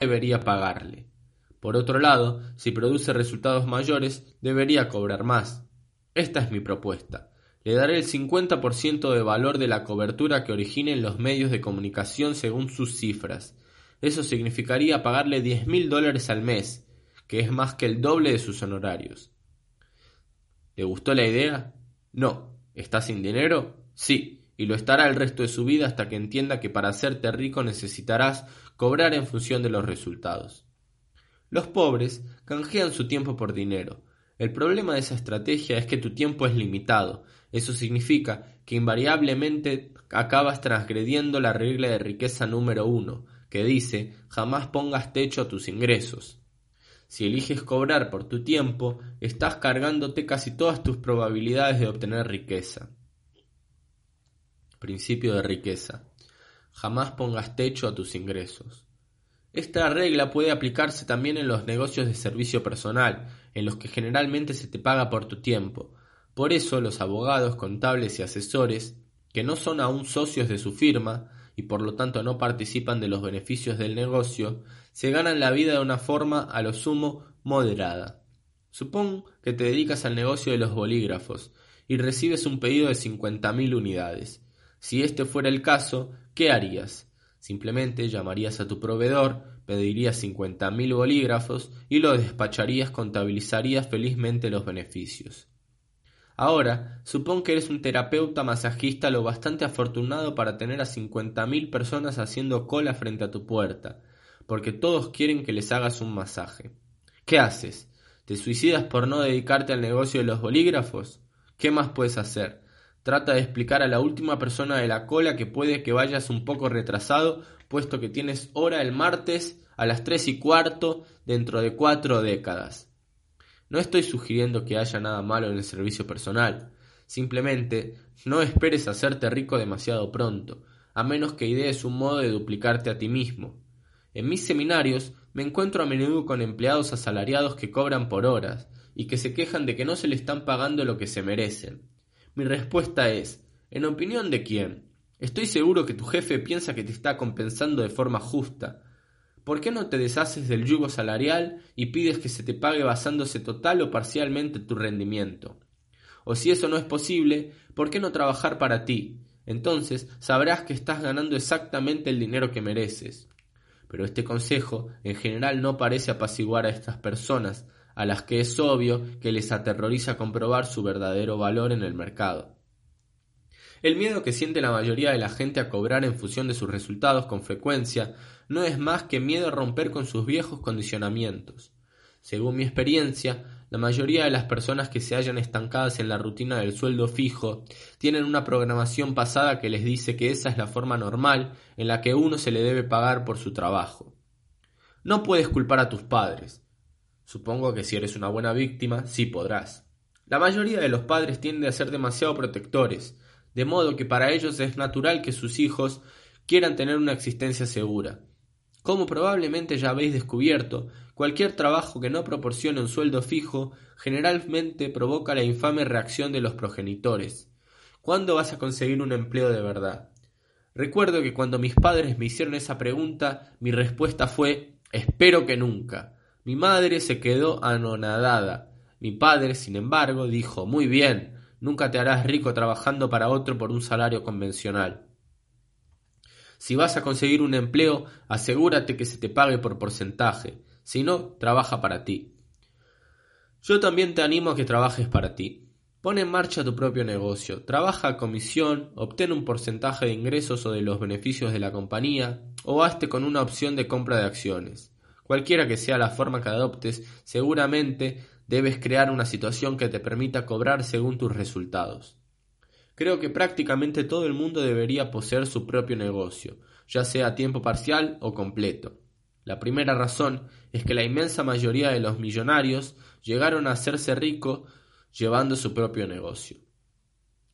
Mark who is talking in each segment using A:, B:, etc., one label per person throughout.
A: debería pagarle. Por otro lado, si produce resultados mayores, debería cobrar más. Esta es mi propuesta. Le daré el 50% de valor de la cobertura que originen los medios de comunicación según sus cifras. Eso significaría pagarle diez mil dólares al mes, que es más que el doble de sus honorarios. ¿Le gustó la idea? No. ¿Está sin dinero? Sí, y lo estará el resto de su vida hasta que entienda que para hacerte rico necesitarás cobrar en función de los resultados. Los pobres canjean su tiempo por dinero. El problema de esa estrategia es que tu tiempo es limitado. Eso significa que invariablemente acabas transgrediendo la regla de riqueza número uno, que dice jamás pongas techo a tus ingresos. Si eliges cobrar por tu tiempo, estás cargándote casi todas tus probabilidades de obtener riqueza. Principio de riqueza. Jamás pongas techo a tus ingresos. Esta regla puede aplicarse también en los negocios de servicio personal, en los que generalmente se te paga por tu tiempo. Por eso los abogados, contables y asesores, que no son aún socios de su firma y por lo tanto no participan de los beneficios del negocio, se ganan la vida de una forma a lo sumo moderada. Supón que te dedicas al negocio de los bolígrafos y recibes un pedido de cincuenta mil unidades. Si este fuera el caso, ¿qué harías? Simplemente llamarías a tu proveedor, pedirías cincuenta mil bolígrafos y lo despacharías, contabilizarías felizmente los beneficios. Ahora, supón que eres un terapeuta masajista lo bastante afortunado para tener a cincuenta mil personas haciendo cola frente a tu puerta, porque todos quieren que les hagas un masaje. ¿Qué haces? ¿Te suicidas por no dedicarte al negocio de los bolígrafos? ¿Qué más puedes hacer? Trata de explicar a la última persona de la cola que puede que vayas un poco retrasado, puesto que tienes hora el martes a las tres y cuarto dentro de cuatro décadas. No estoy sugiriendo que haya nada malo en el servicio personal. Simplemente no esperes hacerte rico demasiado pronto, a menos que idees un modo de duplicarte a ti mismo. En mis seminarios me encuentro a menudo con empleados asalariados que cobran por horas y que se quejan de que no se le están pagando lo que se merecen. Mi respuesta es, ¿en opinión de quién? Estoy seguro que tu jefe piensa que te está compensando de forma justa. ¿Por qué no te deshaces del yugo salarial y pides que se te pague basándose total o parcialmente tu rendimiento? O si eso no es posible, ¿por qué no trabajar para ti? Entonces sabrás que estás ganando exactamente el dinero que mereces. Pero este consejo en general no parece apaciguar a estas personas, a las que es obvio que les aterroriza comprobar su verdadero valor en el mercado. El miedo que siente la mayoría de la gente a cobrar en función de sus resultados con frecuencia no es más que miedo a romper con sus viejos condicionamientos. Según mi experiencia, la mayoría de las personas que se hallan estancadas en la rutina del sueldo fijo tienen una programación pasada que les dice que esa es la forma normal en la que uno se le debe pagar por su trabajo. No puedes culpar a tus padres, Supongo que si eres una buena víctima, sí podrás. La mayoría de los padres tienden a ser demasiado protectores, de modo que para ellos es natural que sus hijos quieran tener una existencia segura. Como probablemente ya habéis descubierto, cualquier trabajo que no proporcione un sueldo fijo generalmente provoca la infame reacción de los progenitores. ¿Cuándo vas a conseguir un empleo de verdad? Recuerdo que cuando mis padres me hicieron esa pregunta, mi respuesta fue espero que nunca. Mi madre se quedó anonadada. Mi padre, sin embargo, dijo Muy bien, nunca te harás rico trabajando para otro por un salario convencional. Si vas a conseguir un empleo, asegúrate que se te pague por porcentaje. Si no, trabaja para ti. Yo también te animo a que trabajes para ti. Pon en marcha tu propio negocio, trabaja a comisión, obtén un porcentaje de ingresos o de los beneficios de la compañía, o hazte con una opción de compra de acciones. Cualquiera que sea la forma que adoptes, seguramente debes crear una situación que te permita cobrar según tus resultados. Creo que prácticamente todo el mundo debería poseer su propio negocio, ya sea a tiempo parcial o completo. La primera razón es que la inmensa mayoría de los millonarios llegaron a hacerse ricos llevando su propio negocio.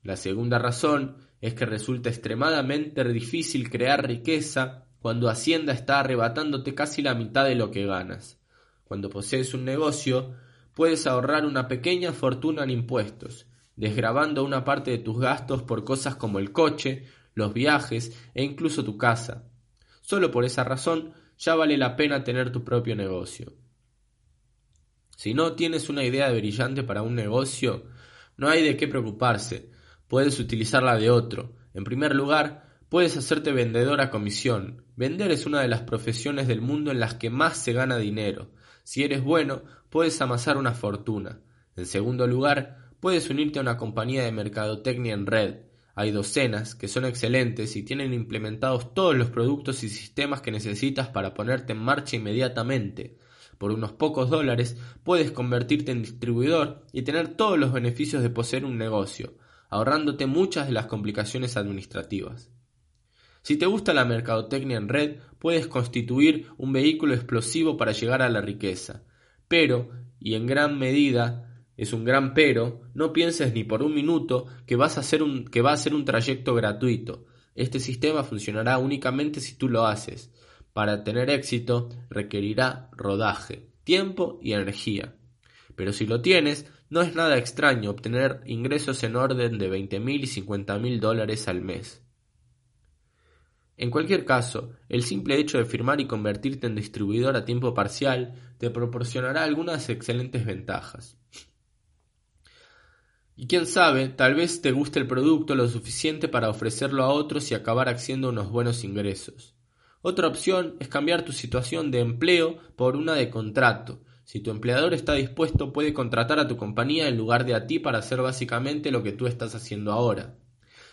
A: La segunda razón es que resulta extremadamente difícil crear riqueza cuando Hacienda está arrebatándote casi la mitad de lo que ganas. Cuando posees un negocio, puedes ahorrar una pequeña fortuna en impuestos, desgravando una parte de tus gastos por cosas como el coche, los viajes e incluso tu casa. Solo por esa razón ya vale la pena tener tu propio negocio. Si no tienes una idea brillante para un negocio, no hay de qué preocuparse, puedes utilizarla de otro. En primer lugar, puedes hacerte vendedor a comisión. Vender es una de las profesiones del mundo en las que más se gana dinero. Si eres bueno, puedes amasar una fortuna. En segundo lugar, puedes unirte a una compañía de mercadotecnia en red. Hay docenas que son excelentes y tienen implementados todos los productos y sistemas que necesitas para ponerte en marcha inmediatamente. Por unos pocos dólares puedes convertirte en distribuidor y tener todos los beneficios de poseer un negocio, ahorrándote muchas de las complicaciones administrativas. Si te gusta la mercadotecnia en red, puedes constituir un vehículo explosivo para llegar a la riqueza. Pero, y en gran medida, es un gran pero, no pienses ni por un minuto que, vas a hacer un, que va a ser un trayecto gratuito. Este sistema funcionará únicamente si tú lo haces. Para tener éxito requerirá rodaje, tiempo y energía. Pero si lo tienes, no es nada extraño obtener ingresos en orden de veinte mil y cincuenta mil dólares al mes. En cualquier caso, el simple hecho de firmar y convertirte en distribuidor a tiempo parcial te proporcionará algunas excelentes ventajas. Y quién sabe, tal vez te guste el producto lo suficiente para ofrecerlo a otros y acabar haciendo unos buenos ingresos. Otra opción es cambiar tu situación de empleo por una de contrato. Si tu empleador está dispuesto, puede contratar a tu compañía en lugar de a ti para hacer básicamente lo que tú estás haciendo ahora.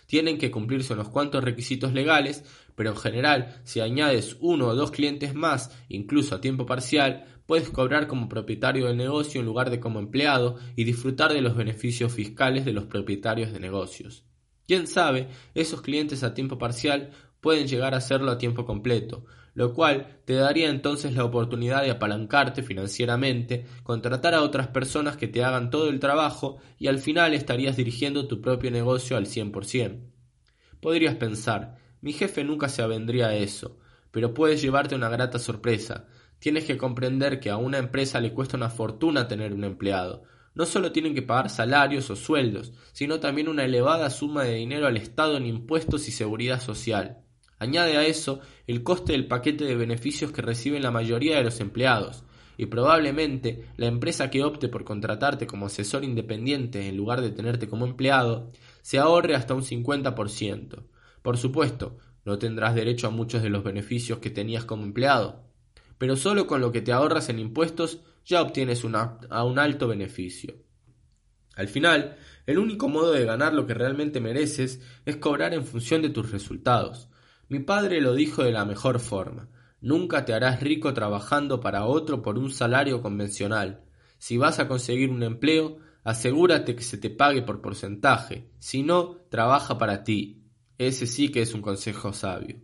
A: Tienen que cumplirse unos cuantos requisitos legales, pero en general, si añades uno o dos clientes más, incluso a tiempo parcial, puedes cobrar como propietario del negocio en lugar de como empleado y disfrutar de los beneficios fiscales de los propietarios de negocios. Quién sabe, esos clientes a tiempo parcial pueden llegar a hacerlo a tiempo completo, lo cual te daría entonces la oportunidad de apalancarte financieramente, contratar a otras personas que te hagan todo el trabajo y al final estarías dirigiendo tu propio negocio al 100%. Podrías pensar, mi jefe nunca se avendría a eso, pero puedes llevarte una grata sorpresa, Tienes que comprender que a una empresa le cuesta una fortuna tener un empleado. No solo tienen que pagar salarios o sueldos, sino también una elevada suma de dinero al Estado en impuestos y seguridad social. Añade a eso el coste del paquete de beneficios que reciben la mayoría de los empleados, y probablemente la empresa que opte por contratarte como asesor independiente en lugar de tenerte como empleado se ahorre hasta un 50%. Por supuesto, no tendrás derecho a muchos de los beneficios que tenías como empleado, pero solo con lo que te ahorras en impuestos ya obtienes a un alto beneficio. Al final, el único modo de ganar lo que realmente mereces es cobrar en función de tus resultados. Mi padre lo dijo de la mejor forma. Nunca te harás rico trabajando para otro por un salario convencional. Si vas a conseguir un empleo, asegúrate que se te pague por porcentaje. Si no, trabaja para ti. Ese sí que es un consejo sabio.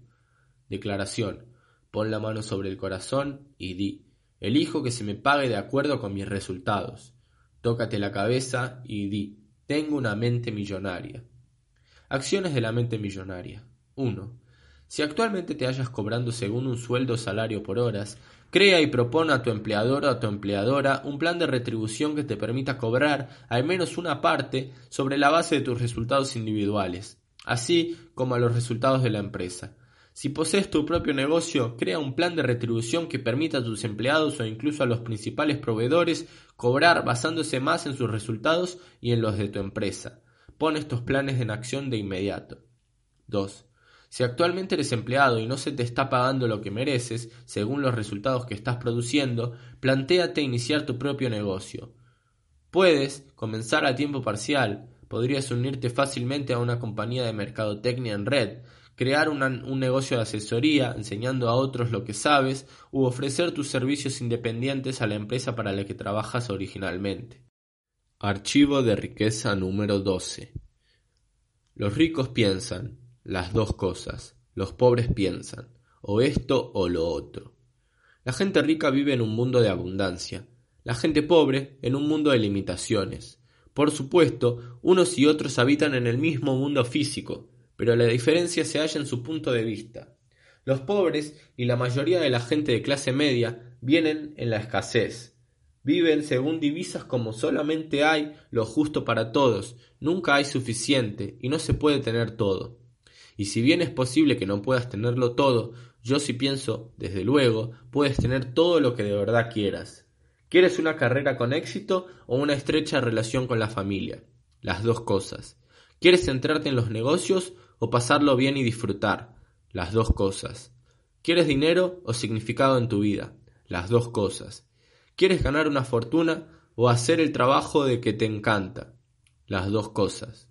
A: Declaración. Pon la mano sobre el corazón y di, elijo que se me pague de acuerdo con mis resultados. Tócate la cabeza y di, tengo una mente millonaria. Acciones de la mente millonaria. 1. Si actualmente te hayas cobrando según un sueldo o salario por horas, crea y propone a tu empleador o a tu empleadora un plan de retribución que te permita cobrar al menos una parte sobre la base de tus resultados individuales, así como a los resultados de la empresa. Si posees tu propio negocio, crea un plan de retribución que permita a tus empleados o incluso a los principales proveedores cobrar basándose más en sus resultados y en los de tu empresa. Pon estos planes en acción de inmediato. 2. Si actualmente eres empleado y no se te está pagando lo que mereces, según los resultados que estás produciendo, plantéate iniciar tu propio negocio. Puedes comenzar a tiempo parcial, podrías unirte fácilmente a una compañía de mercadotecnia en red, crear un negocio de asesoría enseñando a otros lo que sabes u ofrecer tus servicios independientes a la empresa para la que trabajas originalmente. Archivo de riqueza número 12. Los ricos piensan las dos cosas, los pobres piensan o esto o lo otro. La gente rica vive en un mundo de abundancia, la gente pobre en un mundo de limitaciones. Por supuesto, unos y otros habitan en el mismo mundo físico, pero la diferencia se halla en su punto de vista. Los pobres y la mayoría de la gente de clase media vienen en la escasez. Viven según divisas como solamente hay lo justo para todos, nunca hay suficiente y no se puede tener todo. Y si bien es posible que no puedas tenerlo todo, Yo si pienso, desde luego, puedes tener todo lo que de verdad quieras. ¿Quieres una carrera con éxito o una estrecha relación con la familia? Las dos cosas. ¿Quieres centrarte en los negocios o pasarlo bien y disfrutar? Las dos cosas. ¿Quieres dinero o significado en tu vida? Las dos cosas. ¿Quieres ganar una fortuna o hacer el trabajo de que te encanta? Las dos cosas.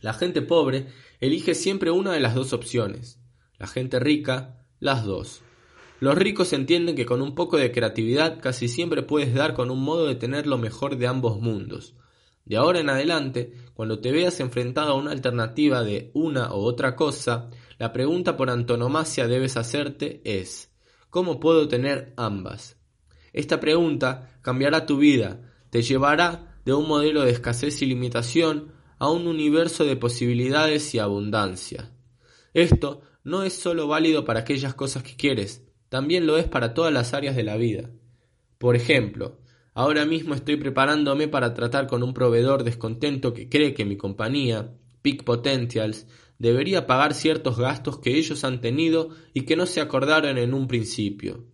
A: La gente pobre elige siempre una de las dos opciones. La gente rica, las dos. Los ricos entienden que con un poco de creatividad casi siempre puedes dar con un modo de tener lo mejor de ambos mundos. De ahora en adelante, cuando te veas enfrentado a una alternativa de una u otra cosa, la pregunta por antonomasia debes hacerte es ¿cómo puedo tener ambas? Esta pregunta cambiará tu vida, te llevará de un modelo de escasez y limitación a un universo de posibilidades y abundancia. Esto no es sólo válido para aquellas cosas que quieres, también lo es para todas las áreas de la vida. Por ejemplo, ahora mismo estoy preparándome para tratar con un proveedor descontento que cree que mi compañía, Peak Potentials, debería pagar ciertos gastos que ellos han tenido y que no se acordaron en un principio.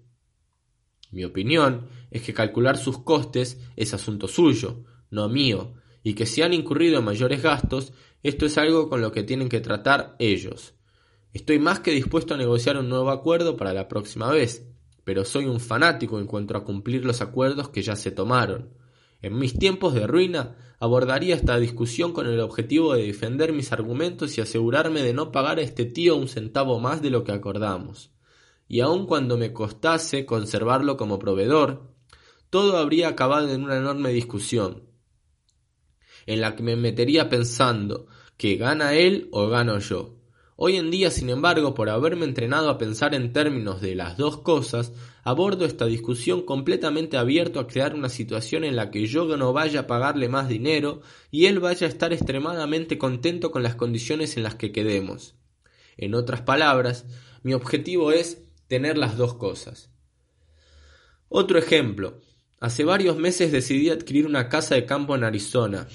A: Mi opinión es que calcular sus costes es asunto suyo, no mío, y que si han incurrido en mayores gastos, esto es algo con lo que tienen que tratar ellos. Estoy más que dispuesto a negociar un nuevo acuerdo para la próxima vez, pero soy un fanático en cuanto a cumplir los acuerdos que ya se tomaron. En mis tiempos de ruina abordaría esta discusión con el objetivo de defender mis argumentos y asegurarme de no pagar a este tío un centavo más de lo que acordamos. Y aun cuando me costase conservarlo como proveedor, todo habría acabado en una enorme discusión, en la que me metería pensando que gana él o gano yo. Hoy en día, sin embargo, por haberme entrenado a pensar en términos de las dos cosas, abordo esta discusión completamente abierto a crear una situación en la que yo no vaya a pagarle más dinero y él vaya a estar extremadamente contento con las condiciones en las que quedemos. En otras palabras, mi objetivo es tener las dos cosas. Otro ejemplo. Hace varios meses decidí adquirir una casa de campo en Arizona,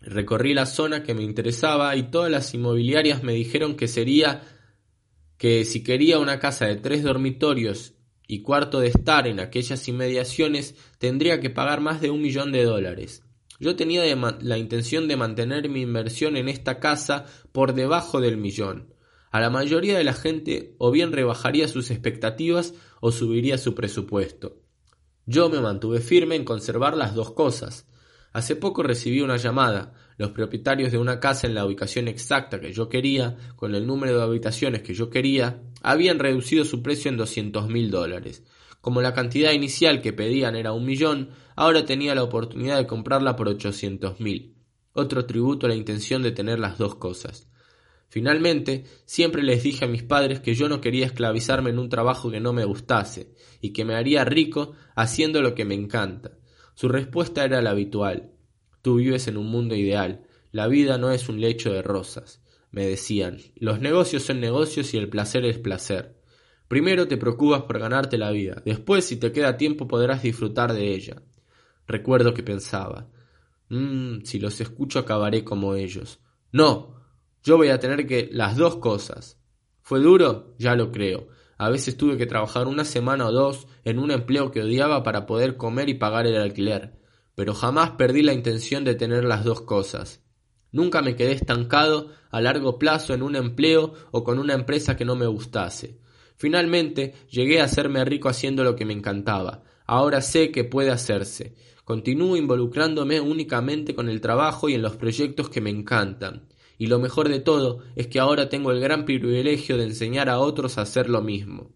A: Recorrí la zona que me interesaba y todas las inmobiliarias me dijeron que sería que si quería una casa de tres dormitorios y cuarto de estar en aquellas inmediaciones tendría que pagar más de un millón de dólares. Yo tenía la intención de mantener mi inversión en esta casa por debajo del millón. A la mayoría de la gente o bien rebajaría sus expectativas o subiría su presupuesto. Yo me mantuve firme en conservar las dos cosas. Hace poco recibí una llamada. Los propietarios de una casa en la ubicación exacta que yo quería, con el número de habitaciones que yo quería, habían reducido su precio en doscientos mil dólares. Como la cantidad inicial que pedían era un millón, ahora tenía la oportunidad de comprarla por ochocientos mil. Otro tributo a la intención de tener las dos cosas. Finalmente, siempre les dije a mis padres que yo no quería esclavizarme en un trabajo que no me gustase, y que me haría rico haciendo lo que me encanta. Su respuesta era la habitual. Tú vives en un mundo ideal. La vida no es un lecho de rosas. Me decían, los negocios son negocios y el placer es placer. Primero te preocupas por ganarte la vida, después si te queda tiempo podrás disfrutar de ella. Recuerdo que pensaba, mmm, si los escucho acabaré como ellos. No, yo voy a tener que las dos cosas. ¿Fue duro? Ya lo creo. A veces tuve que trabajar una semana o dos en un empleo que odiaba para poder comer y pagar el alquiler, pero jamás perdí la intención de tener las dos cosas. Nunca me quedé estancado a largo plazo en un empleo o con una empresa que no me gustase. Finalmente llegué a hacerme rico haciendo lo que me encantaba. Ahora sé que puede hacerse. Continúo involucrándome únicamente con el trabajo y en los proyectos que me encantan. Y lo mejor de todo es que ahora tengo el gran privilegio de enseñar a otros a hacer lo mismo.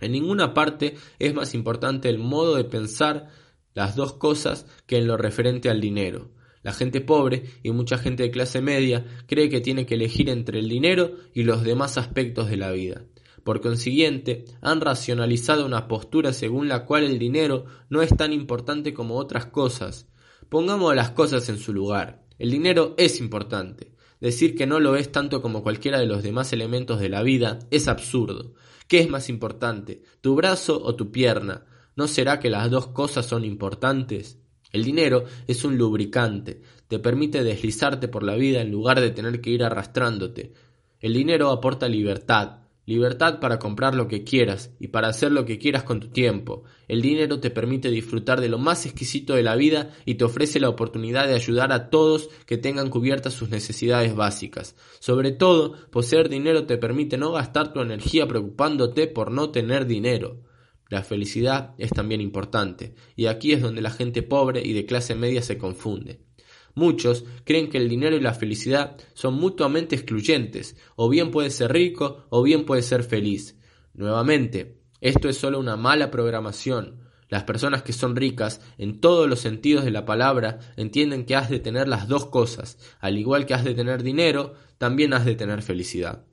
A: En ninguna parte es más importante el modo de pensar las dos cosas que en lo referente al dinero. La gente pobre y mucha gente de clase media cree que tiene que elegir entre el dinero y los demás aspectos de la vida. Por consiguiente, han racionalizado una postura según la cual el dinero no es tan importante como otras cosas. Pongamos las cosas en su lugar. El dinero es importante. Decir que no lo es tanto como cualquiera de los demás elementos de la vida es absurdo. ¿Qué es más importante, tu brazo o tu pierna? ¿No será que las dos cosas son importantes? El dinero es un lubricante, te permite deslizarte por la vida en lugar de tener que ir arrastrándote. El dinero aporta libertad, Libertad para comprar lo que quieras y para hacer lo que quieras con tu tiempo. El dinero te permite disfrutar de lo más exquisito de la vida y te ofrece la oportunidad de ayudar a todos que tengan cubiertas sus necesidades básicas. Sobre todo, poseer dinero te permite no gastar tu energía preocupándote por no tener dinero. La felicidad es también importante, y aquí es donde la gente pobre y de clase media se confunde. Muchos creen que el dinero y la felicidad son mutuamente excluyentes, o bien puedes ser rico o bien puedes ser feliz. Nuevamente, esto es solo una mala programación. Las personas que son ricas, en todos los sentidos de la palabra, entienden que has de tener las dos cosas. Al igual que has de tener dinero, también has de tener felicidad.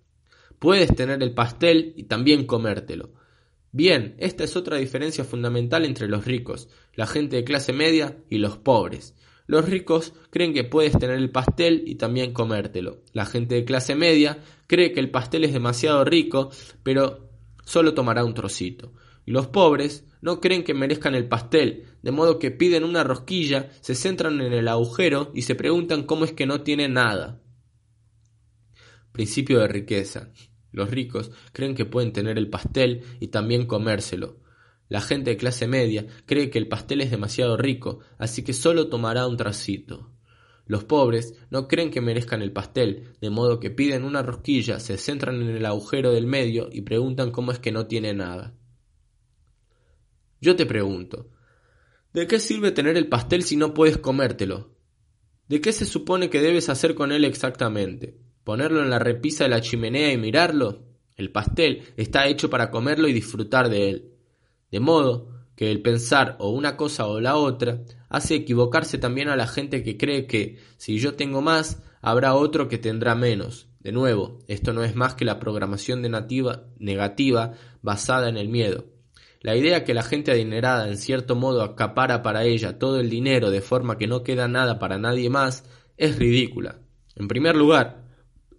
A: Puedes tener el pastel y también comértelo. Bien, esta es otra diferencia fundamental entre los ricos, la gente de clase media y los pobres. Los ricos creen que puedes tener el pastel y también comértelo. La gente de clase media cree que el pastel es demasiado rico, pero solo tomará un trocito. Y los pobres no creen que merezcan el pastel, de modo que piden una rosquilla, se centran en el agujero y se preguntan cómo es que no tienen nada. Principio de riqueza. Los ricos creen que pueden tener el pastel y también comérselo. La gente de clase media cree que el pastel es demasiado rico, así que solo tomará un tracito. Los pobres no creen que merezcan el pastel, de modo que piden una rosquilla, se centran en el agujero del medio y preguntan cómo es que no tiene nada. Yo te pregunto, ¿de qué sirve tener el pastel si no puedes comértelo? ¿De qué se supone que debes hacer con él exactamente? ¿Ponerlo en la repisa de la chimenea y mirarlo? El pastel está hecho para comerlo y disfrutar de él. De modo que el pensar o una cosa o la otra hace equivocarse también a la gente que cree que si yo tengo más, habrá otro que tendrá menos. De nuevo, esto no es más que la programación de nativa, negativa basada en el miedo. La idea que la gente adinerada en cierto modo acapara para ella todo el dinero de forma que no queda nada para nadie más es ridícula. En primer lugar,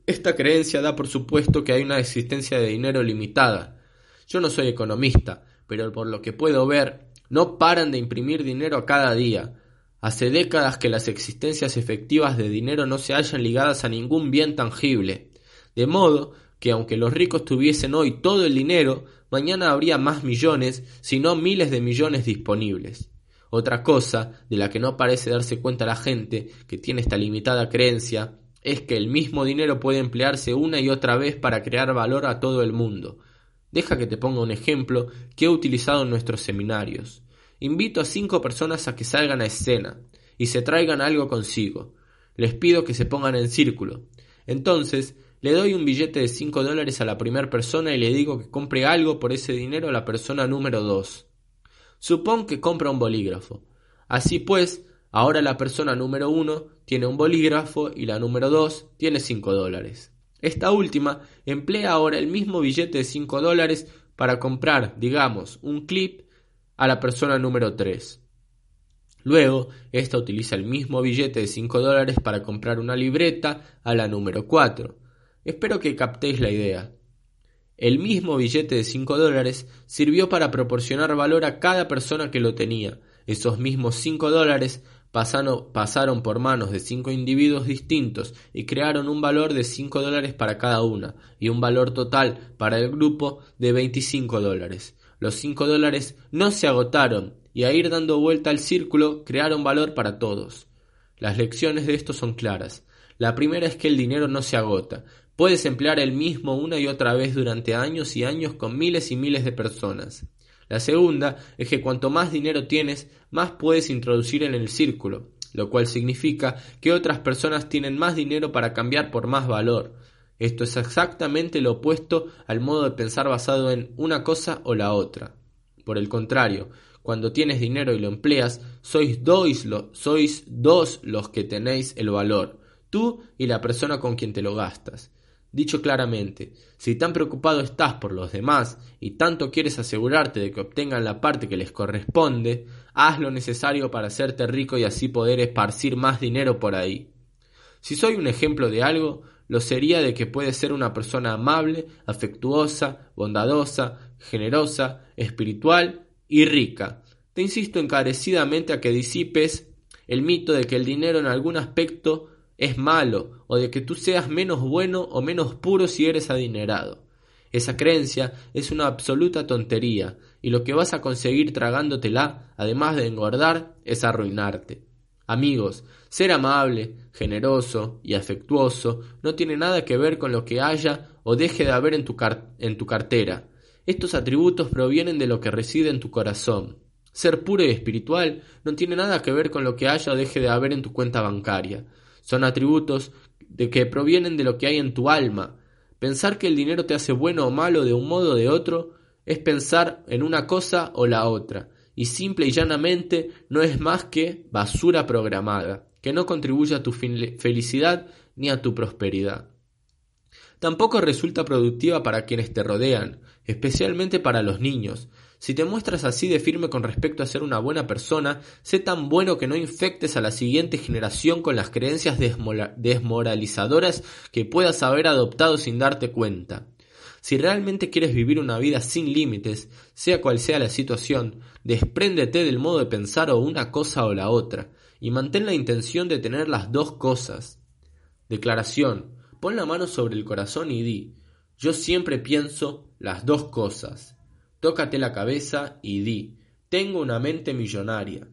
A: esta creencia da por supuesto que hay una existencia de dinero limitada. Yo no soy economista, pero por lo que puedo ver, no paran de imprimir dinero cada día. Hace décadas que las existencias efectivas de dinero no se hallan ligadas a ningún bien tangible. De modo que aunque los ricos tuviesen hoy todo el dinero, mañana habría más millones, si no miles de millones disponibles. Otra cosa, de la que no parece darse cuenta la gente, que tiene esta limitada creencia, es que el mismo dinero puede emplearse una y otra vez para crear valor a todo el mundo. Deja que te ponga un ejemplo que he utilizado en nuestros seminarios. Invito a cinco personas a que salgan a escena y se traigan algo consigo. Les pido que se pongan en círculo. Entonces, le doy un billete de cinco dólares a la primera persona y le digo que compre algo por ese dinero a la persona número dos. Supón que compra un bolígrafo. Así pues, ahora la persona número uno tiene un bolígrafo y la número dos tiene cinco dólares. Esta última emplea ahora el mismo billete de 5 dólares para comprar, digamos, un clip a la persona número 3. Luego, esta utiliza el mismo billete de 5 dólares para comprar una libreta a la número 4. Espero que captéis la idea. El mismo billete de 5 dólares sirvió para proporcionar valor a cada persona que lo tenía. Esos mismos 5 dólares pasaron, por manos de cinco individuos distintos y crearon un valor de cinco dólares para cada una y un valor total para el grupo de 25 dólares. Los cinco dólares no se agotaron y a ir dando vuelta al círculo crearon valor para todos. Las lecciones de esto son claras. La primera es que el dinero no se agota. Puedes emplear el mismo una y otra vez durante años y años con miles y miles de personas. La segunda es que cuanto más dinero tienes, más puedes introducir en el círculo, lo cual significa que otras personas tienen más dinero para cambiar por más valor. Esto es exactamente lo opuesto al modo de pensar basado en una cosa o la otra. Por el contrario, cuando tienes dinero y lo empleas, sois dos, los que tenéis el valor, tú y la persona con quien te lo gastas. Dicho claramente, si tan preocupado estás por los demás y tanto quieres asegurarte de que obtengan la parte que les corresponde, haz lo necesario para hacerte rico y así poder esparcir más dinero por ahí. Si soy un ejemplo de algo, lo sería de que puedes ser una persona amable, afectuosa, bondadosa, generosa, espiritual y rica. Te insisto encarecidamente a que disipes el mito de que el dinero en algún aspecto es malo o de que tú seas menos bueno o menos puro si eres adinerado. Esa creencia es una absoluta tontería, y lo que vas a conseguir tragándotela, además de engordar, es arruinarte. Amigos, ser amable, generoso y afectuoso no tiene nada que ver con lo que haya o deje de haber en tu, en tu cartera. Estos atributos provienen de lo que reside en tu corazón. Ser puro y espiritual no tiene nada que ver con lo que haya o deje de haber en tu cuenta bancaria. Son atributos de que provienen de lo que hay en tu alma. Pensar que el dinero te hace bueno o malo de un modo o de otro es pensar en una cosa o la otra, y simple y llanamente no es más que basura programada, que no contribuye a tu felicidad ni a tu prosperidad. Tampoco resulta productiva para quienes te rodean, especialmente para los niños. Si te muestras así de firme con respecto a ser una buena persona, sé tan bueno que no infectes a la siguiente generación con las creencias desmoralizadoras que puedas haber adoptado sin darte cuenta. Si realmente quieres vivir una vida sin límites, sea cual sea la situación, despréndete del modo de pensar o una cosa o la otra, y mantén la intención de tener las dos cosas. Declaración. Pon la mano sobre el corazón y di, yo siempre pienso las dos cosas. Tócate la cabeza y di, tengo una mente millonaria.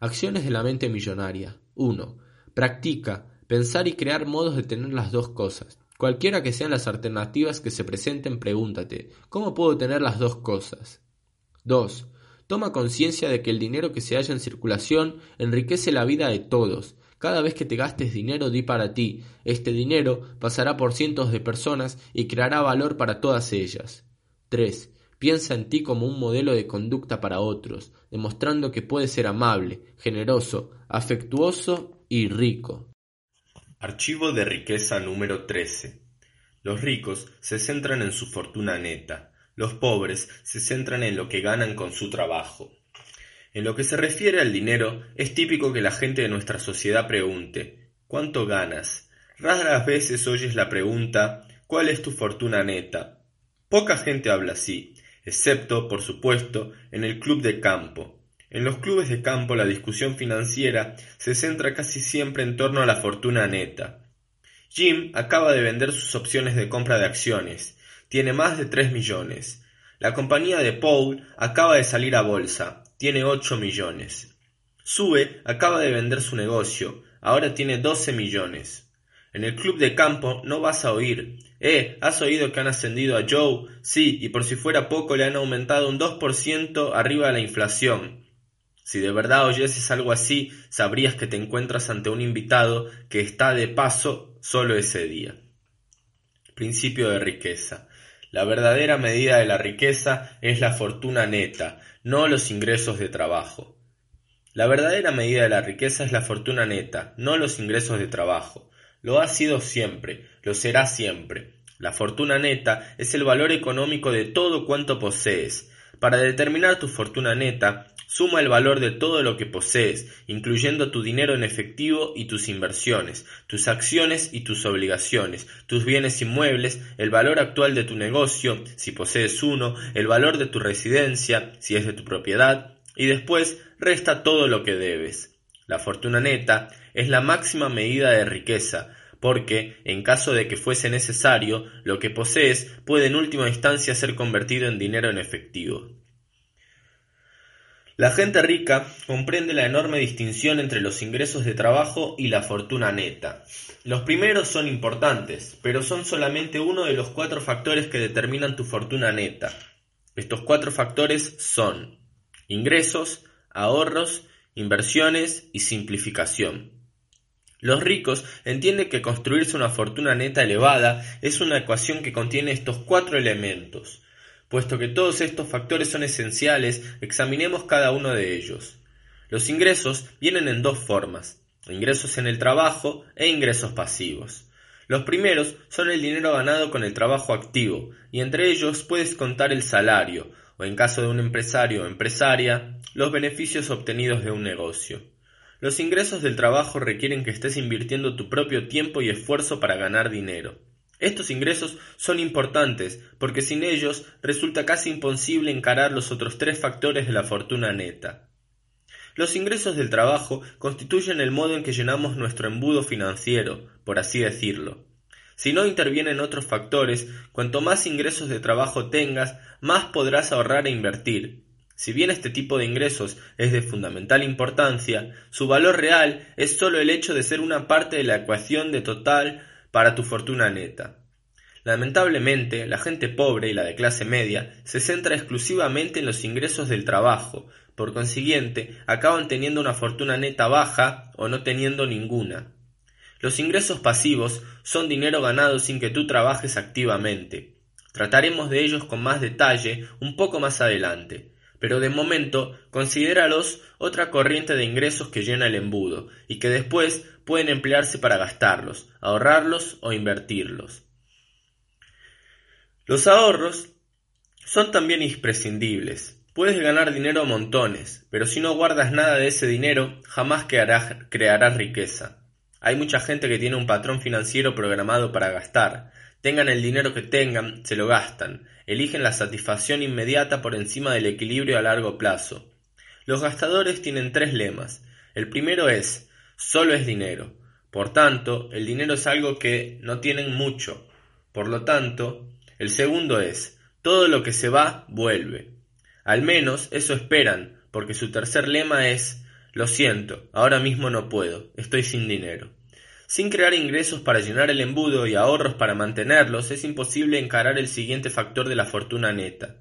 A: Acciones de la mente millonaria. 1. Practica, pensar y crear modos de tener las dos cosas. Cualquiera que sean las alternativas que se presenten, pregúntate, ¿cómo puedo tener las dos cosas? 2. Toma conciencia de que el dinero que se halla en circulación enriquece la vida de todos, cada vez que te gastes dinero, di para ti. Este dinero pasará por cientos de personas y creará valor para todas ellas. 3. Piensa en ti como un modelo de conducta para otros, demostrando que puedes ser amable, generoso, afectuoso y rico.
B: Archivo de riqueza número 13. Los ricos se centran en su fortuna neta, los pobres se centran en lo que ganan con su trabajo. En lo que se refiere al dinero, es típico que la gente de nuestra sociedad pregunte ¿Cuánto ganas? Raras veces oyes la pregunta ¿Cuál es tu fortuna neta? Poca gente habla así, excepto, por supuesto, en el club de campo. En los clubes de campo la discusión financiera se centra casi siempre en torno a la fortuna neta. Jim acaba de vender sus opciones de compra de acciones. Tiene más de tres millones. La compañía de Paul acaba de salir a bolsa tiene ocho millones. Sue acaba de vender su negocio, ahora tiene doce millones. En el club de campo no vas a oír. Eh, ¿has oído que han ascendido a Joe? Sí, y por si fuera poco le han aumentado un dos por ciento arriba de la inflación. Si de verdad oyeses algo así, sabrías que te encuentras ante un invitado que está de paso solo ese día. Principio de riqueza. La verdadera medida de la riqueza es la fortuna neta, no los ingresos de trabajo. La verdadera medida de la riqueza es la fortuna neta, no los ingresos de trabajo. Lo ha sido siempre, lo será siempre. La fortuna neta es el valor económico de todo cuanto posees. Para determinar tu fortuna neta, suma el valor de todo lo que posees, incluyendo tu dinero en efectivo y tus inversiones, tus acciones y tus obligaciones, tus bienes inmuebles, el valor actual de tu negocio, si posees uno, el valor de tu residencia, si es de tu propiedad, y después resta todo lo que debes. La fortuna neta es la máxima medida de riqueza, porque, en caso de que fuese necesario, lo que posees puede en última instancia ser convertido en dinero en efectivo. La gente rica comprende la enorme distinción entre los ingresos de trabajo y la fortuna neta. Los primeros son importantes, pero son solamente uno de los cuatro factores que determinan tu fortuna neta. Estos cuatro factores son ingresos, ahorros, inversiones y simplificación. Los ricos entienden que construirse una fortuna neta elevada es una ecuación que contiene estos cuatro elementos. Puesto que todos estos factores son esenciales, examinemos cada uno de ellos. Los ingresos vienen en dos formas, ingresos en el trabajo e ingresos pasivos. Los primeros son el dinero ganado con el trabajo activo, y entre ellos puedes contar el salario, o en caso de un empresario o empresaria, los beneficios obtenidos de un negocio. Los ingresos del trabajo requieren que estés invirtiendo tu propio tiempo y esfuerzo para ganar dinero. Estos ingresos son importantes porque sin ellos resulta casi imposible encarar los otros tres factores de la fortuna neta. Los ingresos del trabajo constituyen el modo en que llenamos nuestro embudo financiero, por así decirlo. Si no intervienen otros factores, cuanto más ingresos de trabajo tengas, más podrás ahorrar e invertir. Si bien este tipo de ingresos es de fundamental importancia, su valor real es sólo el hecho de ser una parte de la ecuación de total para tu fortuna neta. Lamentablemente, la gente pobre y la de clase media se centra exclusivamente en los ingresos del trabajo, por consiguiente, acaban teniendo una fortuna neta baja o no teniendo ninguna. Los ingresos pasivos son dinero ganado sin que tú trabajes activamente. Trataremos de ellos con más detalle un poco más adelante, pero de momento considéralos otra corriente de ingresos que llena el embudo y que después pueden emplearse para gastarlos, ahorrarlos o invertirlos. Los ahorros son también imprescindibles. Puedes ganar dinero a montones, pero si no guardas nada de ese dinero, jamás crearás riqueza. Hay mucha gente que tiene un patrón financiero programado para gastar. Tengan el dinero que tengan, se lo gastan. Eligen la satisfacción inmediata por encima del equilibrio a largo plazo. Los gastadores tienen tres lemas. El primero es, solo es dinero. Por tanto, el dinero es algo que no tienen mucho. Por lo tanto, el segundo es, todo lo que se va, vuelve. Al menos eso esperan, porque su tercer lema es, lo siento, ahora mismo no puedo, estoy sin dinero. Sin crear ingresos para llenar el embudo y ahorros para mantenerlos, es imposible encarar el siguiente factor de la fortuna neta.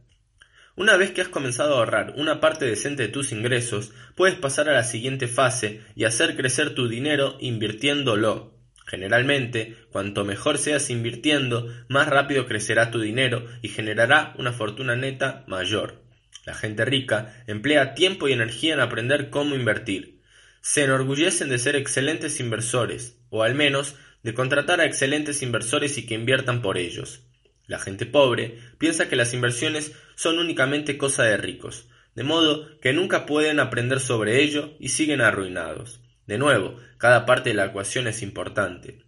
B: Una vez que has comenzado a ahorrar una parte decente de tus ingresos, puedes pasar a la siguiente fase y hacer crecer tu dinero invirtiéndolo. Generalmente, cuanto mejor seas invirtiendo, más rápido crecerá tu dinero y generará una fortuna neta mayor. La gente rica emplea tiempo y energía en aprender cómo invertir. Se enorgullecen de ser excelentes inversores, o al menos de contratar a excelentes inversores y que inviertan por ellos. La gente pobre piensa que las inversiones son únicamente cosa de ricos, de modo que nunca pueden aprender sobre ello y siguen arruinados. De nuevo, cada parte de la ecuación es importante.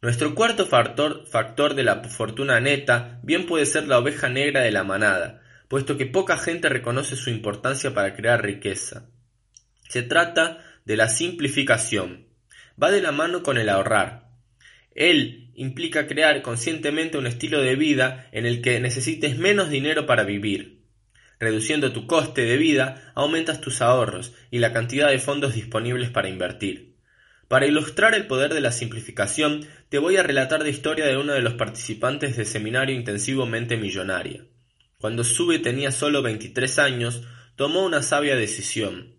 B: Nuestro cuarto factor, factor de la fortuna neta bien puede ser la oveja negra de la manada, puesto que poca gente reconoce su importancia para crear riqueza. Se trata de la simplificación. Va de la mano con el ahorrar. Él implica crear conscientemente un estilo de vida en el que necesites menos dinero para vivir. Reduciendo tu coste de vida, aumentas tus ahorros y la cantidad de fondos disponibles para invertir. Para ilustrar el poder de la simplificación, te voy a relatar la historia de uno de los participantes del seminario intensivo Mente Millonaria. Cuando Sube tenía solo 23 años, tomó una sabia decisión.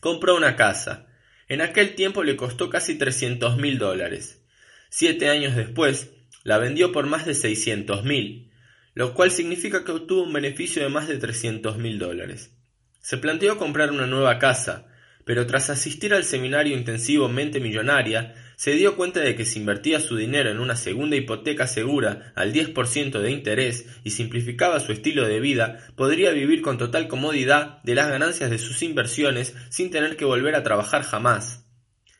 B: Compró una casa. En aquel tiempo le costó casi trescientos mil dólares. Siete años después, la vendió por más de seiscientos mil, lo cual significa que obtuvo un beneficio de más de trescientos mil dólares. Se planteó comprar una nueva casa, pero tras asistir al seminario intensivo Mente Millonaria, se dio cuenta de que si invertía su dinero en una segunda hipoteca segura al 10% de interés y simplificaba su estilo de vida, podría vivir con total comodidad de las ganancias de sus inversiones sin tener que volver a trabajar jamás.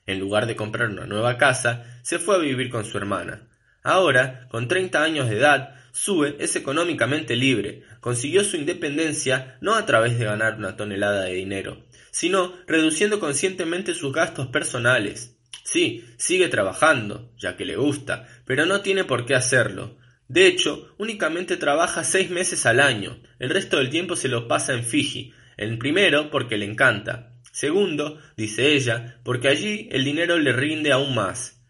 B: En lugar de comprar una nueva casa, se fue a vivir con su hermana. Ahora, con 30 años de edad, Sue es económicamente libre, consiguió su independencia no a través de ganar una tonelada de dinero, sino reduciendo conscientemente sus gastos personales. Sí, sigue trabajando, ya que le gusta, pero no tiene por qué hacerlo. De hecho, únicamente trabaja seis meses al año, el resto del tiempo se lo pasa en Fiji, el primero porque le encanta, segundo, dice ella, porque allí el dinero le rinde aún más.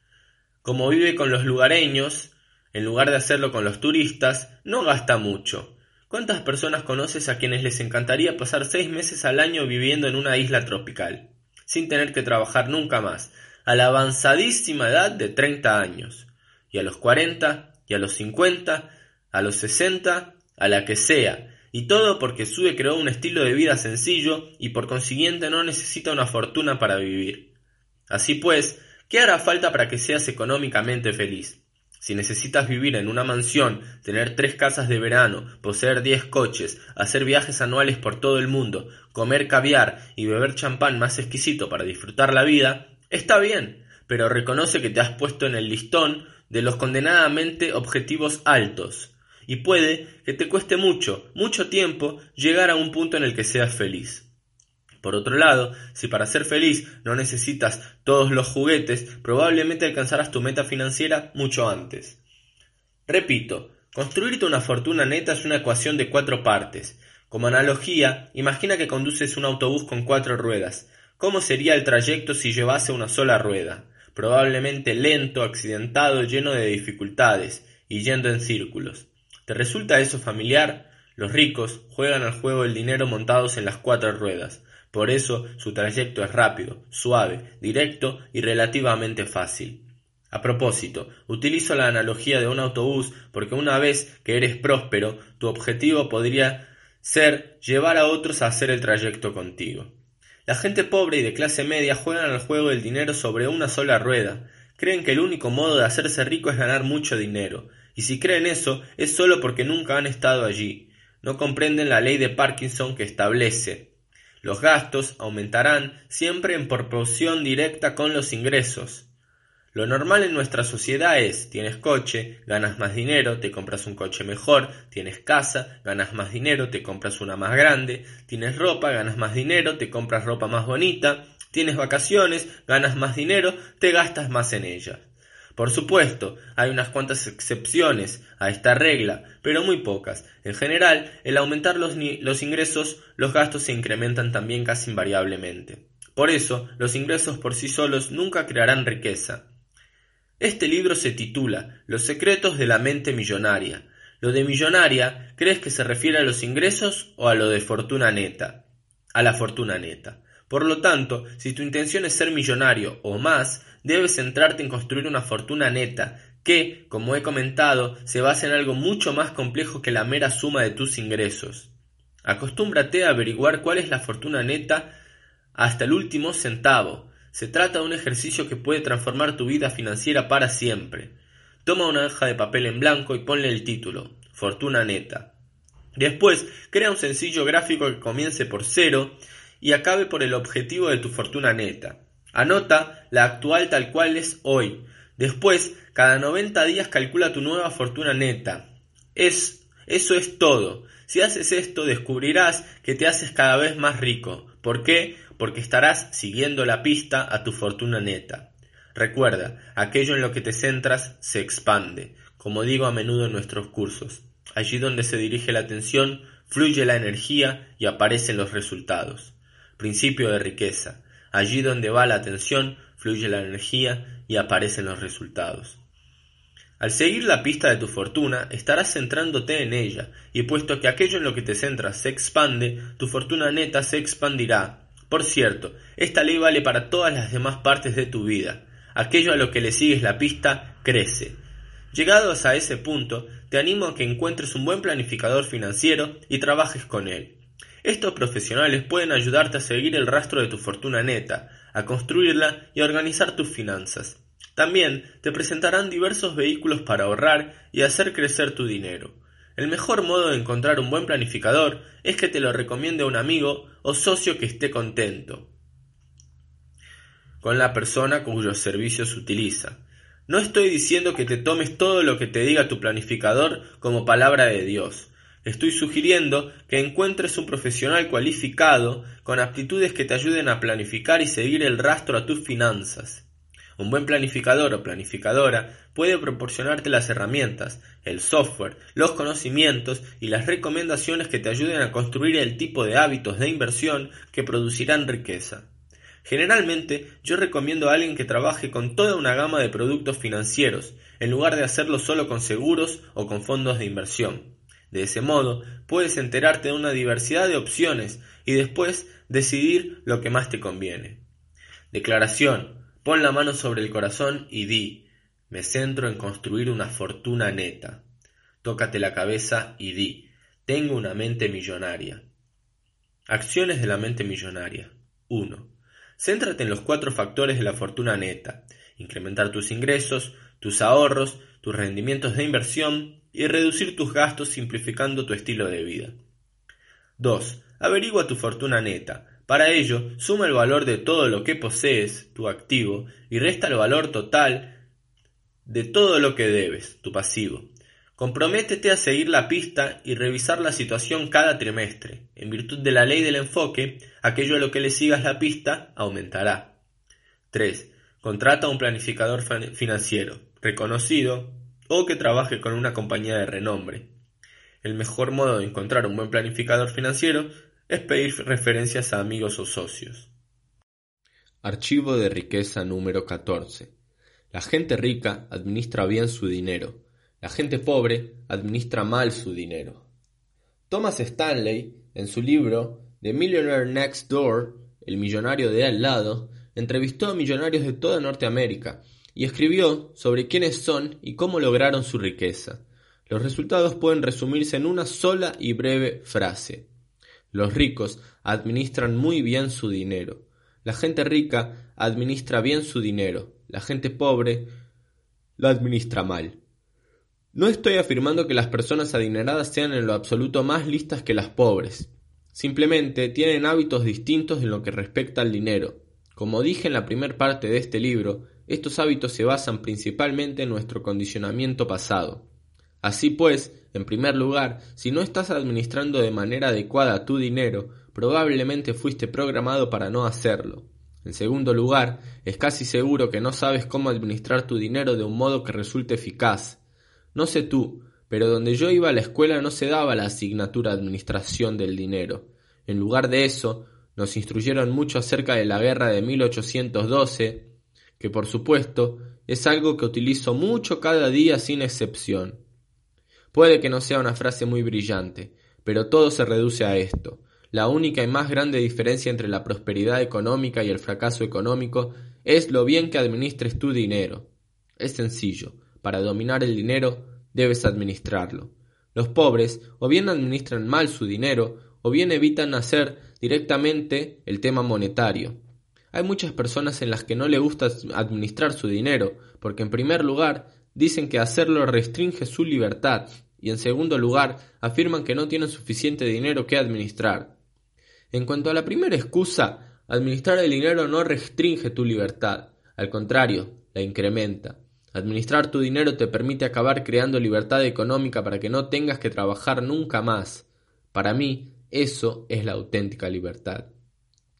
B: Como vive con los lugareños, en lugar de hacerlo con los turistas, no gasta mucho. ¿Cuántas personas conoces a quienes les encantaría pasar seis meses al año viviendo en una isla tropical, sin tener que trabajar nunca más, a la avanzadísima edad de treinta años, y a los cuarenta, y a los cincuenta, a los sesenta, a la que sea, y todo porque Sue creó un estilo de vida sencillo y por consiguiente no necesita una fortuna para vivir. Así pues, ¿qué hará falta para que seas económicamente feliz? Si necesitas vivir en una mansión, tener tres casas de verano, poseer diez coches, hacer viajes anuales por todo el mundo, comer caviar y beber champán más exquisito para disfrutar la vida, Está bien, pero reconoce que te has puesto en el listón de los condenadamente objetivos altos, y puede que te cueste mucho, mucho tiempo llegar a un punto en el que seas feliz. Por otro lado, si para ser feliz no necesitas todos los juguetes, probablemente alcanzarás tu meta financiera mucho antes. Repito, construirte una fortuna neta es una ecuación de cuatro partes. Como analogía, imagina que conduces un autobús con cuatro ruedas. ¿Cómo sería el trayecto si llevase una sola rueda? Probablemente lento, accidentado, lleno de dificultades, y yendo en círculos. ¿Te resulta eso familiar? Los ricos juegan al juego del dinero montados en las cuatro ruedas. Por eso su trayecto es rápido, suave, directo y relativamente fácil. A propósito, utilizo la analogía de un autobús porque una vez que eres próspero, tu objetivo podría ser llevar a otros a hacer el trayecto contigo. La gente pobre y de clase media juegan al juego del dinero sobre una sola rueda. Creen que el único modo de hacerse rico es ganar mucho dinero, y si creen eso es solo porque nunca han estado allí. No comprenden la ley de Parkinson que establece los gastos aumentarán siempre en proporción directa con los ingresos. Lo normal en nuestra sociedad es, tienes coche, ganas más dinero, te compras un coche mejor, tienes casa, ganas más dinero, te compras una más grande, tienes ropa, ganas más dinero, te compras ropa más bonita, tienes vacaciones, ganas más dinero, te gastas más en ellas. Por supuesto, hay unas cuantas excepciones a esta regla, pero muy pocas. En general, el aumentar los, los, ingresos, los gastos se incrementan también casi invariablemente. Por eso, los ingresos por sí solos nunca crearán riqueza. Este libro se titula Los secretos de la mente millonaria. Lo de millonaria, ¿crees que se refiere a los ingresos o a lo de fortuna neta? A la fortuna neta. Por lo tanto, si tu intención es ser millonario o más, debes centrarte en construir una fortuna neta, que, como he comentado, se basa en algo mucho más complejo que la mera suma de tus ingresos. Acostúmbrate a averiguar cuál es la fortuna neta hasta el último centavo. Se trata de un ejercicio que puede transformar tu vida financiera para siempre. Toma una hoja de papel en blanco y ponle el título, Fortuna Neta. Después, crea un sencillo gráfico que comience por cero y acabe por el objetivo de tu fortuna neta. Anota la actual tal cual es hoy. Después, cada 90 días calcula tu nueva fortuna neta. Es, eso es todo. Si haces esto, descubrirás que te haces cada vez más rico. ¿Por qué? Porque estarás siguiendo la pista a tu fortuna neta. Recuerda, aquello en lo que te centras se expande, como digo a menudo en nuestros cursos. Allí donde se dirige la atención, fluye la energía y aparecen los resultados principio de riqueza. Allí donde va la atención, fluye la energía y aparecen los resultados. Al seguir la pista de tu fortuna, estarás centrándote en ella, y puesto que aquello en lo que te centras se expande, tu fortuna neta se expandirá. Por cierto, esta ley vale para todas las demás partes de tu vida. Aquello a lo que le sigues la pista crece. Llegados a ese punto, te animo a que encuentres un buen planificador financiero y trabajes con él. Estos profesionales pueden ayudarte a seguir el rastro de tu fortuna neta, a construirla y a organizar tus finanzas. También te presentarán diversos vehículos para ahorrar y hacer crecer tu dinero. El mejor modo de encontrar un buen planificador es que te lo recomiende un amigo o socio que esté contento con la persona cuyos servicios utiliza. No estoy diciendo que te tomes todo lo que te diga tu planificador como palabra de Dios. Estoy sugiriendo que encuentres un profesional cualificado con aptitudes que te ayuden a planificar y seguir el rastro a tus finanzas. Un buen planificador o planificadora puede proporcionarte las herramientas, el software, los conocimientos y las recomendaciones que te ayuden a construir el tipo de hábitos de inversión que producirán riqueza. Generalmente yo recomiendo a alguien que trabaje con toda una gama de productos financieros, en lugar de hacerlo solo con seguros o con fondos de inversión. De ese modo, puedes enterarte de una diversidad de opciones y después decidir lo que más te conviene. Declaración. Pon la mano sobre el corazón y di, me centro en construir una fortuna neta. Tócate la cabeza y di, tengo una mente millonaria. Acciones de la mente millonaria. 1. Céntrate en los cuatro factores de la fortuna neta. Incrementar tus ingresos, tus ahorros, tus rendimientos de inversión y reducir tus gastos simplificando tu estilo de vida. 2. Averigua tu fortuna neta. Para ello, suma el valor de todo lo que posees, tu activo, y resta el valor total de todo lo que debes, tu pasivo. Comprométete a seguir la pista y revisar la situación cada trimestre. En virtud de la ley del enfoque, aquello a lo que le sigas la pista aumentará. 3. Contrata a un planificador financiero, reconocido o que trabaje con una compañía de renombre. El mejor modo de encontrar un buen planificador financiero es pedir referencias a amigos o socios.
A: Archivo de riqueza número 14. La gente rica administra bien su dinero. La gente pobre administra mal su dinero. Thomas Stanley, en su libro The Millionaire Next Door, El millonario de al lado, entrevistó a millonarios de toda Norteamérica y escribió sobre quiénes son y cómo lograron su riqueza. Los resultados pueden resumirse en una sola y breve frase. Los ricos administran muy bien su dinero. La gente rica administra bien su dinero. La gente pobre lo administra mal. No estoy afirmando que las personas adineradas sean en lo absoluto más listas que las pobres. Simplemente tienen hábitos distintos en lo que respecta al dinero. Como dije en la primera parte de este libro, estos hábitos se basan principalmente en nuestro condicionamiento pasado. Así pues, en primer lugar, si no estás administrando de manera adecuada tu dinero, probablemente fuiste programado para no hacerlo. En segundo lugar, es casi seguro que no sabes cómo administrar tu dinero de un modo que resulte eficaz. No sé tú, pero donde yo iba a la escuela no se daba la asignatura Administración del Dinero. En lugar de eso, nos instruyeron mucho acerca de la guerra de 1812, que por supuesto es algo que utilizo mucho cada día sin excepción. Puede que no sea una frase muy brillante, pero todo se reduce a esto. La única y más grande diferencia entre la prosperidad económica y el fracaso económico es lo bien que administres tu dinero. Es sencillo. Para dominar el dinero debes administrarlo. Los pobres o bien administran mal su dinero o bien evitan hacer directamente el tema monetario. Hay muchas personas en las que no le gusta administrar su dinero, porque en primer lugar dicen que hacerlo restringe su libertad y en segundo lugar afirman que no tienen suficiente dinero que administrar. En cuanto a la primera excusa, administrar el dinero no restringe tu libertad, al contrario, la incrementa. Administrar tu dinero te permite acabar creando libertad económica para que no tengas que trabajar nunca más. Para mí, eso es la auténtica libertad.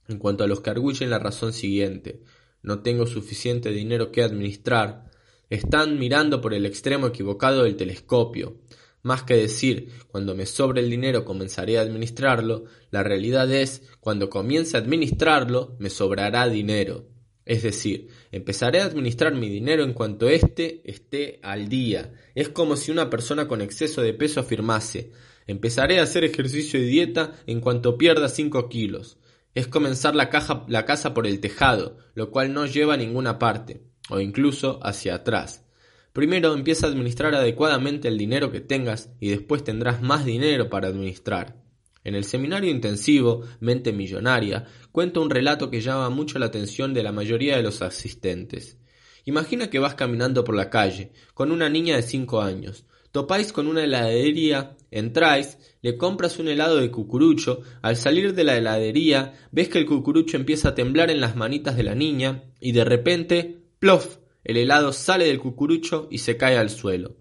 A: En cuanto a los que arguyen la razón siguiente, no tengo suficiente dinero que administrar, están mirando por el extremo equivocado del telescopio. Más que decir, cuando me sobre el dinero comenzaré a administrarlo, la realidad es, cuando comience a administrarlo, me sobrará dinero. Es decir, empezaré a administrar mi dinero en cuanto éste esté al día. Es como si una persona con exceso de peso afirmase, empezaré a hacer ejercicio y dieta en cuanto pierda 5 kilos es comenzar la, caja, la casa por el tejado, lo cual no lleva a ninguna parte, o incluso hacia atrás. Primero empieza a administrar adecuadamente el dinero que tengas y después tendrás más dinero para administrar. En el seminario intensivo Mente Millonaria cuento un relato que llama mucho la atención de la mayoría de los asistentes. Imagina que vas caminando por la calle con una niña de cinco años. Topáis con una heladería, entráis, le compras un helado de cucurucho, al salir de la heladería ves que el cucurucho empieza a temblar en las manitas de la niña y de repente, ¡plof! El helado sale del cucurucho y se cae al suelo.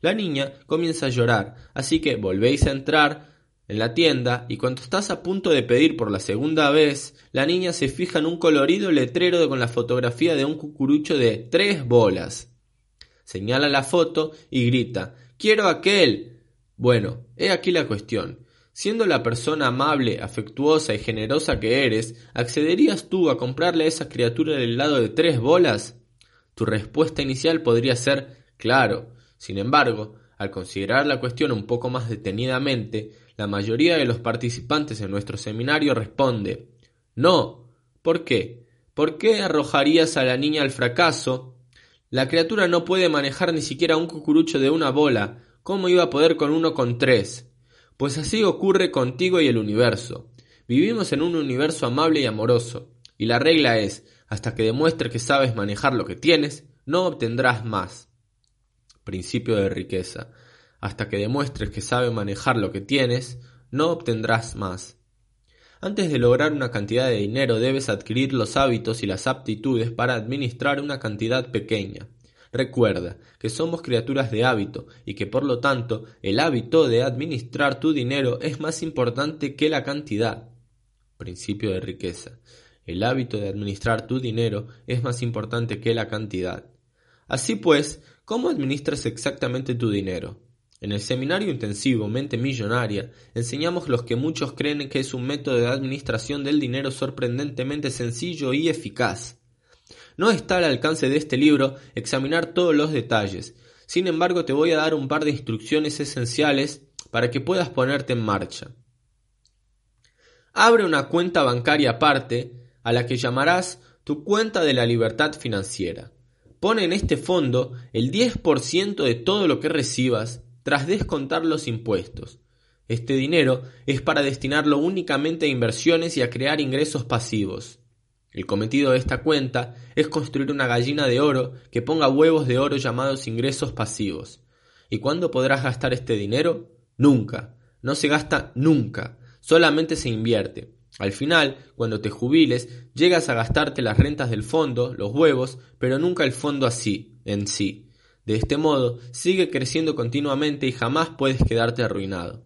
A: La niña comienza a llorar, así que volvéis a entrar en la tienda y cuando estás a punto de pedir por la segunda vez, la niña se fija en un colorido letrero con la fotografía de un cucurucho de tres bolas. Señala la foto y grita Quiero aquel. Bueno, he aquí la cuestión. Siendo la persona amable, afectuosa y generosa que eres, ¿accederías tú a comprarle a esa criatura el helado de tres bolas? Tu respuesta inicial podría ser claro. Sin embargo, al considerar la cuestión un poco más detenidamente, la mayoría de los participantes en nuestro seminario responde No. ¿Por qué? ¿Por qué arrojarías a la niña al fracaso la criatura no puede manejar ni siquiera un cucurucho de una bola. ¿Cómo iba a poder con uno con tres? Pues así ocurre contigo y el universo. Vivimos en un universo amable y amoroso. Y la regla es, hasta que demuestres que sabes manejar lo que tienes, no obtendrás más. Principio de riqueza. Hasta que demuestres que sabes manejar lo que tienes, no obtendrás más. Antes de lograr una cantidad de dinero debes adquirir los hábitos y las aptitudes para administrar una cantidad pequeña. Recuerda que somos criaturas de hábito y que por lo tanto el hábito de administrar tu dinero es más importante que la cantidad. Principio de riqueza. El hábito de administrar tu dinero es más importante que la cantidad. Así pues, ¿cómo administras exactamente tu dinero? En el seminario intensivo Mente Millonaria enseñamos los que muchos creen que es un método de administración del dinero sorprendentemente sencillo y eficaz. No está al alcance de este libro examinar todos los detalles, sin embargo te voy a dar un par de instrucciones esenciales para que puedas ponerte en marcha. Abre una cuenta bancaria aparte a la que llamarás tu cuenta de la libertad financiera. Pone en este fondo el 10% de todo lo que recibas tras descontar los impuestos. Este dinero es para destinarlo únicamente a inversiones y a crear ingresos pasivos. El cometido de esta cuenta es construir una gallina de oro que ponga huevos de oro llamados ingresos pasivos. ¿Y cuándo podrás gastar este dinero? Nunca. No se gasta nunca. Solamente se invierte. Al final, cuando te jubiles, llegas a gastarte las rentas del fondo, los huevos, pero nunca el fondo así, en sí. De este modo, sigue creciendo continuamente y jamás puedes quedarte arruinado.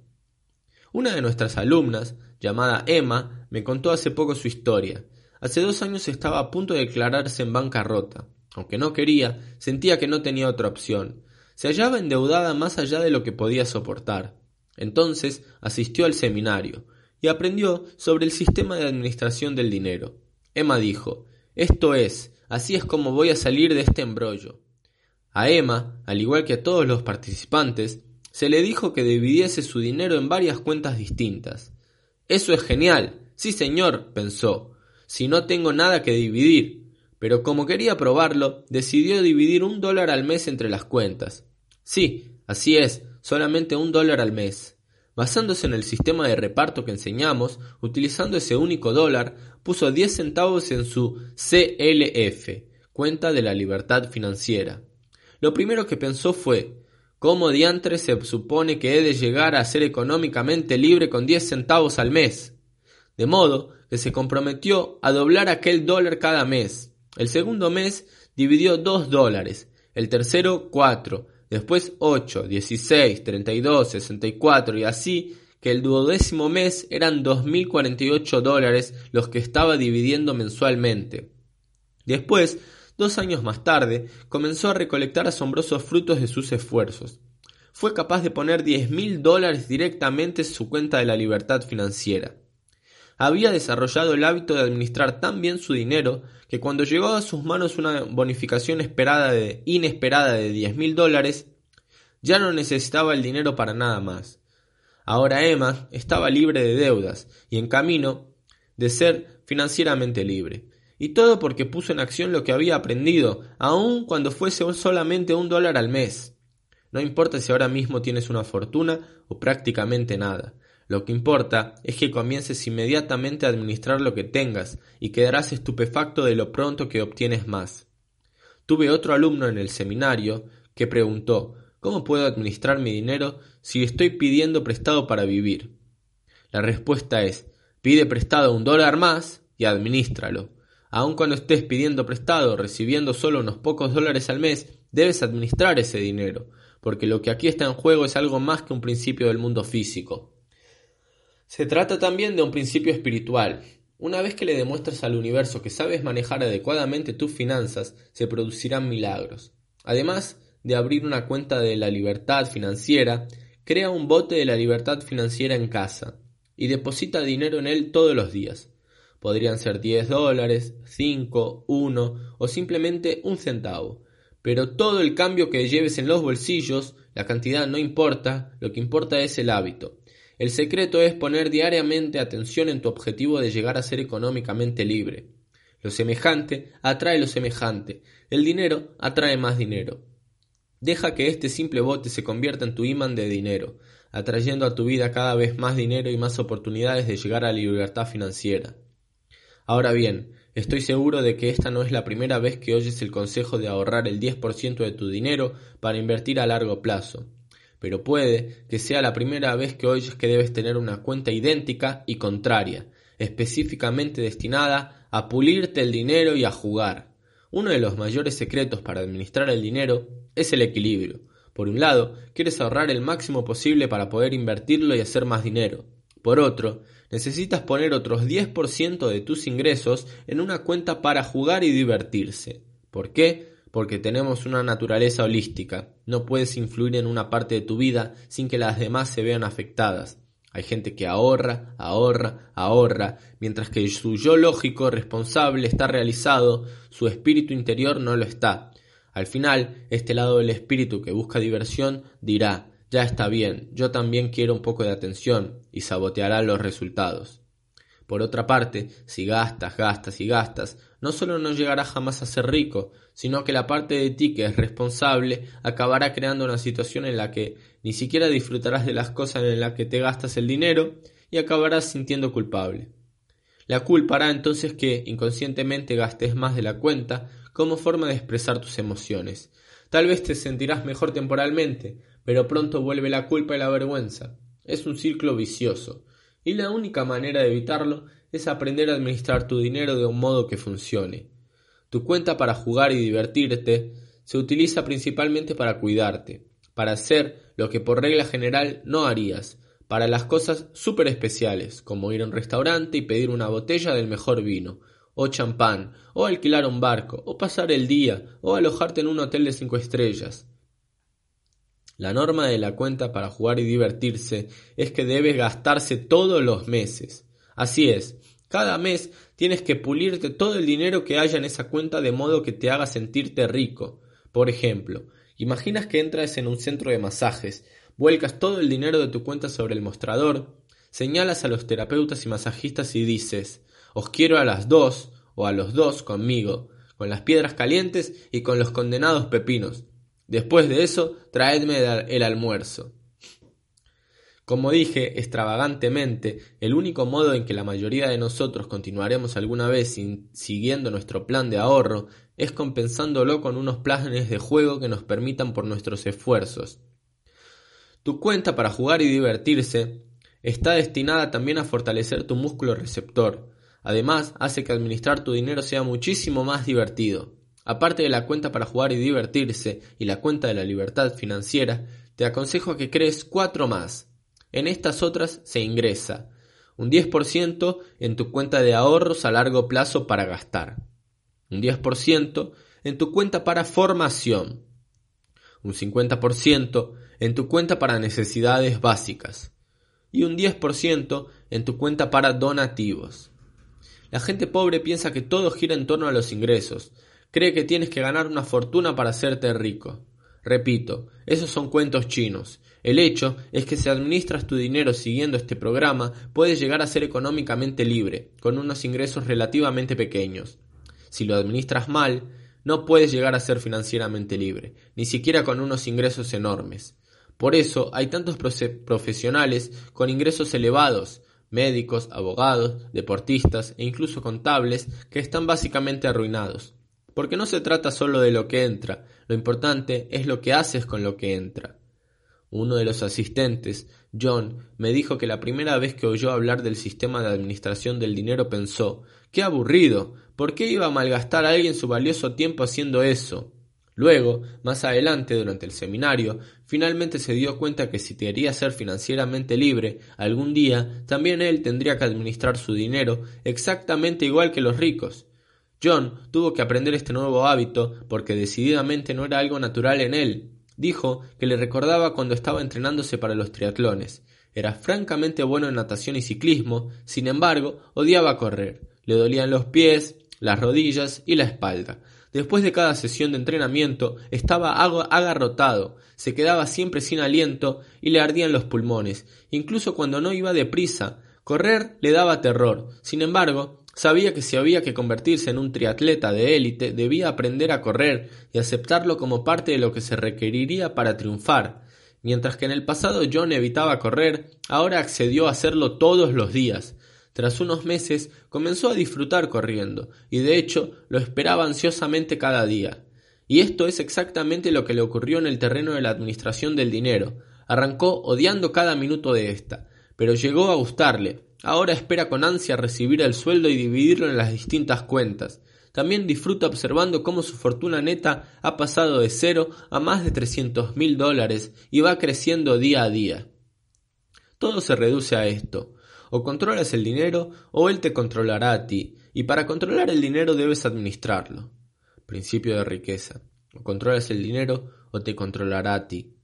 A: Una de nuestras alumnas, llamada Emma, me contó hace poco su historia. Hace dos años estaba a punto de declararse en bancarrota. Aunque no quería, sentía que no tenía otra opción. Se hallaba endeudada más allá de lo que podía soportar. Entonces asistió al seminario y aprendió sobre el sistema de administración del dinero. Emma dijo, Esto es, así es como voy a salir de este embrollo. A Emma, al igual que a todos los participantes, se le dijo que dividiese su dinero en varias cuentas distintas. Eso es genial. Sí, señor, pensó. Si no tengo nada que dividir. Pero como quería probarlo, decidió dividir un dólar al mes entre las cuentas. Sí, así es, solamente un dólar al mes. Basándose en el sistema de reparto que enseñamos, utilizando ese único dólar, puso 10 centavos en su CLF, cuenta de la libertad financiera. Lo primero que pensó fue, ¿cómo diantre se supone que he de llegar a ser económicamente libre con diez centavos al mes? De modo que se comprometió a doblar aquel dólar cada mes. El segundo mes dividió dos dólares, el tercero cuatro, después ocho, dieciséis, treinta y dos, sesenta y cuatro y así que el duodécimo mes eran dos mil cuarenta y ocho dólares los que estaba dividiendo mensualmente. Después Dos años más tarde, comenzó a recolectar asombrosos frutos de sus esfuerzos. Fue capaz de poner diez mil dólares directamente en su cuenta de la libertad financiera. Había desarrollado el hábito de administrar tan bien su dinero que cuando llegó a sus manos una bonificación esperada de, inesperada de diez mil dólares, ya no necesitaba el dinero para nada más. Ahora Emma estaba libre de deudas y en camino de ser financieramente libre. Y todo porque puso en acción lo que había aprendido, aun cuando fuese solamente un dólar al mes. No importa si ahora mismo tienes una fortuna o prácticamente nada. Lo que importa es que comiences inmediatamente a administrar lo que tengas y quedarás estupefacto de lo pronto que obtienes más. Tuve otro alumno en el seminario que preguntó ¿Cómo puedo administrar mi dinero si estoy pidiendo prestado para vivir? La respuesta es pide prestado un dólar más y administralo. Aun cuando estés pidiendo prestado, recibiendo solo unos pocos dólares al mes, debes administrar ese dinero, porque lo que aquí está en juego es algo más que un principio del mundo físico. Se trata también de un principio espiritual. Una vez que le demuestras al universo que sabes manejar adecuadamente tus finanzas, se producirán milagros. Además de abrir una cuenta de la libertad financiera, crea un bote de la libertad financiera en casa y deposita dinero en él todos los días. Podrían ser 10 dólares, 5, 1 o simplemente un centavo. Pero todo el cambio que lleves en los bolsillos, la cantidad no importa, lo que importa es el hábito. El secreto es poner diariamente atención en tu objetivo de llegar a ser económicamente libre. Lo semejante atrae lo semejante. El dinero atrae más dinero. Deja que este simple bote se convierta en tu imán de dinero, atrayendo a tu vida cada vez más dinero y más oportunidades de llegar a la libertad financiera. Ahora bien, estoy seguro de que esta no es la primera vez que oyes el consejo de ahorrar el 10% de tu dinero para invertir a largo plazo, pero puede que sea la primera vez que oyes que debes tener una cuenta idéntica y contraria, específicamente destinada a pulirte el dinero y a jugar, Uno de los mayores secretos para administrar el dinero es el equilibrio. Por un lado, quieres ahorrar el máximo posible para poder invertirlo y hacer más dinero. Por otro, necesitas poner otros 10% de tus ingresos en una cuenta para jugar y divertirse. ¿Por qué? Porque tenemos una naturaleza holística. No puedes influir en una parte de tu vida sin que las demás se vean afectadas. Hay gente que ahorra, ahorra, ahorra, mientras que su yo lógico responsable está realizado, su espíritu interior no lo está. Al final, este lado del espíritu que busca diversión dirá, ya está bien, yo también quiero un poco de atención, y saboteará los resultados. Por otra parte, si gastas, gastas y gastas, no solo no llegarás jamás a ser rico, sino que la parte de ti que es responsable acabará creando una situación en la que ni siquiera disfrutarás de las cosas en las que te gastas el dinero y acabarás sintiendo culpable. La culpa hará entonces que inconscientemente gastes más de la cuenta como forma de expresar tus emociones. Tal vez te sentirás mejor temporalmente, pero pronto vuelve la culpa y la vergüenza. Es un círculo vicioso, y la única manera de evitarlo es aprender a administrar tu dinero de un modo que funcione. Tu cuenta para jugar y divertirte se utiliza principalmente para cuidarte, para hacer lo que por regla general no harías, para las cosas súper especiales, como ir a un restaurante y pedir una botella del mejor vino, o champán, o alquilar un barco, o pasar el día, o alojarte en un hotel de cinco estrellas. La norma de la cuenta para jugar y divertirse es que debe gastarse todos los meses. Así es, cada mes tienes que pulirte todo el dinero que haya en esa cuenta de modo que te haga sentirte rico. Por ejemplo, imaginas que entras en un centro de masajes, vuelcas todo el dinero de tu cuenta sobre el mostrador, señalas a los terapeutas y masajistas y dices, os quiero a las dos o a los dos conmigo, con las piedras calientes y con los condenados pepinos. Después de eso, traedme el almuerzo. Como dije extravagantemente, el único modo en que la mayoría de nosotros continuaremos alguna vez siguiendo nuestro plan de ahorro es compensándolo con unos planes de juego que nos permitan por nuestros esfuerzos. Tu cuenta para jugar y divertirse está destinada también a fortalecer tu músculo receptor. Además, hace que administrar tu dinero sea muchísimo más divertido. Aparte de la cuenta para jugar y divertirse y la cuenta de la libertad financiera, te aconsejo que crees cuatro más en estas otras se ingresa un 10% en tu cuenta de ahorros a largo plazo para gastar, un 10% en tu cuenta para formación, un 50% en tu cuenta para necesidades básicas y un 10% en tu cuenta para donativos. La gente pobre piensa que todo gira en torno a los ingresos, cree que tienes que ganar una fortuna para hacerte rico. Repito, esos son cuentos chinos. El hecho es que si administras tu dinero siguiendo este programa, puedes llegar a ser económicamente libre, con unos ingresos relativamente pequeños. Si lo administras mal, no puedes llegar a ser financieramente libre, ni siquiera con unos ingresos enormes. Por eso hay tantos profesionales con ingresos elevados, médicos, abogados, deportistas e incluso contables, que están básicamente arruinados. Porque no se trata solo de lo que entra, lo importante es lo que haces con lo que entra. Uno de los asistentes, John, me dijo que la primera vez que oyó hablar del sistema de administración del dinero pensó ¡Qué aburrido! ¿Por qué iba a malgastar a alguien su valioso tiempo haciendo eso? Luego, más adelante, durante el seminario, finalmente se dio cuenta que si quería ser financieramente libre, algún día también él tendría que administrar su dinero exactamente igual que los ricos. John tuvo que aprender este nuevo hábito porque decididamente no era algo natural en él, Dijo que le recordaba cuando estaba entrenándose para los triatlones. Era francamente bueno en natación y ciclismo, sin embargo, odiaba correr. Le dolían los pies, las rodillas y la espalda. Después de cada sesión de entrenamiento estaba agarrotado, se quedaba siempre sin aliento y le ardían los pulmones, incluso cuando no iba deprisa. Correr le daba terror. Sin embargo, Sabía que si había que convertirse en un triatleta de élite, debía aprender a correr y aceptarlo como parte de lo que se requeriría para triunfar. Mientras que en el pasado John evitaba correr, ahora accedió a hacerlo todos los días. Tras unos meses comenzó a disfrutar corriendo, y de hecho lo esperaba ansiosamente cada día. Y esto es exactamente lo que le ocurrió en el terreno de la administración del dinero. Arrancó odiando cada minuto de esta, pero llegó a gustarle, Ahora espera con ansia recibir el sueldo y dividirlo en las distintas cuentas. también disfruta observando cómo su fortuna neta ha pasado de cero a más de trescientos mil dólares y va creciendo día a día. Todo se reduce a esto. O controlas el dinero o él te controlará a ti, y para controlar el dinero debes administrarlo. Principio de riqueza. O controlas el dinero o te controlará a ti.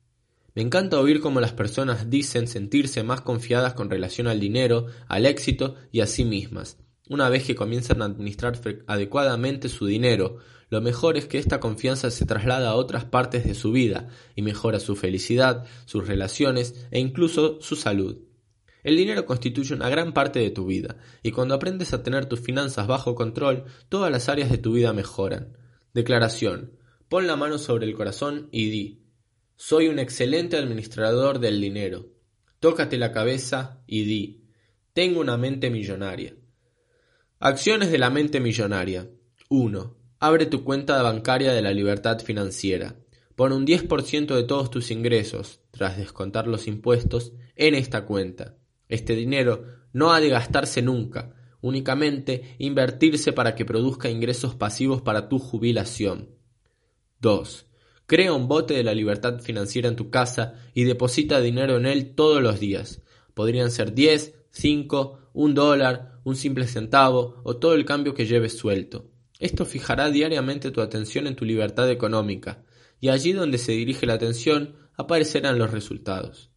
A: Me encanta oír cómo las personas dicen sentirse más confiadas con relación al dinero, al éxito y a sí mismas. Una vez que comienzan a administrar adecuadamente su dinero, lo mejor es que esta confianza se traslada a otras partes de su vida y mejora su felicidad, sus relaciones e incluso su salud. El dinero constituye una gran parte de tu vida, y cuando aprendes a tener tus finanzas bajo control, todas las áreas de tu vida mejoran. Declaración. Pon la mano sobre el corazón y di, soy un excelente administrador del dinero. Tócate la cabeza y di, tengo una mente millonaria. Acciones de la mente millonaria. 1. Abre tu cuenta bancaria de la libertad financiera. Pon un 10% de todos tus ingresos, tras descontar los impuestos, en esta cuenta. Este dinero no ha de gastarse nunca, únicamente invertirse para que produzca ingresos pasivos para tu jubilación. 2. Crea un bote de la libertad financiera en tu casa y deposita dinero en él todos los días. Podrían ser 10, 5, un dólar, un simple centavo o todo el cambio que lleves suelto. Esto fijará diariamente tu atención en tu libertad económica, y allí donde se dirige la atención aparecerán los resultados.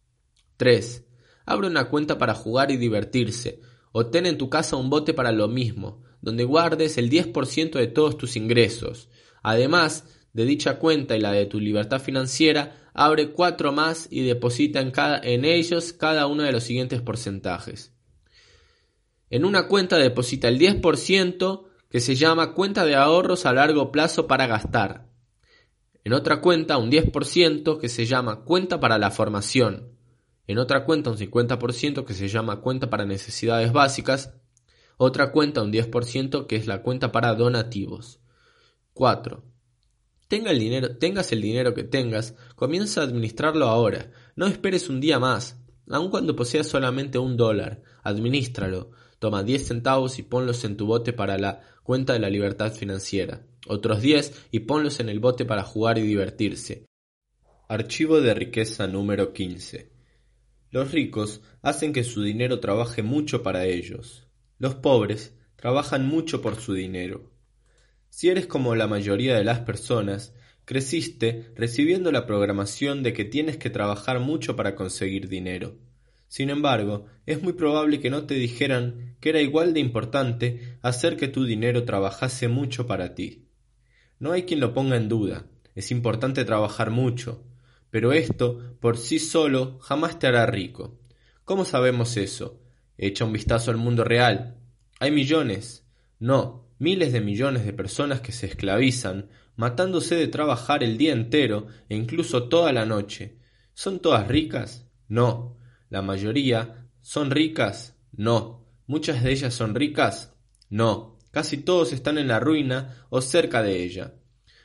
A: 3. Abre una cuenta para jugar y divertirse, o ten en tu casa un bote para lo mismo, donde guardes el 10% de todos tus ingresos. Además de dicha cuenta y la de tu libertad financiera, abre cuatro más y deposita en, cada, en ellos cada uno de los siguientes porcentajes. En una cuenta deposita el 10% que se llama cuenta de ahorros a largo plazo para gastar. En otra cuenta un 10% que se llama cuenta para la formación. En otra cuenta un 50% que se llama cuenta para necesidades básicas. Otra cuenta un 10% que es la cuenta para donativos. 4. Tenga el dinero, tengas el dinero que tengas, comienza a administrarlo ahora. No esperes un día más. Aun cuando poseas solamente un dólar, administralo. Toma 10 centavos y ponlos en tu bote para la cuenta de la libertad financiera. Otros 10 y ponlos en el bote para jugar y divertirse. Archivo de riqueza número 15. Los ricos hacen que su dinero trabaje mucho para ellos. Los pobres trabajan mucho por su dinero. Si eres como la mayoría de las personas, creciste recibiendo la programación de que tienes que trabajar mucho para conseguir dinero. Sin embargo, es muy probable que no te dijeran que era igual de importante hacer que tu dinero trabajase mucho para ti. No hay quien lo ponga en duda, es importante trabajar mucho, pero esto por sí solo jamás te hará rico. ¿Cómo sabemos eso? Echa un vistazo al mundo real. ¿Hay millones? No, miles de millones de personas que se esclavizan, matándose de trabajar el día entero e incluso toda la noche. ¿Son todas ricas? No. ¿La mayoría son ricas? No. ¿Muchas de ellas son ricas? No. Casi todos están en la ruina o cerca de ella.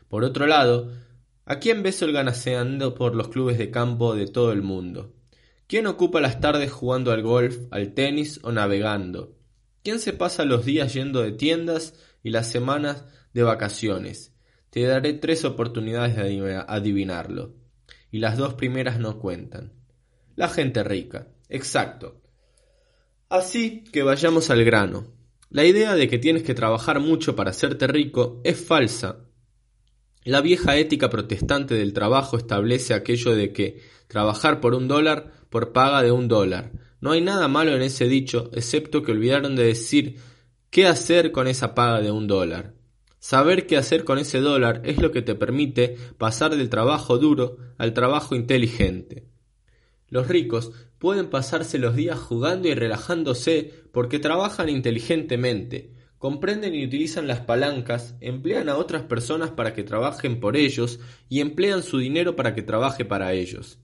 A: Por otro lado, ¿a quién ves organizando por los clubes de campo de todo el mundo? ¿Quién ocupa las tardes jugando al golf, al tenis o navegando? ¿Quién se pasa los días yendo de tiendas y las semanas de vacaciones? Te daré tres oportunidades de adivinarlo, y las dos primeras no cuentan. La gente rica. Exacto. Así que vayamos al grano. La idea de que tienes que trabajar mucho para hacerte rico es falsa. La vieja ética protestante del trabajo establece aquello de que trabajar por un dólar por paga de un dólar. No hay nada malo en ese dicho, excepto que olvidaron de decir qué hacer con esa paga de un dólar. Saber qué hacer con ese dólar es lo que te permite pasar del trabajo duro al trabajo inteligente. Los ricos pueden pasarse los días jugando y relajándose porque trabajan inteligentemente, comprenden y utilizan las palancas, emplean a otras personas para que trabajen por ellos y emplean su dinero para que trabaje para ellos.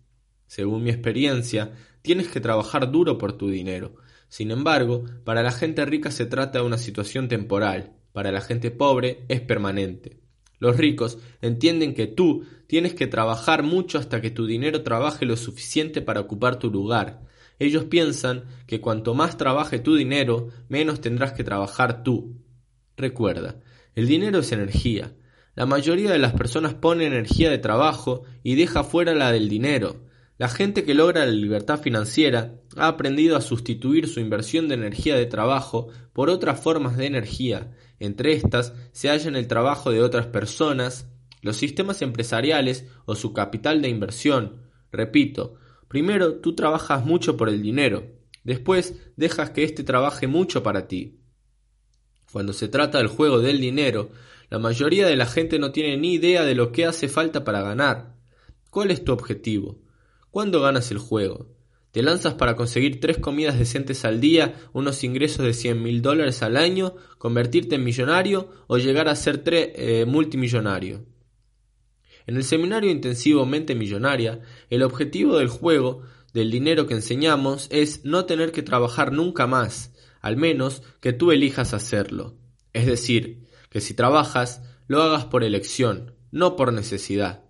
A: Según mi experiencia, tienes que trabajar duro por tu dinero. Sin embargo, para la gente rica se trata de una situación temporal, para la gente pobre es permanente. Los ricos entienden que tú tienes que trabajar mucho hasta que tu dinero trabaje lo suficiente para ocupar tu lugar. Ellos piensan que cuanto más trabaje tu dinero, menos tendrás que trabajar tú. Recuerda, El dinero es energía. La mayoría de las personas pone energía de trabajo y deja fuera la del dinero. La gente que logra la libertad financiera ha aprendido a sustituir su inversión de energía de trabajo por otras formas de energía. Entre estas se hallan el trabajo de otras personas, los sistemas empresariales o su capital de inversión. Repito, primero tú trabajas mucho por el dinero, después dejas que éste trabaje mucho para ti. Cuando se trata del juego del dinero, la mayoría de la gente no tiene ni idea de lo que hace falta para ganar. ¿Cuál es tu objetivo? ¿Cuándo ganas el juego? ¿Te lanzas para conseguir tres comidas decentes al día, unos ingresos de cien mil dólares al año, convertirte en millonario o llegar a ser eh, multimillonario? En el seminario intensivo Mente Millonaria, el objetivo del juego, del dinero que enseñamos, es no tener que trabajar nunca más, al menos que tú elijas hacerlo. Es decir, que si trabajas, lo hagas por elección, no por necesidad.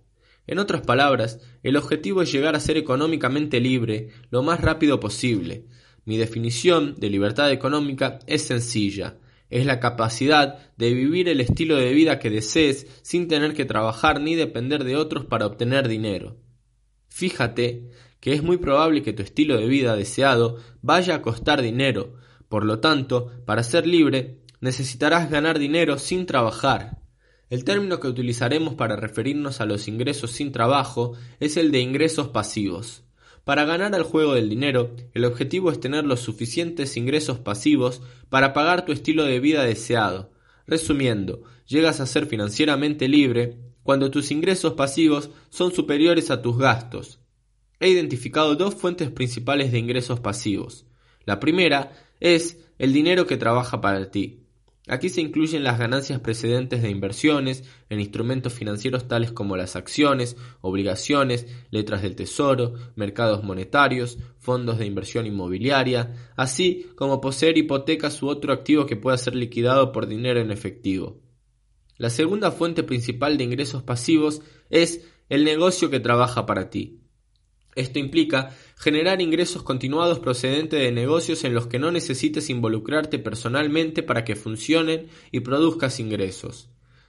A: En otras palabras, el objetivo es llegar a ser económicamente libre lo más rápido posible. Mi definición de libertad económica es sencilla. Es la capacidad de vivir el estilo de vida que desees sin tener que trabajar ni depender de otros para obtener dinero. Fíjate que es muy probable que tu estilo de vida deseado vaya a costar dinero. Por lo tanto, para ser libre, necesitarás ganar dinero sin trabajar. El término que utilizaremos para referirnos a los ingresos sin trabajo es el de ingresos pasivos. Para ganar al juego del dinero, el objetivo es tener los suficientes ingresos pasivos para pagar tu estilo de vida deseado. Resumiendo, llegas a ser financieramente libre cuando tus ingresos pasivos son superiores a tus gastos. He identificado dos fuentes principales de ingresos pasivos. La primera es el dinero que trabaja para ti. Aquí se incluyen las ganancias precedentes de inversiones en instrumentos financieros tales como las acciones, obligaciones, letras del tesoro, mercados monetarios, fondos de inversión inmobiliaria, así como poseer hipotecas u otro activo que pueda ser liquidado por dinero en efectivo. La segunda fuente principal de ingresos pasivos es el negocio que trabaja para ti. Esto implica generar ingresos continuados procedentes de negocios en los que no necesites involucrarte personalmente para que funcionen y produzcas ingresos.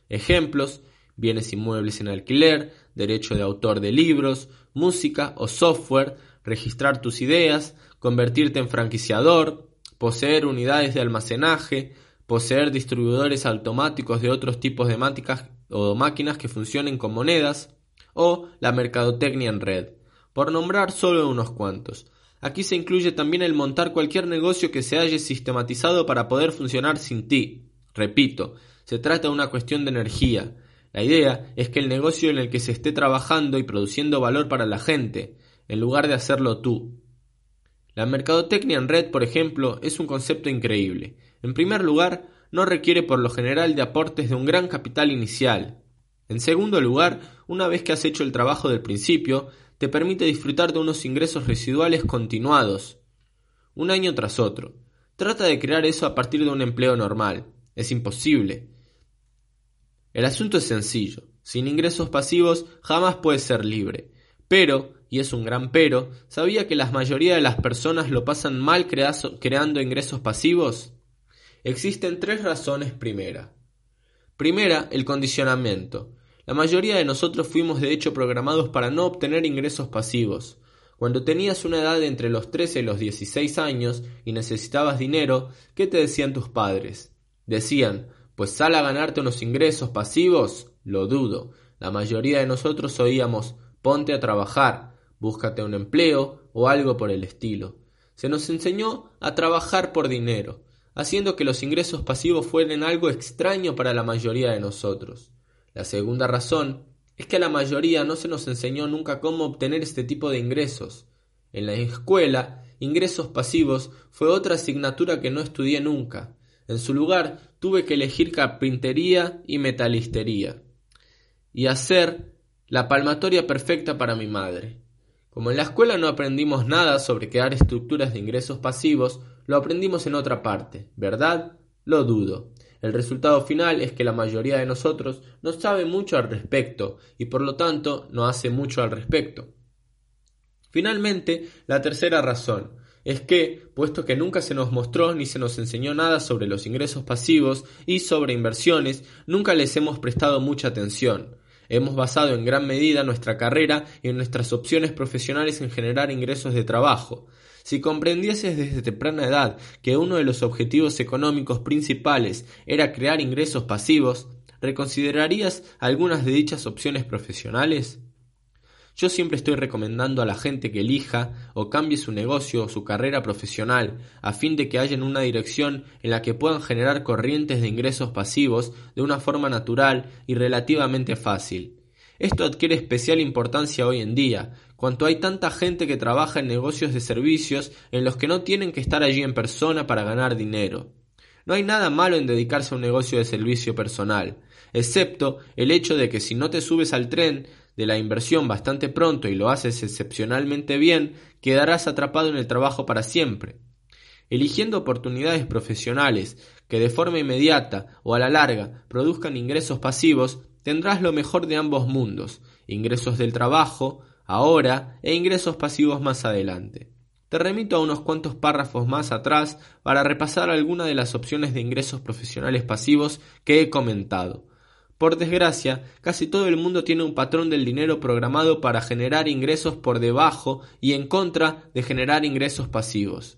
A: Ejemplos, bienes inmuebles en alquiler, derecho de autor de libros, música o software, registrar tus ideas, convertirte en franquiciador, poseer unidades de almacenaje, poseer distribuidores automáticos de otros tipos de máquinas o máquinas que funcionen con monedas, o la mercadotecnia en red por nombrar solo unos cuantos. Aquí se incluye también el montar cualquier negocio que se haya sistematizado para poder funcionar sin ti. Repito, se trata de una cuestión de energía. La idea es que el negocio en el que se esté trabajando y produciendo valor para la gente, en lugar de hacerlo tú. La mercadotecnia en red, por ejemplo, es un concepto increíble. En primer lugar, no requiere por lo general de aportes de un gran capital inicial. En segundo lugar, una vez que has hecho el trabajo del principio, te permite disfrutar de unos ingresos residuales continuados, un año tras otro. Trata de crear eso a partir de un empleo normal. Es imposible. El asunto es sencillo. Sin ingresos pasivos jamás puedes ser libre. Pero, y es un gran pero, ¿sabía que la mayoría de las personas lo pasan mal creando ingresos pasivos? Existen tres razones primera. Primera, el condicionamiento. La mayoría de nosotros fuimos de hecho programados para no obtener ingresos pasivos. Cuando tenías una edad entre los 13 y los 16 años y necesitabas dinero, ¿qué te decían tus padres? Decían, pues sal a ganarte unos ingresos pasivos. Lo dudo. La mayoría de nosotros oíamos, ponte a trabajar, búscate un empleo o algo por el estilo. Se nos enseñó a trabajar por dinero, haciendo que los ingresos pasivos fueran algo extraño para la mayoría de nosotros. La segunda razón es que a la mayoría no se nos enseñó nunca cómo obtener este tipo de ingresos. En la escuela, ingresos pasivos fue otra asignatura que no estudié nunca. En su lugar, tuve que elegir carpintería y metalistería. Y hacer la palmatoria perfecta para mi madre. Como en la escuela no aprendimos nada sobre crear estructuras de ingresos pasivos, lo aprendimos en otra parte, ¿verdad? Lo dudo. El resultado final es que la mayoría de nosotros no sabe mucho al respecto y por lo tanto no hace mucho al respecto. Finalmente, la tercera razón. es que, puesto que nunca se nos mostró ni se nos enseñó nada sobre los ingresos pasivos y sobre inversiones, nunca les hemos prestado mucha atención. Hemos basado en gran medida nuestra carrera y nuestras opciones profesionales en generar ingresos de trabajo. Si comprendieses desde temprana edad que uno de los objetivos económicos principales era crear ingresos pasivos, ¿reconsiderarías algunas de dichas opciones profesionales? Yo siempre estoy recomendando a la gente que elija o cambie su negocio o su carrera profesional a fin de que haya una dirección en la que puedan generar corrientes de ingresos pasivos de una forma natural y relativamente fácil. Esto adquiere especial importancia hoy en día, cuanto hay tanta gente que trabaja en negocios de servicios en los que no tienen que estar allí en persona para ganar dinero. No hay nada malo en dedicarse a un negocio de servicio personal, excepto el hecho de que si no te subes al tren de la inversión bastante pronto y lo haces excepcionalmente bien, quedarás atrapado en el trabajo para siempre. Eligiendo oportunidades profesionales que de forma inmediata o a la larga produzcan ingresos pasivos, tendrás lo mejor de ambos mundos, ingresos del trabajo, ahora, e ingresos pasivos más adelante. Te remito a unos cuantos párrafos más atrás para repasar algunas de las opciones de ingresos profesionales pasivos que he comentado. Por desgracia, casi todo el mundo tiene un patrón del dinero programado para generar ingresos por debajo y en contra de generar ingresos pasivos.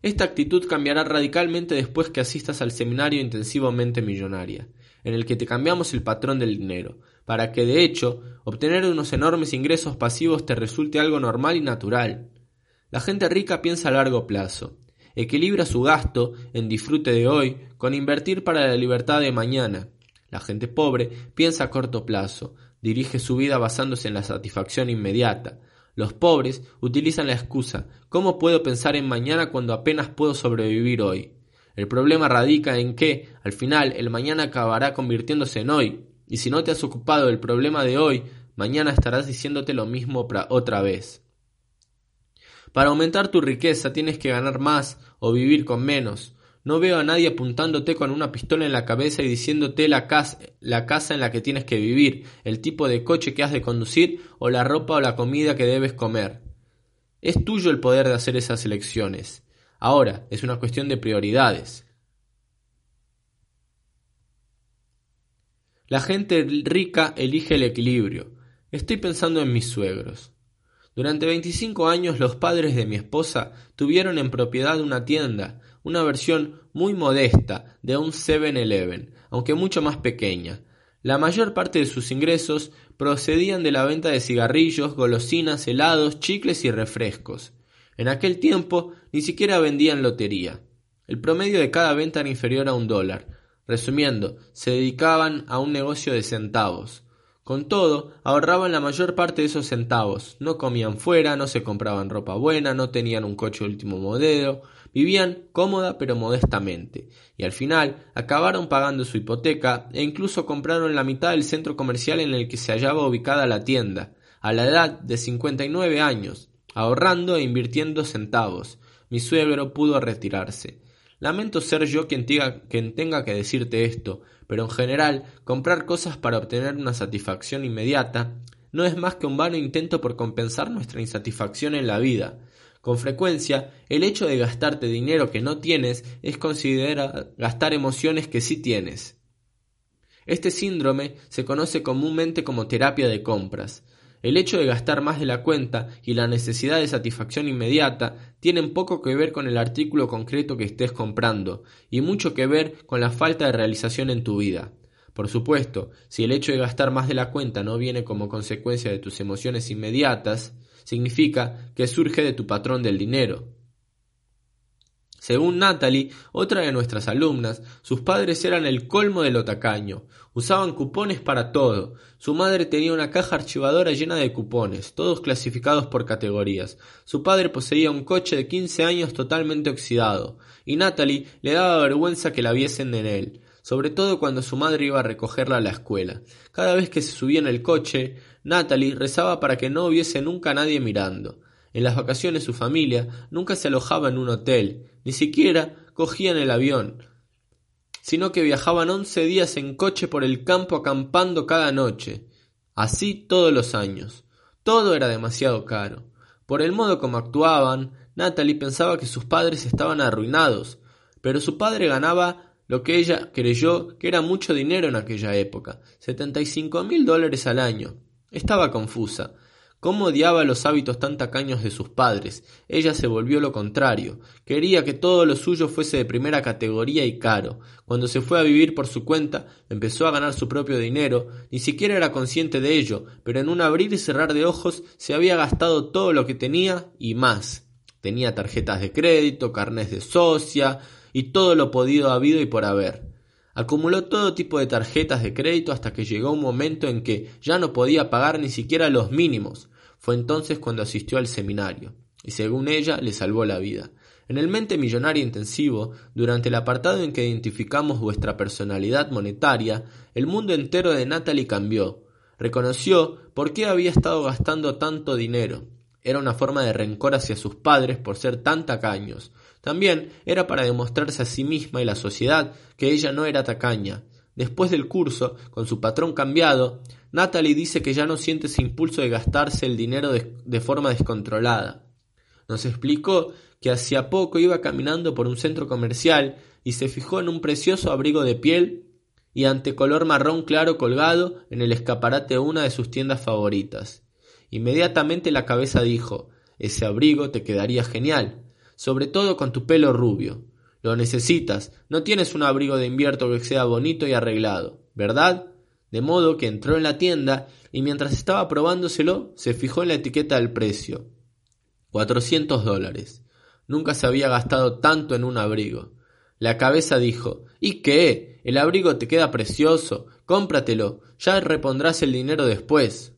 A: Esta actitud cambiará radicalmente después que asistas al seminario intensivamente millonaria, en el que te cambiamos el patrón del dinero, para que de hecho obtener unos enormes ingresos pasivos te resulte algo normal y natural. La gente rica piensa a largo plazo, equilibra su gasto en disfrute de hoy con invertir para la libertad de mañana, la gente pobre piensa a corto plazo, dirige su vida basándose en la satisfacción inmediata. Los pobres utilizan la excusa ¿cómo puedo pensar en mañana cuando apenas puedo sobrevivir hoy? El problema radica en que, al final, el mañana acabará convirtiéndose en hoy, y si no te has ocupado del problema de hoy, mañana estarás diciéndote lo mismo otra vez. Para aumentar tu riqueza tienes que ganar más o vivir con menos. No veo a nadie apuntándote con una pistola en la cabeza y diciéndote la casa, la casa en la que tienes que vivir, el tipo de coche que has de conducir o la ropa o la comida que debes comer. Es tuyo el poder de hacer esas elecciones. Ahora, es una cuestión de prioridades. La gente rica elige el equilibrio. Estoy pensando en mis suegros. Durante 25 años los padres de mi esposa tuvieron en propiedad una tienda, una versión muy modesta de un 7-Eleven, aunque mucho más pequeña. La mayor parte de sus ingresos procedían de la venta de cigarrillos, golosinas, helados, chicles y refrescos. En aquel tiempo ni siquiera vendían lotería. El promedio de cada venta era inferior a un dólar. Resumiendo, se dedicaban a un negocio de centavos. Con todo, ahorraban la mayor parte de esos centavos, no comían fuera, no se compraban ropa buena, no tenían un coche último modelo, vivían cómoda pero modestamente, y al final acabaron pagando su hipoteca e incluso compraron la mitad del centro comercial en el que se hallaba ubicada la tienda, a la edad de cincuenta y nueve años, ahorrando e invirtiendo centavos. Mi suegro pudo retirarse. Lamento ser yo quien tenga, que decirte esto, pero en general, comprar cosas para obtener una satisfacción inmediata no es más que un vano intento por compensar nuestra insatisfacción en la vida. Con frecuencia, el hecho de gastarte dinero que no tienes es considerar gastar emociones que sí tienes. Este síndrome se conoce comúnmente como terapia de compras. El hecho de gastar más de la cuenta y la necesidad de satisfacción inmediata tienen poco que ver con el artículo concreto que estés comprando y mucho que ver con la falta de realización en tu vida. Por supuesto, si el hecho de gastar más de la cuenta no viene como consecuencia de tus emociones inmediatas, significa que surge de tu patrón del dinero. Según Natalie, otra de nuestras alumnas, sus padres eran el colmo de lo tacaño. Usaban cupones para todo. Su madre tenía una caja archivadora llena de cupones, todos clasificados por categorías. Su padre poseía un coche de quince años totalmente oxidado, y Natalie le daba vergüenza que la viesen en él, sobre todo cuando su madre iba a recogerla a la escuela. Cada vez que se subía en el coche, Natalie rezaba para que no hubiese nunca nadie mirando. En las vacaciones su familia nunca se alojaba en un hotel, ni siquiera cogían el avión, sino que viajaban once días en coche por el campo acampando cada noche. Así todos los años. Todo era demasiado caro. Por el modo como actuaban, Natalie pensaba que sus padres estaban arruinados, pero su padre ganaba lo que ella creyó que era mucho dinero en aquella época, setenta y cinco mil dólares al año. Estaba confusa. Cómo odiaba los hábitos tan tacaños de sus padres. Ella se volvió lo contrario. Quería que todo lo suyo fuese de primera categoría y caro. Cuando se fue a vivir por su cuenta, empezó a ganar su propio dinero. Ni siquiera era consciente de ello, pero en un abrir y cerrar de ojos se había gastado todo lo que tenía y más. Tenía tarjetas de crédito, carnes de socia y todo lo podido habido y por haber. Acumuló todo tipo de tarjetas de crédito hasta que llegó un momento en que ya no podía pagar ni siquiera los mínimos. Fue entonces cuando asistió al seminario, y según ella le salvó la vida. En el Mente Millonaria Intensivo, durante el apartado en que identificamos vuestra personalidad monetaria, el mundo entero de Natalie cambió. Reconoció por qué había estado gastando tanto dinero. Era una forma de rencor hacia sus padres por ser tan tacaños. También era para demostrarse a sí misma y la sociedad que ella no era tacaña. Después del curso, con su patrón cambiado, Natalie dice que ya no siente ese impulso de gastarse el dinero de, forma descontrolada. Nos explicó que hacía poco iba caminando por un centro comercial y se fijó en un precioso abrigo de piel y ante color marrón claro colgado en el escaparate de una de sus tiendas favoritas. Inmediatamente la cabeza dijo ese abrigo te quedaría genial, sobre todo con tu pelo rubio. Lo necesitas, no tienes un abrigo de invierno que sea bonito y arreglado, ¿verdad? De modo que entró en la tienda y mientras estaba probándoselo se fijó en la etiqueta del precio. Cuatrocientos dólares. Nunca se había gastado tanto en un abrigo. La cabeza dijo ¿Y qué? El abrigo te queda precioso. Cómpratelo. Ya repondrás el dinero después.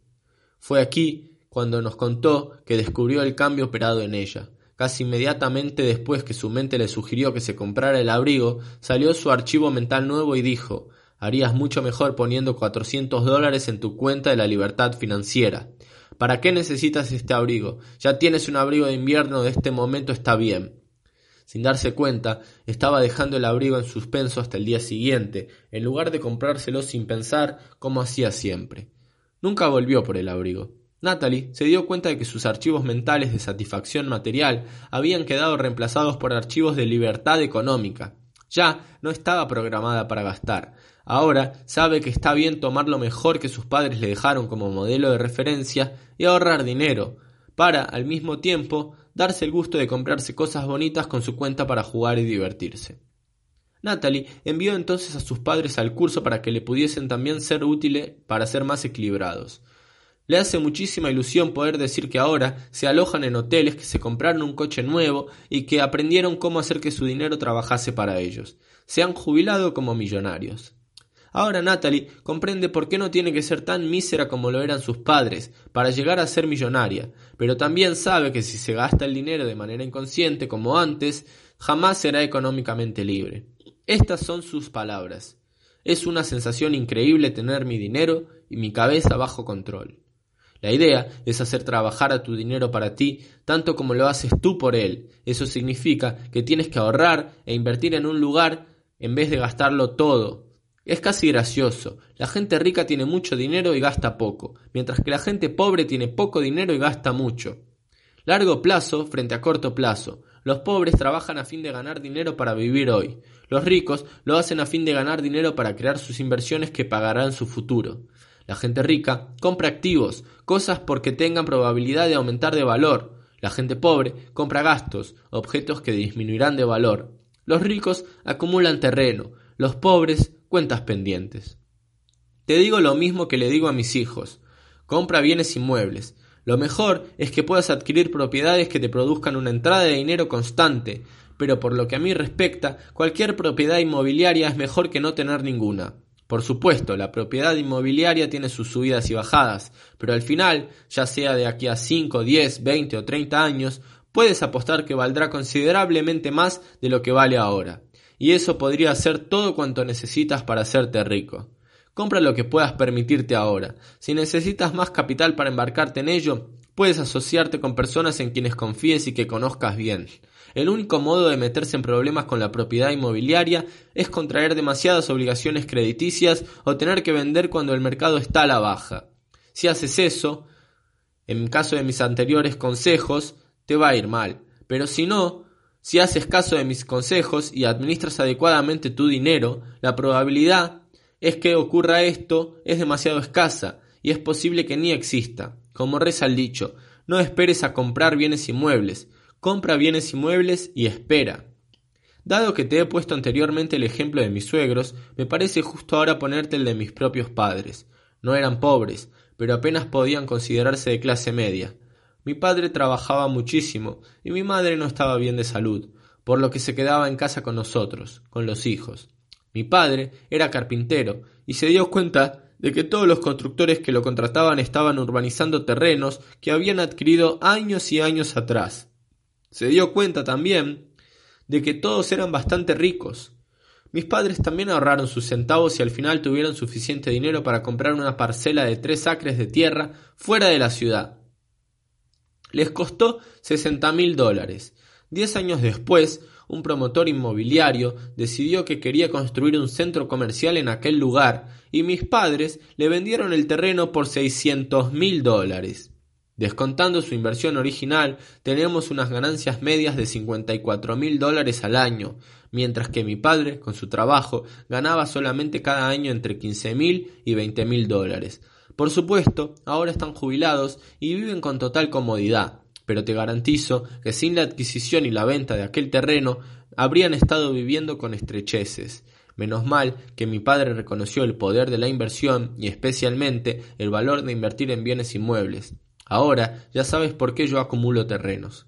A: Fue aquí cuando nos contó que descubrió el cambio operado en ella. Casi inmediatamente después que su mente le sugirió que se comprara el abrigo, salió su archivo mental nuevo y dijo Harías mucho mejor poniendo cuatrocientos dólares en tu cuenta de la libertad financiera. ¿Para qué necesitas este abrigo? Ya tienes un abrigo de invierno de este momento está bien. Sin darse cuenta, estaba dejando el abrigo en suspenso hasta el día siguiente, en lugar de comprárselo sin pensar como hacía siempre. Nunca volvió por el abrigo. Natalie se dio cuenta de que sus archivos mentales de satisfacción material habían quedado reemplazados por archivos de libertad económica. Ya no estaba programada para gastar, Ahora sabe que está bien tomar lo mejor que sus padres le dejaron como modelo de referencia y ahorrar dinero, para, al mismo tiempo, darse el gusto de comprarse cosas bonitas con su cuenta para jugar y divertirse. Natalie envió entonces a sus padres al curso para que le pudiesen también ser útiles para ser más equilibrados. Le hace muchísima ilusión poder decir que ahora se alojan en hoteles, que se compraron un coche nuevo y que aprendieron cómo hacer que su dinero trabajase para ellos. Se han jubilado como millonarios. Ahora Natalie comprende por qué no tiene que ser tan mísera como lo eran sus padres para llegar a ser millonaria, pero también sabe que si se gasta el dinero de manera inconsciente como antes, jamás será económicamente libre. Estas son sus palabras. Es una sensación increíble tener mi dinero y mi cabeza bajo control. La idea es hacer trabajar a tu dinero para ti tanto como lo haces tú por él. Eso significa que tienes que ahorrar e invertir en un lugar en vez de gastarlo todo es casi gracioso. La gente rica tiene mucho dinero y gasta poco, mientras que la gente pobre tiene poco dinero y gasta mucho. Largo plazo frente a corto plazo. Los pobres trabajan a fin de ganar dinero para vivir hoy. Los ricos lo hacen a fin de ganar dinero para crear sus inversiones que pagarán su futuro. La gente rica compra activos, cosas porque tengan probabilidad de aumentar de valor. La gente pobre compra gastos, objetos que disminuirán de valor. Los ricos acumulan terreno, los pobres cuentas pendientes. Te digo lo mismo que le digo a mis hijos. Compra bienes inmuebles. Lo mejor es que puedas adquirir propiedades que te produzcan una entrada de dinero constante, pero por lo que a mí respecta, cualquier propiedad inmobiliaria es mejor que no tener ninguna. Por supuesto, la propiedad inmobiliaria tiene sus subidas y bajadas, pero al final, ya sea de aquí a 5, 10, 20 o 30 años, puedes apostar que valdrá considerablemente más de lo que vale ahora y eso podría ser todo cuanto necesitas para hacerte rico. Compra lo que puedas permitirte ahora. Si necesitas más capital para embarcarte en ello, puedes asociarte con personas en quienes confíes y que conozcas bien. El único modo de meterse en problemas con la propiedad inmobiliaria es contraer demasiadas obligaciones crediticias o tener que vender cuando el mercado está a la baja. Si haces eso, en caso de mis anteriores consejos, te va a ir mal Pero si no, si haces caso de mis consejos y administras adecuadamente tu dinero, la probabilidad es que ocurra esto es demasiado escasa y es posible que ni exista. Como reza el dicho, no esperes a comprar bienes inmuebles, compra bienes inmuebles y espera. Dado que te he puesto anteriormente el ejemplo de mis suegros, me parece justo ahora ponerte el de mis propios padres. No eran pobres, pero apenas podían considerarse de clase media. Mi padre trabajaba muchísimo y mi madre no estaba bien de salud, por lo que se quedaba en casa con nosotros, con los hijos. Mi padre era carpintero y se dio cuenta de que todos los constructores que lo contrataban estaban urbanizando terrenos que habían adquirido años y años atrás. Se dio cuenta también de que todos eran bastante ricos. Mis padres también ahorraron sus centavos y al final tuvieron suficiente dinero para comprar una parcela de tres acres de tierra fuera de la ciudad. Les costó sesenta mil dólares. Diez años después, un promotor inmobiliario decidió que quería construir un centro comercial en aquel lugar y mis padres le vendieron el terreno por seiscientos mil dólares. Descontando su inversión original, tenemos unas ganancias medias de 54 mil dólares al año, mientras que mi padre, con su trabajo, ganaba solamente cada año entre 15 mil y 20 mil dólares. Por supuesto, ahora están jubilados y viven con total comodidad, pero te garantizo que sin la adquisición y la venta de aquel terreno habrían estado viviendo con estrecheces. Menos mal que mi padre reconoció el poder de la inversión y especialmente el valor de invertir en bienes inmuebles. Ahora ya sabes por qué yo acumulo terrenos.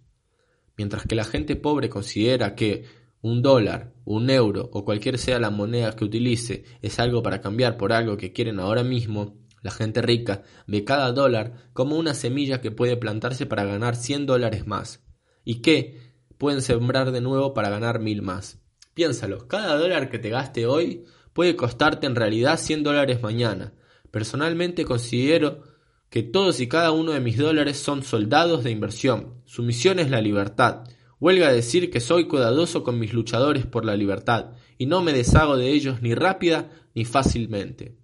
A: Mientras que la gente pobre considera que un dólar, un euro o cualquier sea la moneda que utilice es algo para cambiar por algo que quieren ahora mismo, la gente rica ve cada dólar como una semilla que puede plantarse para ganar 100 dólares más y que pueden sembrar de nuevo para ganar mil más. Piénsalo, cada dólar que te gaste hoy puede costarte en realidad 100 dólares mañana. Personalmente considero que todos y cada uno de mis dólares son soldados de inversión. Su misión es la libertad. Huelga decir que soy cuidadoso con mis luchadores por la libertad, y no me deshago de ellos ni rápida ni fácilmente.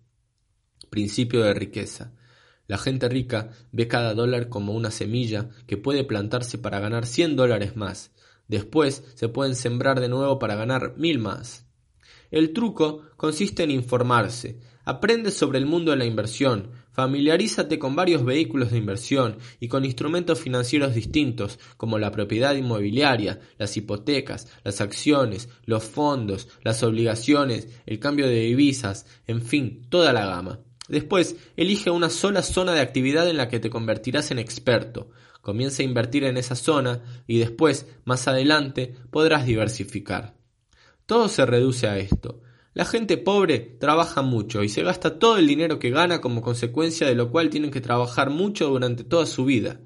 A: Principio de riqueza. La gente rica ve cada dólar como una semilla que puede plantarse para ganar cien dólares más. Después se pueden sembrar de nuevo para ganar mil más. El truco consiste en informarse. Aprende sobre el mundo de la inversión, Familiarízate con varios vehículos de inversión y con instrumentos financieros distintos como la propiedad inmobiliaria, las hipotecas, las acciones, los fondos, las obligaciones, el cambio de divisas, en fin, toda la gama. Después, elige una sola zona de actividad en la que te convertirás en experto. Comienza a invertir en esa zona y después, más adelante, podrás diversificar. Todo se reduce a esto. La gente pobre trabaja mucho y se gasta todo el dinero que gana como consecuencia de lo cual tienen que trabajar mucho durante toda su vida.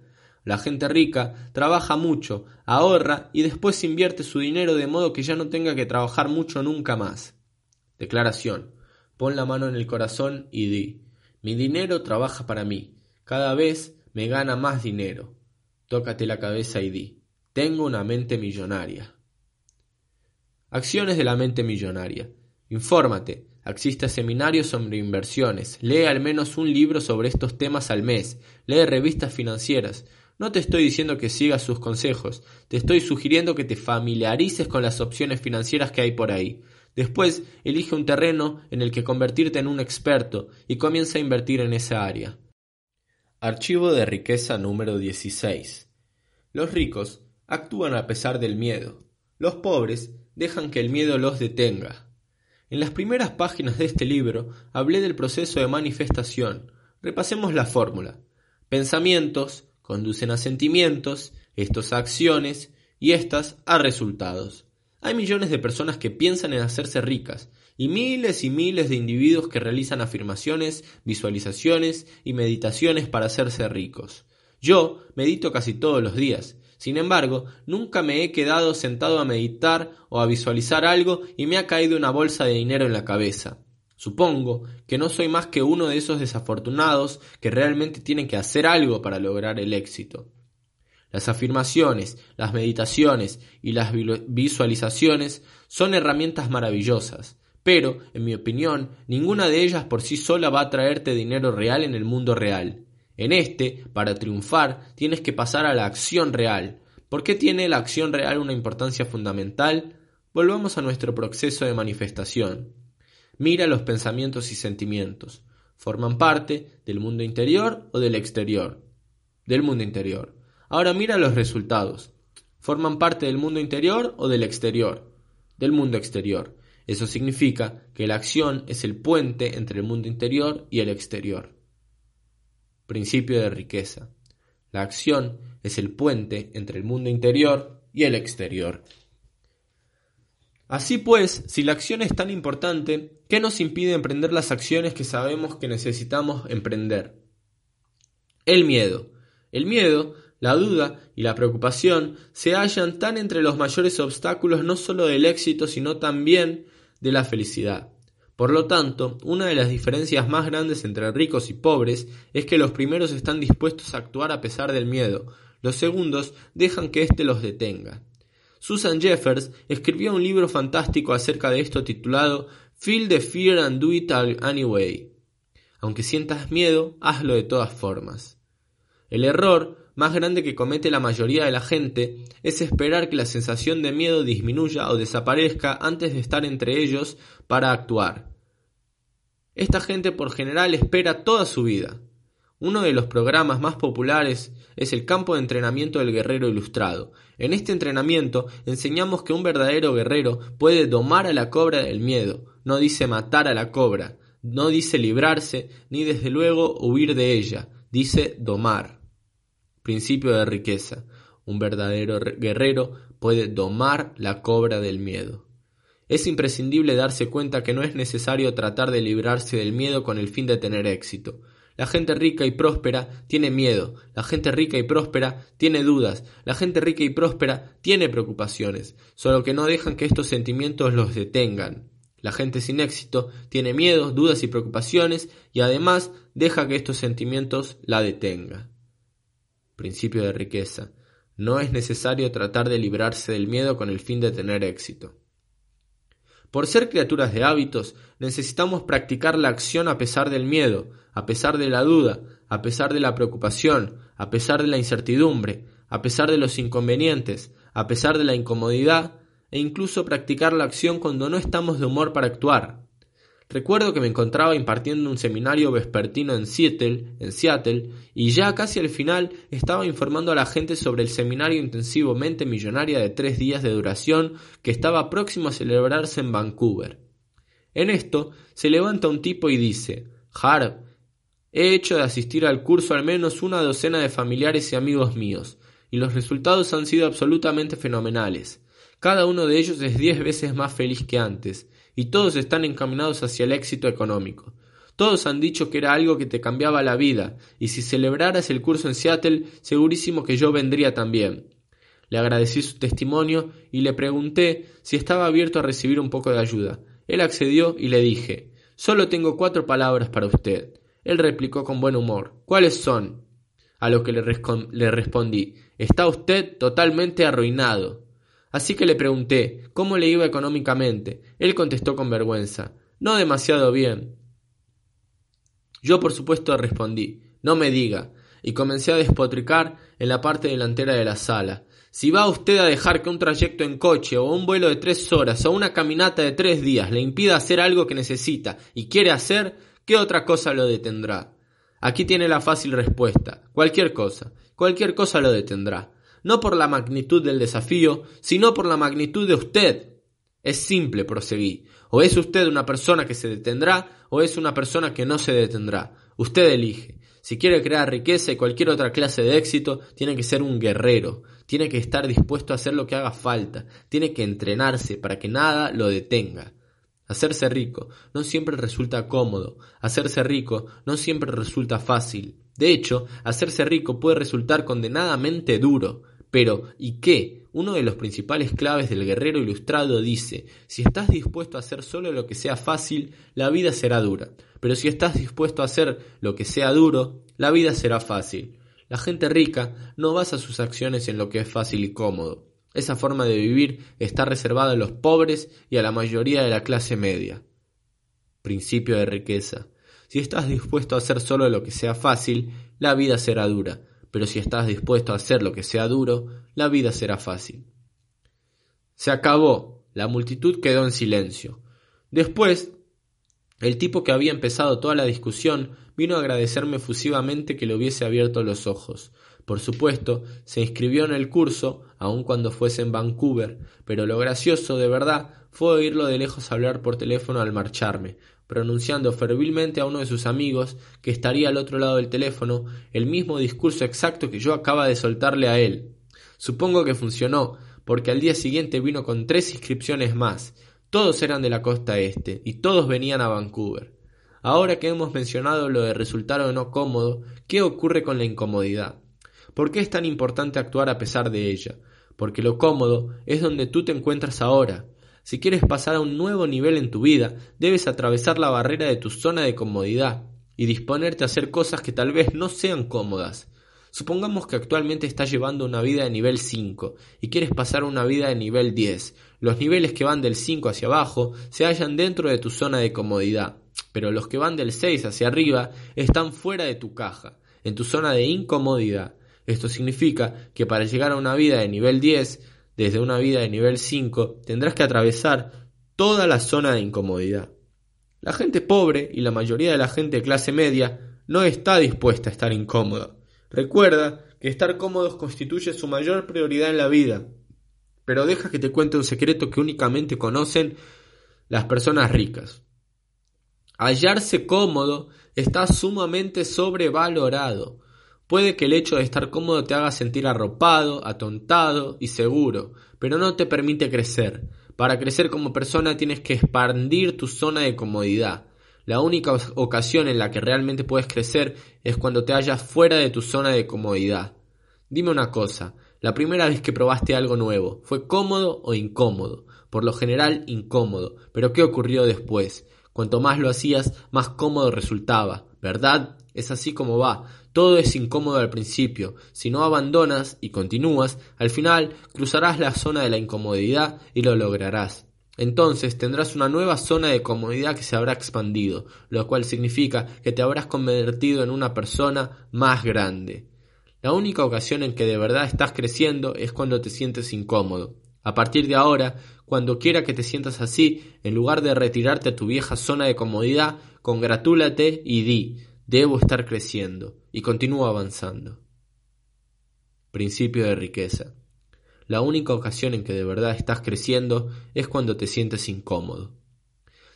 A: La gente rica trabaja mucho, ahorra y después invierte su dinero de modo que ya no tenga que trabajar mucho nunca más. Declaración. Pon la mano en el corazón y di. Mi dinero trabaja para mí. Cada vez me gana más dinero. Tócate la cabeza y di. Tengo una mente millonaria. Acciones de la mente millonaria. Infórmate, existen seminarios sobre inversiones, lee al menos un libro sobre estos temas al mes, lee revistas financieras. No te estoy diciendo que sigas sus consejos, te estoy sugiriendo que te familiarices con las opciones financieras que hay por ahí. Después, elige un terreno en el que convertirte en un experto y comienza a invertir en esa área. Archivo de riqueza número 16. Los ricos actúan a pesar del miedo. Los pobres dejan que el miedo los detenga. En las primeras páginas de este libro hablé del proceso de manifestación. Repasemos la fórmula. Pensamientos conducen a sentimientos, estos a acciones y éstas a resultados. Hay millones de personas que piensan en hacerse ricas y miles y miles de individuos que realizan afirmaciones, visualizaciones y meditaciones para hacerse ricos. Yo medito casi todos los días sin embargo, nunca me he quedado sentado a meditar o a visualizar algo y me ha caído una bolsa de dinero en la cabeza. Supongo que no soy más que uno de esos desafortunados que realmente tienen que hacer algo para lograr el éxito. Las afirmaciones, las meditaciones y las visualizaciones son herramientas maravillosas, pero, en mi opinión, ninguna de ellas por sí sola va a traerte dinero real en el mundo real. En este, para triunfar, tienes que pasar a la acción real. ¿Por qué tiene la acción real una importancia fundamental? Volvamos a nuestro proceso de manifestación. Mira los pensamientos y sentimientos. ¿Forman parte del mundo interior o del exterior? Del mundo interior. Ahora mira los resultados. ¿Forman parte del mundo interior o del exterior? Del mundo exterior. Eso significa que la acción es el puente entre el mundo interior y el exterior. Principio de riqueza. La acción es el puente entre el mundo interior y el exterior. Así pues, si la acción es tan importante, ¿qué nos impide emprender las acciones que sabemos que necesitamos emprender? El miedo. El miedo, la duda y la preocupación se hallan tan entre los mayores obstáculos no solo del éxito, sino también de la felicidad. Por lo tanto, una de las diferencias más grandes entre ricos y pobres es que los primeros están dispuestos a actuar a pesar del miedo, los segundos dejan que éste los detenga. Susan Jeffers escribió un libro fantástico acerca de esto titulado Feel the Fear and Do It Anyway. Aunque sientas miedo, hazlo de todas formas. El error más grande que comete la mayoría de la gente es esperar que la sensación de miedo disminuya o desaparezca antes de estar entre ellos para actuar. Esta gente por general espera toda su vida. Uno de los programas más populares es el campo de entrenamiento del guerrero ilustrado. En este entrenamiento enseñamos que un verdadero guerrero puede domar a la cobra del miedo, no dice matar a la cobra, no dice librarse, ni desde luego huir de ella, dice domar principio de riqueza. Un verdadero guerrero puede domar la cobra del miedo. Es imprescindible darse cuenta que no es necesario tratar de librarse del miedo con el fin de tener éxito. La gente rica y próspera tiene miedo, la gente rica y próspera tiene dudas, la gente rica y próspera tiene preocupaciones, solo que no dejan que estos sentimientos los detengan. La gente sin éxito tiene miedos, dudas y preocupaciones y además deja que estos sentimientos la detengan principio de riqueza. No es necesario tratar de librarse del miedo con el fin de tener éxito. Por ser criaturas de hábitos, necesitamos practicar la acción a pesar del miedo, a pesar de la duda, a pesar de la preocupación, a pesar de la incertidumbre, a pesar de los inconvenientes, a pesar de la incomodidad, e incluso practicar la acción cuando no estamos de humor para actuar. Recuerdo que me encontraba impartiendo un seminario vespertino en Seattle, en Seattle, y ya casi al final estaba informando a la gente sobre el seminario intensivo Mente Millonaria de tres días de duración que estaba próximo a celebrarse en Vancouver. En esto se levanta un tipo y dice Harp, he hecho de asistir al curso al menos una docena de familiares y amigos míos, y los resultados han sido absolutamente fenomenales. Cada uno de ellos es diez veces más feliz que antes, y todos están encaminados hacia el éxito económico. Todos han dicho que era algo que te cambiaba la vida, y si celebraras el curso en Seattle, segurísimo que yo vendría también. Le agradecí su testimonio y le pregunté si estaba abierto a recibir un poco de ayuda. Él accedió y le dije Solo tengo cuatro palabras para usted. Él replicó con buen humor ¿Cuáles son? A lo que le, le respondí Está usted totalmente arruinado. Así que le pregunté cómo le iba económicamente. Él contestó con vergüenza No demasiado bien. Yo por supuesto respondí No me diga, y comencé a despotricar en la parte delantera de la sala. Si va usted a dejar que un trayecto en coche o un vuelo de tres horas o una caminata de tres días le impida hacer algo que necesita y quiere hacer, ¿qué otra cosa lo detendrá? Aquí tiene la fácil respuesta. Cualquier cosa. Cualquier cosa lo detendrá no por la magnitud del desafío, sino por la magnitud de usted. Es simple, proseguí. O es usted una persona que se detendrá, o es una persona que no se detendrá. Usted elige. Si quiere crear riqueza y cualquier otra clase de éxito, tiene que ser un guerrero, tiene que estar dispuesto a hacer lo que haga falta, tiene que entrenarse para que nada lo detenga. Hacerse rico no siempre resulta cómodo, hacerse rico no siempre resulta fácil. De hecho, hacerse rico puede resultar condenadamente duro. Pero, ¿y qué? Uno de los principales claves del guerrero ilustrado dice, si estás dispuesto a hacer solo lo que sea fácil, la vida será dura. Pero si estás dispuesto a hacer lo que sea duro, la vida será fácil. La gente rica no basa sus acciones en lo que es fácil y cómodo. Esa forma de vivir está reservada a los pobres y a la mayoría de la clase media. Principio de riqueza. Si estás dispuesto a hacer solo lo que sea fácil, la vida será dura. pero si estás dispuesto a hacer lo que sea duro, la vida será fácil. Se acabó. La multitud quedó en silencio. Después, el tipo que había empezado toda la discusión vino a agradecerme efusivamente que le hubiese abierto los ojos. Por supuesto, se inscribió en el curso, aun cuando fuese en Vancouver, pero lo gracioso de verdad fue oírlo de lejos hablar por teléfono al marcharme, pronunciando fervilmente a uno de sus amigos, que estaría al otro lado del teléfono, el mismo discurso exacto que yo acaba de soltarle a él. Supongo que funcionó, porque al día siguiente vino con tres inscripciones más. Todos eran de la costa este, y todos venían a Vancouver. Ahora que hemos mencionado lo de resultar o no cómodo, ¿qué ocurre con la incomodidad? ¿Por qué es tan importante actuar a pesar de ella? Porque lo cómodo es donde tú te encuentras ahora. Si quieres pasar a un nuevo nivel en tu vida, debes atravesar la barrera de tu zona de comodidad y disponerte a hacer cosas que tal vez no sean cómodas. Supongamos que actualmente estás llevando una vida de nivel 5 y quieres pasar a una vida de nivel 10. Los niveles que van del 5 hacia abajo se hallan dentro de tu zona de comodidad, pero los que van del 6 hacia arriba están fuera de tu caja, en tu zona de incomodidad. Esto significa que para llegar a una vida de nivel 10, desde una vida de nivel 5, tendrás que atravesar toda la zona de incomodidad. La gente pobre y la mayoría de la gente de clase media no está dispuesta a estar incómoda. Recuerda que estar cómodos constituye su mayor prioridad en la vida. Pero deja que te cuente un secreto que únicamente conocen las personas ricas. Hallarse cómodo está sumamente sobrevalorado. Puede que el hecho de estar cómodo te haga sentir arropado, atontado y seguro, pero no te permite crecer. Para crecer como persona tienes que expandir tu zona de comodidad. La única ocasión en la que realmente puedes crecer es cuando te hallas fuera de tu zona de comodidad. Dime una cosa, la primera vez que probaste algo nuevo, ¿fue cómodo o incómodo? Por lo general incómodo, pero ¿qué ocurrió después? Cuanto más lo hacías, más cómodo resultaba, ¿verdad? Es así como va. Todo es incómodo al principio. Si no abandonas y continúas, al final cruzarás la zona de la incomodidad y lo lograrás. Entonces tendrás una nueva zona de comodidad que se habrá expandido, lo cual significa que te habrás convertido en una persona más grande. La única ocasión en que de verdad estás creciendo es cuando te sientes incómodo. A partir de ahora, cuando quiera que te sientas así, en lugar de retirarte a tu vieja zona de comodidad, congratúlate y di, Debo estar creciendo y continúo avanzando. Principio de riqueza. La única ocasión en que de verdad estás creciendo es cuando te sientes incómodo.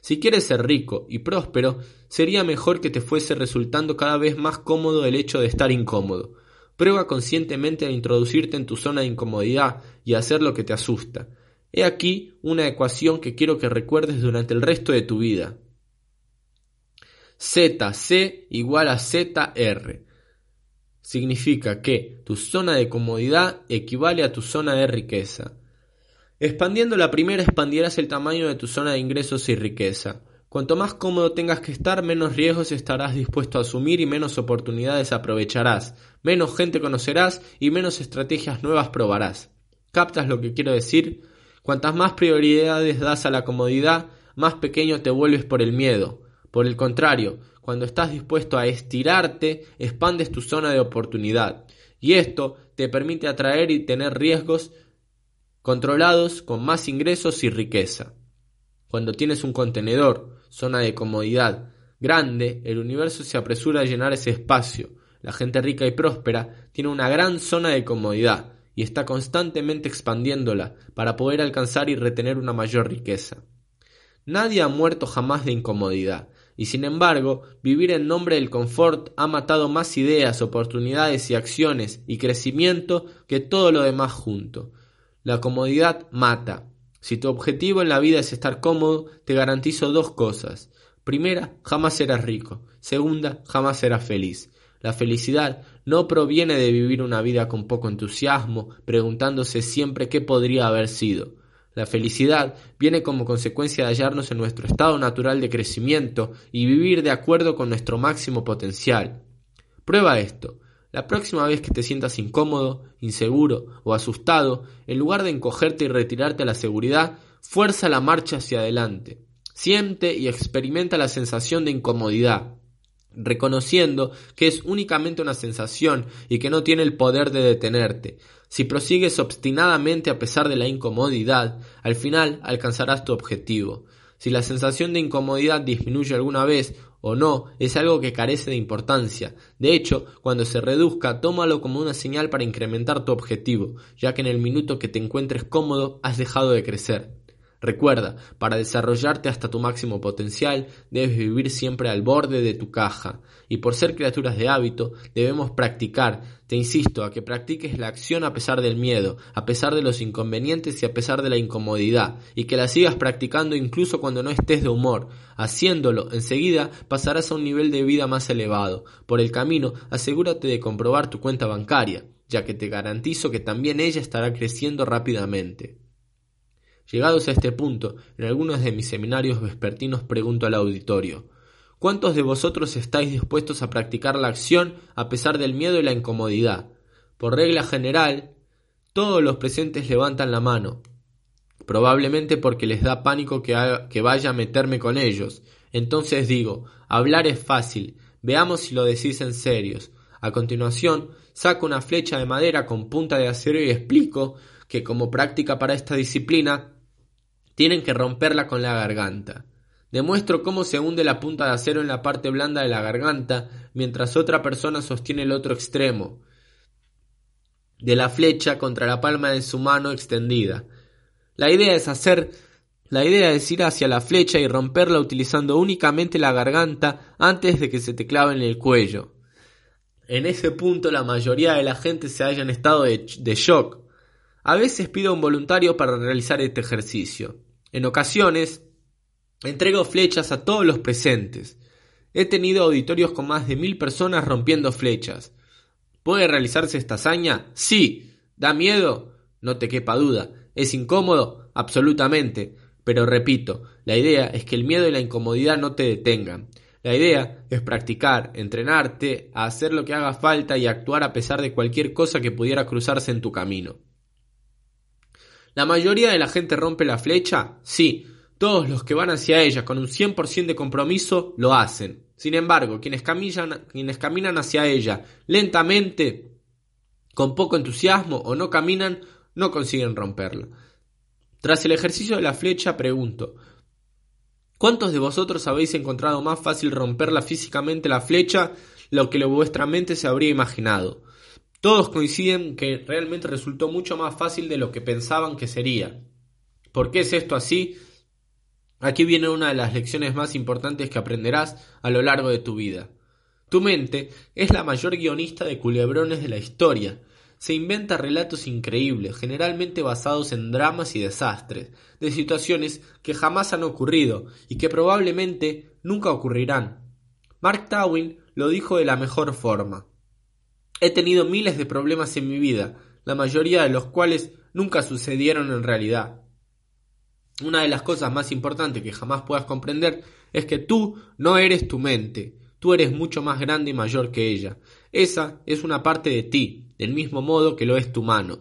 A: Si quieres ser rico y próspero, sería mejor que te fuese resultando cada vez más cómodo el hecho de estar incómodo. Prueba conscientemente a introducirte en tu zona de incomodidad y a hacer lo que te asusta. He aquí una ecuación que quiero que recuerdes durante el resto de tu vida. ZC igual a ZR. Significa que tu zona de comodidad equivale a tu zona de riqueza. Expandiendo la primera expandirás el tamaño de tu zona de ingresos y riqueza. Cuanto más cómodo tengas que estar, menos riesgos estarás dispuesto a asumir y menos oportunidades aprovecharás, menos gente conocerás y menos estrategias nuevas probarás. ¿Captas lo que quiero decir? Cuantas más prioridades das a la comodidad, más pequeño te vuelves por el miedo. Por el contrario, cuando estás dispuesto a estirarte, expandes tu zona de oportunidad. Y esto te permite atraer y tener riesgos controlados con más ingresos y riqueza. Cuando tienes un contenedor, zona de comodidad, grande, el universo se apresura a llenar ese espacio. La gente rica y próspera tiene una gran zona de comodidad y está constantemente expandiéndola para poder alcanzar y retener una mayor riqueza. Nadie ha muerto jamás de incomodidad, y sin embargo, vivir en nombre del confort ha matado más ideas, oportunidades y acciones y crecimiento que todo lo demás junto. La comodidad mata. Si tu objetivo en la vida es estar cómodo, te garantizo dos cosas. Primera, jamás serás rico. Segunda, jamás serás feliz. La felicidad no proviene de vivir una vida con poco entusiasmo, preguntándose siempre qué podría haber sido. La felicidad viene como consecuencia de hallarnos en nuestro estado natural de crecimiento y vivir de acuerdo con nuestro máximo potencial. Prueba esto. La próxima vez que te sientas incómodo, inseguro o asustado, en lugar de encogerte y retirarte a la seguridad, fuerza la marcha hacia adelante. Siente y experimenta la sensación de incomodidad. reconociendo que es únicamente una sensación y que no tiene el poder de detenerte. Si prosigues obstinadamente a pesar de la incomodidad, al final alcanzarás tu objetivo. Si la sensación de incomodidad disminuye alguna vez o no, es algo que carece de importancia. De hecho, cuando se reduzca, tómalo como una señal para incrementar tu objetivo, ya que en el minuto que te encuentres cómodo has dejado de crecer. Recuerda, para desarrollarte hasta tu máximo potencial, debes vivir siempre al borde de tu caja. Y por ser criaturas de hábito, debemos practicar. Te insisto a que practiques la acción a pesar del miedo, a pesar de los inconvenientes y a pesar de la incomodidad, y que la sigas practicando incluso cuando no estés de humor. Haciéndolo, enseguida pasarás a un nivel de vida más elevado. Por el camino, asegúrate de comprobar tu cuenta bancaria, ya que te garantizo que también ella estará creciendo rápidamente. Llegados a este punto, en algunos de mis seminarios vespertinos pregunto al auditorio ¿Cuántos de vosotros estáis dispuestos a practicar la acción a pesar del miedo y la incomodidad? Por regla general, todos los presentes levantan la mano, probablemente porque les da pánico que, que vaya a meterme con ellos. Entonces digo, hablar es fácil, veamos si lo decís en serios. A continuación, saco una flecha de madera con punta de acero y explico que como práctica para esta disciplina tienen que romperla con la garganta. Demuestro cómo se hunde la punta de acero en la parte blanda de la garganta mientras otra persona sostiene el otro extremo de la flecha contra la palma de su mano extendida. La idea es hacer la idea es ir hacia la flecha y romperla utilizando únicamente la garganta antes de que se te clave en el cuello. En ese punto la mayoría de la gente se halla en estado de, de shock, a veces pido un voluntario para realizar este ejercicio. En ocasiones, entrego flechas a todos los presentes. He tenido auditorios con más de mil personas rompiendo flechas. ¿Puede realizarse esta hazaña? Sí. ¿Da miedo? No te quepa duda. ¿Es incómodo? Absolutamente. Pero repito, la idea es que el miedo y la incomodidad no te detengan. La idea es practicar, entrenarte, a hacer lo que haga falta y actuar a pesar de cualquier cosa que pudiera cruzarse en tu camino. ¿La mayoría de la gente rompe la flecha? Sí, todos los que van hacia ella con un 100% de compromiso lo hacen. Sin embargo, quienes caminan, quienes caminan hacia ella lentamente, con poco entusiasmo o no caminan, no consiguen romperla. Tras el ejercicio de la flecha, pregunto, ¿cuántos de vosotros habéis encontrado más fácil romperla físicamente la flecha lo que vuestra mente se habría imaginado? Todos coinciden que realmente resultó mucho más fácil de lo que pensaban que sería. ¿Por qué es esto así? Aquí viene una de las lecciones más importantes que aprenderás a lo largo de tu vida. Tu mente es la mayor guionista de culebrones de la historia. Se inventa relatos increíbles, generalmente basados en dramas y desastres, de situaciones que jamás han ocurrido y que probablemente nunca ocurrirán. Mark Twain lo dijo de la mejor forma. He tenido miles de problemas en mi vida, la mayoría de los cuales nunca sucedieron en realidad. Una de las cosas más importantes que jamás puedas comprender es que tú no eres tu mente, tú eres mucho más grande y mayor que ella. Esa es una parte de ti, del mismo modo que lo es tu mano.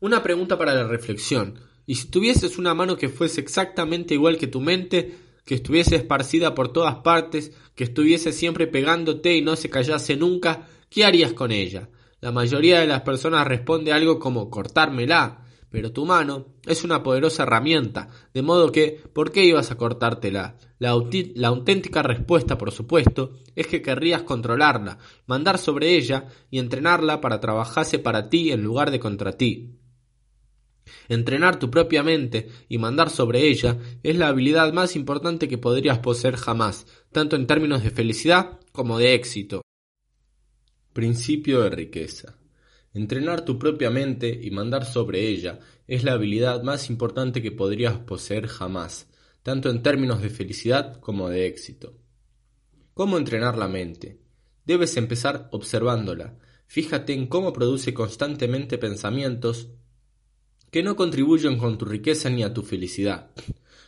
A: Una pregunta para la reflexión. ¿Y si tuvieses una mano que fuese exactamente igual que tu mente, que estuviese esparcida por todas partes, que estuviese siempre pegándote y no se callase nunca, ¿qué harías con ella? La mayoría de las personas responde algo como cortármela, pero tu mano es una poderosa herramienta, de modo que, ¿por qué ibas a cortártela? La, la, auténtica respuesta, por supuesto, es que querrías controlarla, mandar sobre ella y entrenarla para trabajase para ti en lugar de contra ti. Entrenar tu propia mente y mandar sobre ella es la habilidad más importante que podrías poseer jamás, tanto en términos de felicidad como de éxito.
B: Principio de riqueza. Entrenar tu propia mente y mandar sobre ella es la habilidad más importante que podrías poseer jamás, tanto en términos de felicidad como de éxito. ¿Cómo entrenar la mente? Debes empezar observándola. Fíjate en cómo produce constantemente pensamientos que no contribuyen con tu riqueza ni a tu felicidad.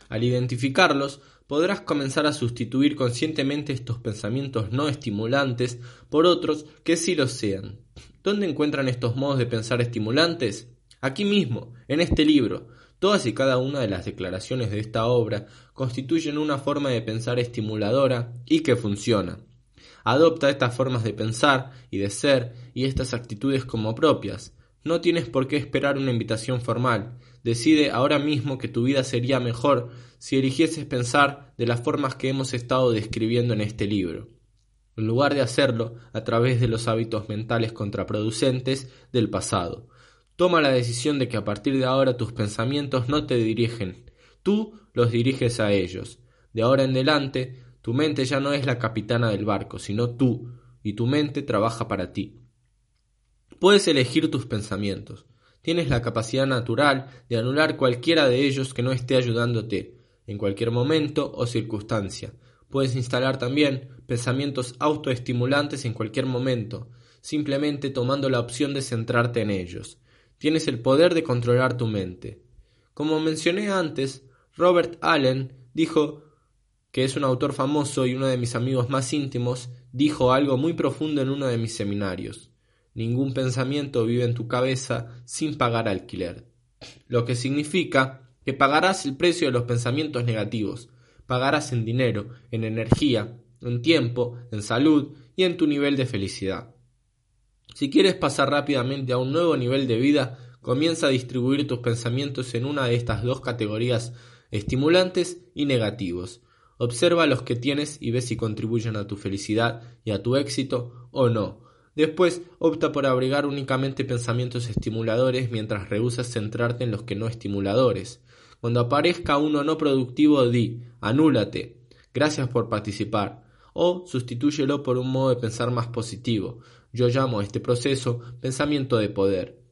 B: Al identificarlos, podrás comenzar a sustituir conscientemente estos pensamientos no estimulantes por otros que sí lo sean. ¿Dónde encuentran estos modos de pensar estimulantes? Aquí mismo, en este libro.
A: Todas y cada una de las declaraciones de esta obra constituyen una forma de pensar estimuladora y que funciona. Adopta estas formas de pensar y de ser y estas actitudes como propias. No tienes por qué esperar una invitación formal. Decide ahora mismo que tu vida sería mejor si eligieses pensar de las formas que hemos estado describiendo en este libro, en lugar de hacerlo a través de los hábitos mentales contraproducentes del pasado. Toma la decisión de que a partir de ahora tus pensamientos no te dirigen, tú los diriges a ellos. De ahora en adelante, tu mente ya no es la capitana del barco, sino tú, y tu mente trabaja para ti. Puedes elegir tus pensamientos. Tienes la capacidad natural de anular cualquiera de ellos que no esté ayudándote, en cualquier momento o circunstancia. Puedes instalar también pensamientos autoestimulantes en cualquier momento, simplemente tomando la opción de centrarte en ellos. Tienes el poder de controlar tu mente. Como mencioné antes, Robert Allen dijo que es un autor famoso y uno de mis amigos más íntimos, dijo algo muy profundo en uno de mis seminarios. Ningún pensamiento vive en tu cabeza sin pagar alquiler. Lo que significa que pagarás el precio de los pensamientos negativos, pagarás en dinero, en energía, en tiempo, en salud y en tu nivel de felicidad. Si quieres pasar rápidamente a un nuevo nivel de vida, comienza a distribuir tus pensamientos en una de estas dos categorías estimulantes y negativos. Observa los que tienes y ve si contribuyen a tu felicidad y a tu éxito o no. Después, opta por abrigar únicamente pensamientos estimuladores mientras rehusas centrarte en los que no estimuladores. Cuando aparezca uno no productivo, di, anúlate, gracias por participar, o sustitúyelo por un modo de pensar más positivo. Yo llamo a este proceso pensamiento de poder.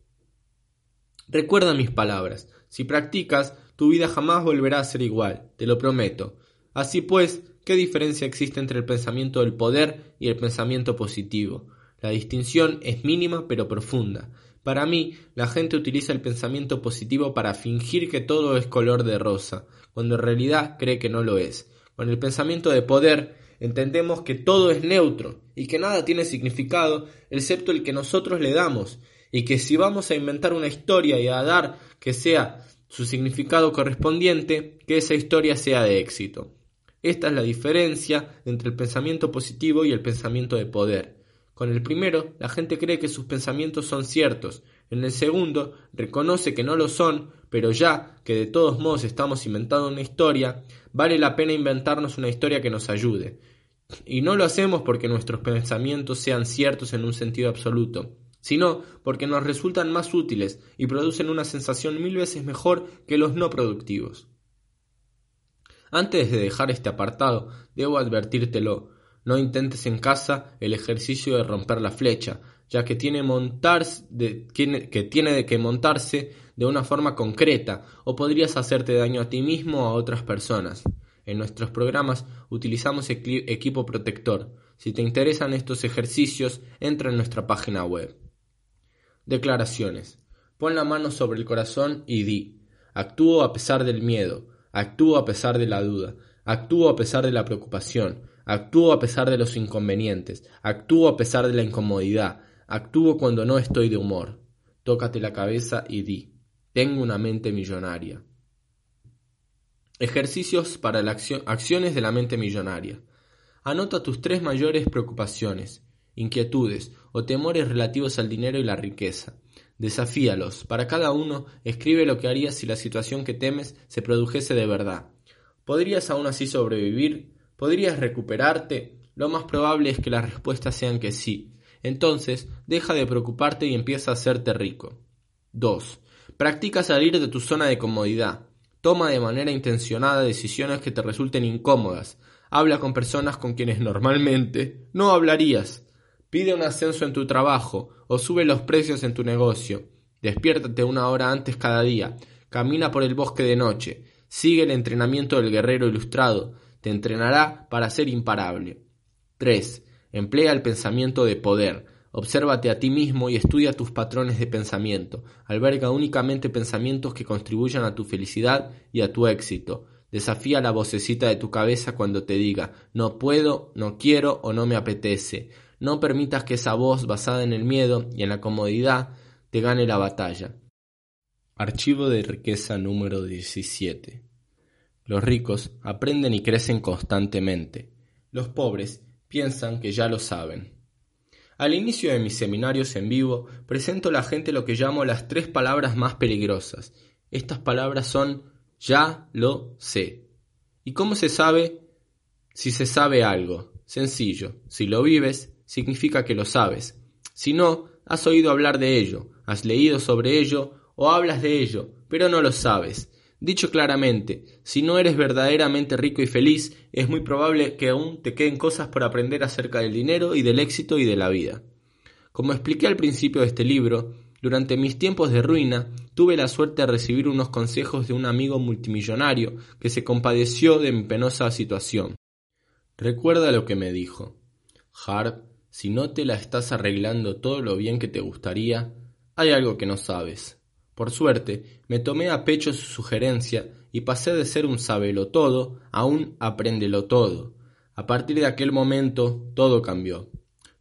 A: Recuerda mis palabras, si practicas, tu vida jamás volverá a ser igual, te lo prometo. Así pues, ¿qué diferencia existe entre el pensamiento del poder y el pensamiento positivo? La distinción es mínima pero profunda. Para mí, la gente utiliza el pensamiento positivo para fingir que todo es color de rosa, cuando en realidad cree que no lo es. Con el pensamiento de poder, entendemos que todo es neutro y que nada tiene significado excepto el que nosotros le damos, y que si vamos a inventar una historia y a dar que sea su significado correspondiente, que esa historia sea de éxito. Esta es la diferencia entre el pensamiento positivo y el pensamiento de poder. Con el primero, la gente cree que sus pensamientos son ciertos. En el segundo, reconoce que no lo son, pero ya que de todos modos estamos inventando una historia, vale la pena inventarnos una historia que nos ayude. Y no lo hacemos porque nuestros pensamientos sean ciertos en un sentido absoluto, sino porque nos resultan más útiles y producen una sensación mil veces mejor que los no productivos. Antes de dejar este apartado, debo advertírtelo. No intentes en casa el ejercicio de romper la flecha, ya que tiene, que tiene de que montarse de una forma concreta, o podrías hacerte daño a ti mismo o a otras personas. En nuestros programas utilizamos equipo protector. Si te interesan estos ejercicios, entra en nuestra página web. Declaraciones. Pon la mano sobre el corazón y di. Actúo a pesar del miedo. Actúo a pesar de la duda, actúo a pesar de la preocupación, actúo a pesar de los inconvenientes, actúo a pesar de la incomodidad, actúo cuando no estoy de humor. Tócate la cabeza y di, tengo una mente millonaria. Ejercicios para las acciones de la mente millonaria. Anota tus tres mayores preocupaciones, inquietudes o temores relativos al dinero y la riqueza. Desafíalos. Para cada uno, escribe lo que harías si la situación que temes se produjese de verdad. ¿Podrías aún así sobrevivir? ¿Podrías recuperarte? Lo más probable es que las respuestas sean que sí. Entonces, deja de preocuparte y empieza a hacerte rico. 2. Practica salir de tu zona de comodidad. Toma de manera intencionada decisiones que te resulten incómodas. Habla con personas con quienes normalmente no hablarías. Pide un ascenso en tu trabajo o sube los precios en tu negocio. Despiértate una hora antes cada día. Camina por el bosque de noche. Sigue el entrenamiento del guerrero ilustrado. Te entrenará para ser imparable. 3. Emplea el pensamiento de poder. Obsérvate a ti mismo y estudia tus patrones de pensamiento. Alberga únicamente pensamientos que contribuyan a tu felicidad y a tu éxito. Desafía la vocecita de tu cabeza cuando te diga no puedo, no quiero o no me apetece. No permitas que esa voz basada en el miedo y en la comodidad te gane la batalla. Archivo de riqueza número 17. Los ricos aprenden y crecen constantemente. Los pobres piensan que ya lo saben. Al inicio de mis seminarios en vivo presento a la gente lo que llamo las tres palabras más peligrosas. Estas palabras son ya lo sé. ¿Y cómo se sabe si se sabe algo? Sencillo. Si lo vives, significa que lo sabes. Si no, has oído hablar de ello, has leído sobre ello o hablas de ello, pero no lo sabes. Dicho claramente, si no eres verdaderamente rico y feliz, es muy probable que aún te queden cosas por aprender acerca del dinero y del éxito y de la vida. Como expliqué al principio de este libro, durante mis tiempos de ruina tuve la suerte de recibir unos consejos de un amigo multimillonario que se compadeció de mi penosa situación. Recuerda lo que me dijo. Harp, si no te la estás arreglando todo lo bien que te gustaría, hay algo que no sabes. Por suerte, me tomé a pecho su sugerencia y pasé de ser un todo a un apréndelo todo. A partir de aquel momento, todo cambió.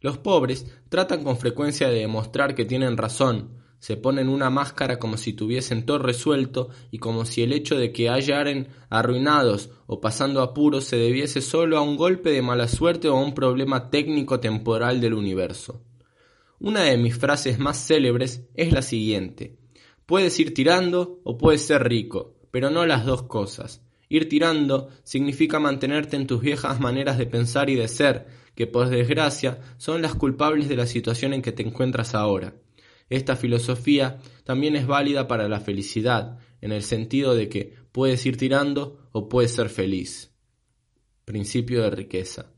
A: Los pobres tratan con frecuencia de demostrar que tienen razón, se ponen una máscara como si tuviesen todo resuelto y como si el hecho de que hallaren arruinados o pasando apuros se debiese solo a un golpe de mala suerte o a un problema técnico temporal del universo. Una de mis frases más célebres es la siguiente Puedes ir tirando o puedes ser rico, pero no las dos cosas. Ir tirando significa mantenerte en tus viejas maneras de pensar y de ser, que por desgracia son las culpables de la situación en que te encuentras ahora. Esta filosofía también es válida para la felicidad, en el sentido de que puedes ir tirando o puedes ser feliz. Principio de riqueza.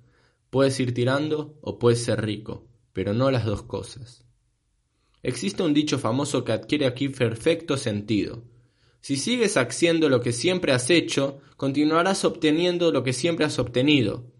A: Puedes ir tirando o puedes ser rico, pero no las dos cosas. Existe un dicho famoso que adquiere aquí perfecto sentido. Si sigues haciendo lo que siempre has hecho, continuarás obteniendo lo que siempre has obtenido.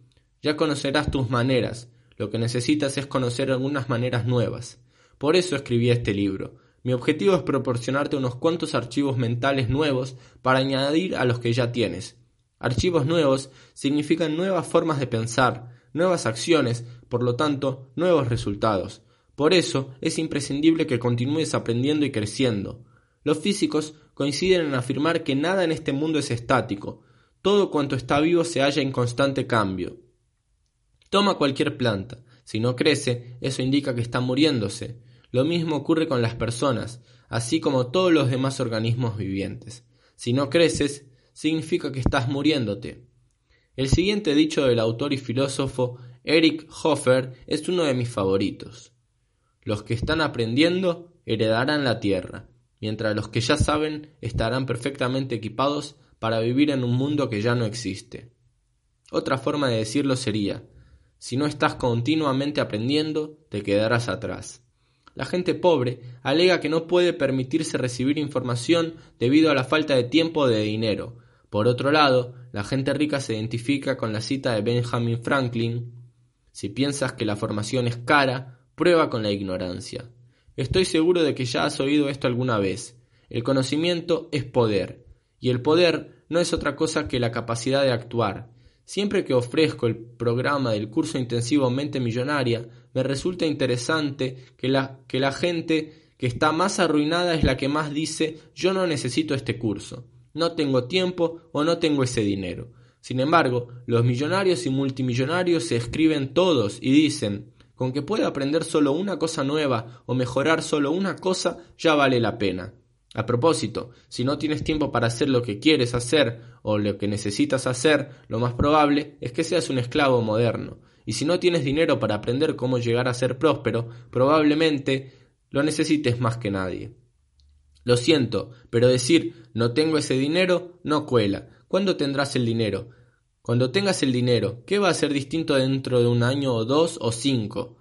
A: Ya conocerás tus maneras, lo que necesitas es conocer algunas maneras nuevas. Por eso escribí este libro. Mi objetivo es proporcionarte unos cuantos archivos mentales nuevos para añadir a los que ya tienes. Archivos nuevos significan nuevas formas de pensar, nuevas acciones, por lo tanto, nuevos resultados. Por eso es imprescindible que continúes aprendiendo y creciendo. Los físicos coinciden en afirmar que nada en este mundo es estático, todo cuanto está vivo se halla en constante cambio. Toma cualquier planta, si no crece, eso indica que está muriéndose. Lo mismo ocurre con las personas, así como todos los demás organismos vivientes. Si no creces, significa que estás muriéndote. El siguiente dicho del autor y filósofo Eric Hoffer es uno de mis favoritos. Los que están aprendiendo heredarán la tierra, mientras los que ya saben estarán perfectamente equipados para vivir en un mundo que ya no existe. Otra forma de decirlo sería, si no estás continuamente aprendiendo, te quedarás atrás. La gente pobre alega que no puede permitirse recibir información debido a la falta de tiempo o de dinero. Por otro lado, la gente rica se identifica con la cita de Benjamin Franklin, si piensas que la formación es cara, Prueba con la ignorancia. Estoy seguro de que ya has oído esto alguna vez. El conocimiento es poder, y el poder no es otra cosa que la capacidad de actuar. Siempre que ofrezco el programa del curso intensivo Mente Millonaria, me resulta interesante que la, que la gente que está más arruinada es la que más dice yo no necesito este curso, no tengo tiempo o no tengo ese dinero. Sin embargo, los millonarios y multimillonarios se escriben todos y dicen con que pueda aprender solo una cosa nueva o mejorar solo una cosa ya vale la pena. A propósito, si no tienes tiempo para hacer lo que quieres hacer o lo que necesitas hacer, lo más probable es que seas un esclavo moderno. Y si no tienes dinero para aprender cómo llegar a ser próspero, probablemente lo necesites más que nadie. Lo siento, pero decir no tengo ese dinero no cuela. ¿Cuándo tendrás el dinero? Cuando tengas el dinero, ¿qué va a ser distinto dentro de un año o dos o cinco?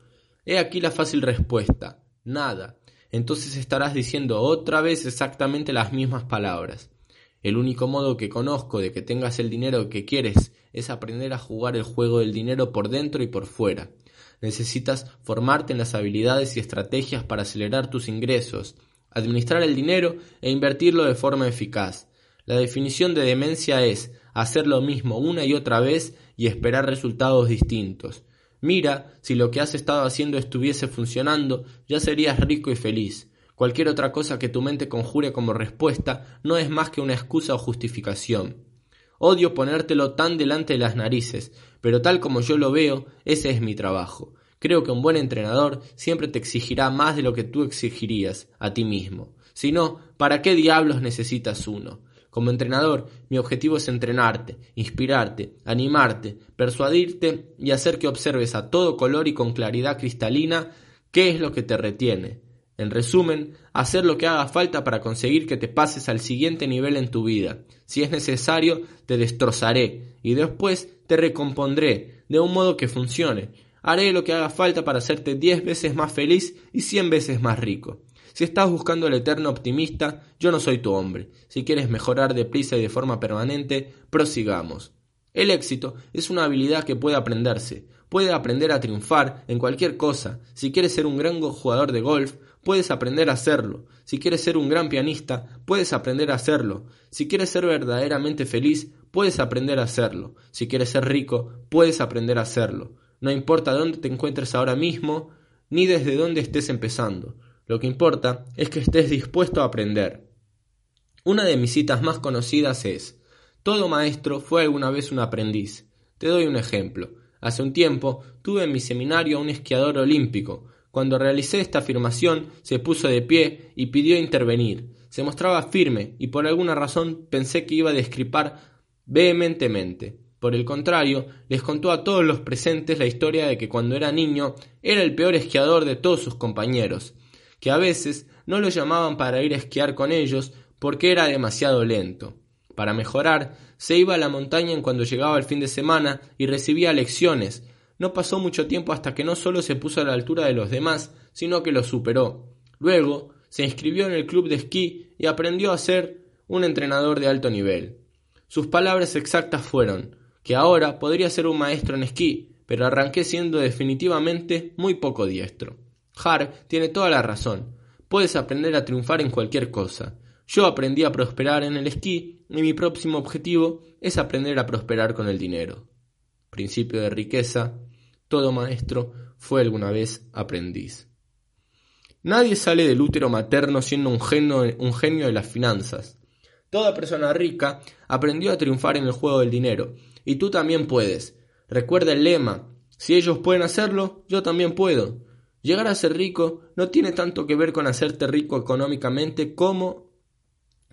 A: He aquí la fácil respuesta. Nada. Entonces estarás diciendo otra vez exactamente las mismas palabras. El único modo que conozco de que tengas el dinero que quieres es aprender a jugar el juego del dinero por dentro y por fuera. Necesitas formarte en las habilidades y estrategias para acelerar tus ingresos, administrar el dinero e invertirlo de forma eficaz. La definición de demencia es hacer lo mismo una y otra vez y esperar resultados distintos. Mira, si lo que has estado haciendo estuviese funcionando, ya serías rico y feliz. Cualquier otra cosa que tu mente conjure como respuesta no es más que una excusa o justificación. Odio ponértelo tan delante de las narices, pero tal como yo lo veo, ese es mi trabajo. Creo que un buen entrenador siempre te exigirá más de lo que tú exigirías a ti mismo. Si no, ¿para qué diablos necesitas uno? Como entrenador, mi objetivo es entrenarte, inspirarte, animarte, persuadirte y hacer que observes a todo color y con claridad cristalina qué es lo que te retiene, en resumen, hacer lo que haga falta para conseguir que te pases al siguiente nivel en tu vida. Si es necesario, te destrozaré y después te recompondré de un modo que funcione. Haré lo que haga falta para hacerte diez veces más feliz y cien veces más rico. Si estás buscando el eterno optimista, yo no soy tu hombre. Si quieres mejorar deprisa y de forma permanente, prosigamos. El éxito es una habilidad que puede aprenderse. Puede aprender a triunfar en cualquier cosa. Si quieres ser un gran jugador de golf, puedes aprender a hacerlo. Si quieres ser un gran pianista, puedes aprender a hacerlo. Si quieres ser verdaderamente feliz, puedes aprender a hacerlo. Si quieres ser rico, puedes aprender a hacerlo. No importa dónde te encuentres ahora mismo, ni desde dónde estés empezando. Lo que importa es que estés dispuesto a aprender. Una de mis citas más conocidas es, Todo maestro fue alguna vez un aprendiz. Te doy un ejemplo. Hace un tiempo tuve en mi seminario a un esquiador olímpico, cuando realicé esta afirmación, se puso de pie y pidió intervenir. Se mostraba firme y por alguna razón pensé que iba a descripar vehementemente. Por el contrario, les contó a todos los presentes la historia de que cuando era niño era el peor esquiador de todos sus compañeros, que a veces no lo llamaban para ir a esquiar con ellos porque era demasiado lento. Para mejorar, se iba a la montaña en cuando llegaba el fin de semana y recibía lecciones, no pasó mucho tiempo hasta que no solo se puso a la altura de los demás, sino que los superó. Luego, se inscribió en el club de esquí y aprendió a ser un entrenador de alto nivel. Sus palabras exactas fueron que ahora podría ser un maestro en esquí, pero arranqué siendo definitivamente muy poco diestro. Har tiene toda la razón. Puedes aprender a triunfar en cualquier cosa. Yo aprendí a prosperar en el esquí y mi próximo objetivo es aprender a prosperar con el dinero. Principio de riqueza todo maestro fue alguna vez aprendiz. Nadie sale del útero materno siendo un genio, un genio de las finanzas. Toda persona rica aprendió a triunfar en el juego del dinero, y tú también puedes. Recuerda el lema, si ellos pueden hacerlo, yo también puedo. Llegar a ser rico no tiene tanto que ver con hacerte rico económicamente como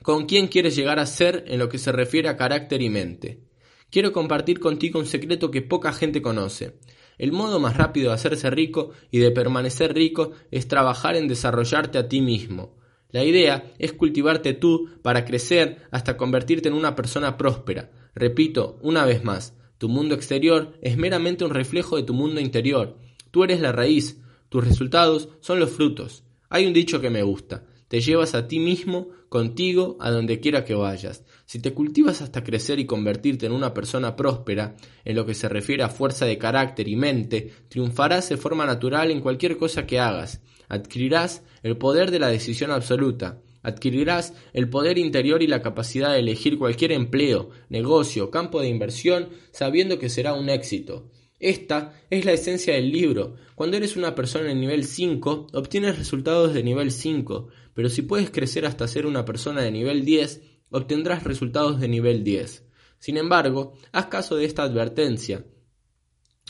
A: con quién quieres llegar a ser en lo que se refiere a carácter y mente. Quiero compartir contigo un secreto que poca gente conoce. El modo más rápido de hacerse rico y de permanecer rico es trabajar en desarrollarte a ti mismo. La idea es cultivarte tú para crecer hasta convertirte en una persona próspera. Repito, una vez más, tu mundo exterior es meramente un reflejo de tu mundo interior. Tú eres la raíz, tus resultados son los frutos. Hay un dicho que me gusta, te llevas a ti mismo contigo a donde quiera que vayas. Si te cultivas hasta crecer y convertirte en una persona próspera, en lo que se refiere a fuerza de carácter y mente, triunfarás de forma natural en cualquier cosa que hagas. Adquirirás el poder de la decisión absoluta. Adquirirás el poder interior y la capacidad de elegir cualquier empleo, negocio, campo de inversión, sabiendo que será un éxito. Esta es la esencia del libro. Cuando eres una persona en nivel 5, obtienes resultados de nivel 5, pero si puedes crecer hasta ser una persona de nivel 10, obtendrás resultados de nivel 10. Sin embargo, haz caso de esta advertencia.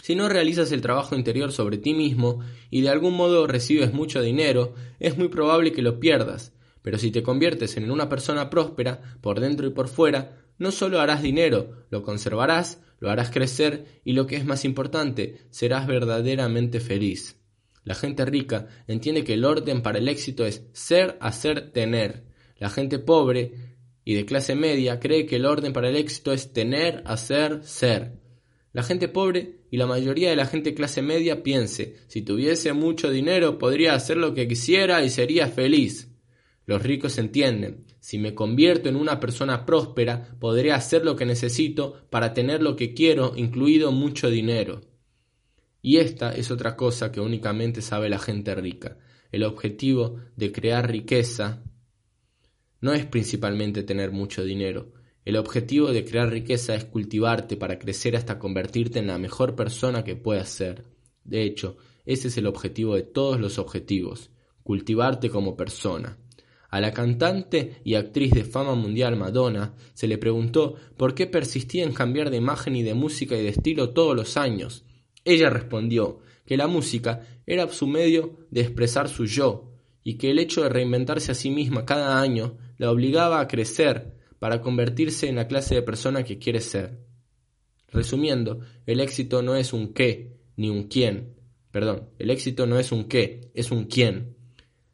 A: Si no realizas el trabajo interior sobre ti mismo y de algún modo recibes mucho dinero, es muy probable que lo pierdas, pero si te conviertes en una persona próspera, por dentro y por fuera, no solo harás dinero, lo conservarás, lo harás crecer y lo que es más importante, serás verdaderamente feliz. La gente rica entiende que el orden para el éxito es ser, hacer, tener. La gente pobre y de clase media cree que el orden para el éxito es tener, hacer, ser. La gente pobre y la mayoría de la gente clase media piense, si tuviese mucho dinero podría hacer lo que quisiera y sería feliz. Los ricos entienden, si me convierto en una persona próspera, podré hacer lo que necesito para tener lo que quiero, incluido mucho dinero. Y esta es otra cosa que únicamente sabe la gente rica. El objetivo de crear riqueza no es principalmente tener mucho dinero. El objetivo de crear riqueza es cultivarte para crecer hasta convertirte en la mejor persona que puedas ser. De hecho, ese es el objetivo de todos los objetivos cultivarte como persona. A la cantante y actriz de fama mundial Madonna se le preguntó por qué persistía en cambiar de imagen y de música y de estilo todos los años. Ella respondió que la música era su medio de expresar su yo, y que el hecho de reinventarse a sí misma cada año la obligaba a crecer para convertirse en la clase de persona que quiere ser. Resumiendo, el éxito no es un qué ni un quién. Perdón, el éxito no es un qué, es un quién.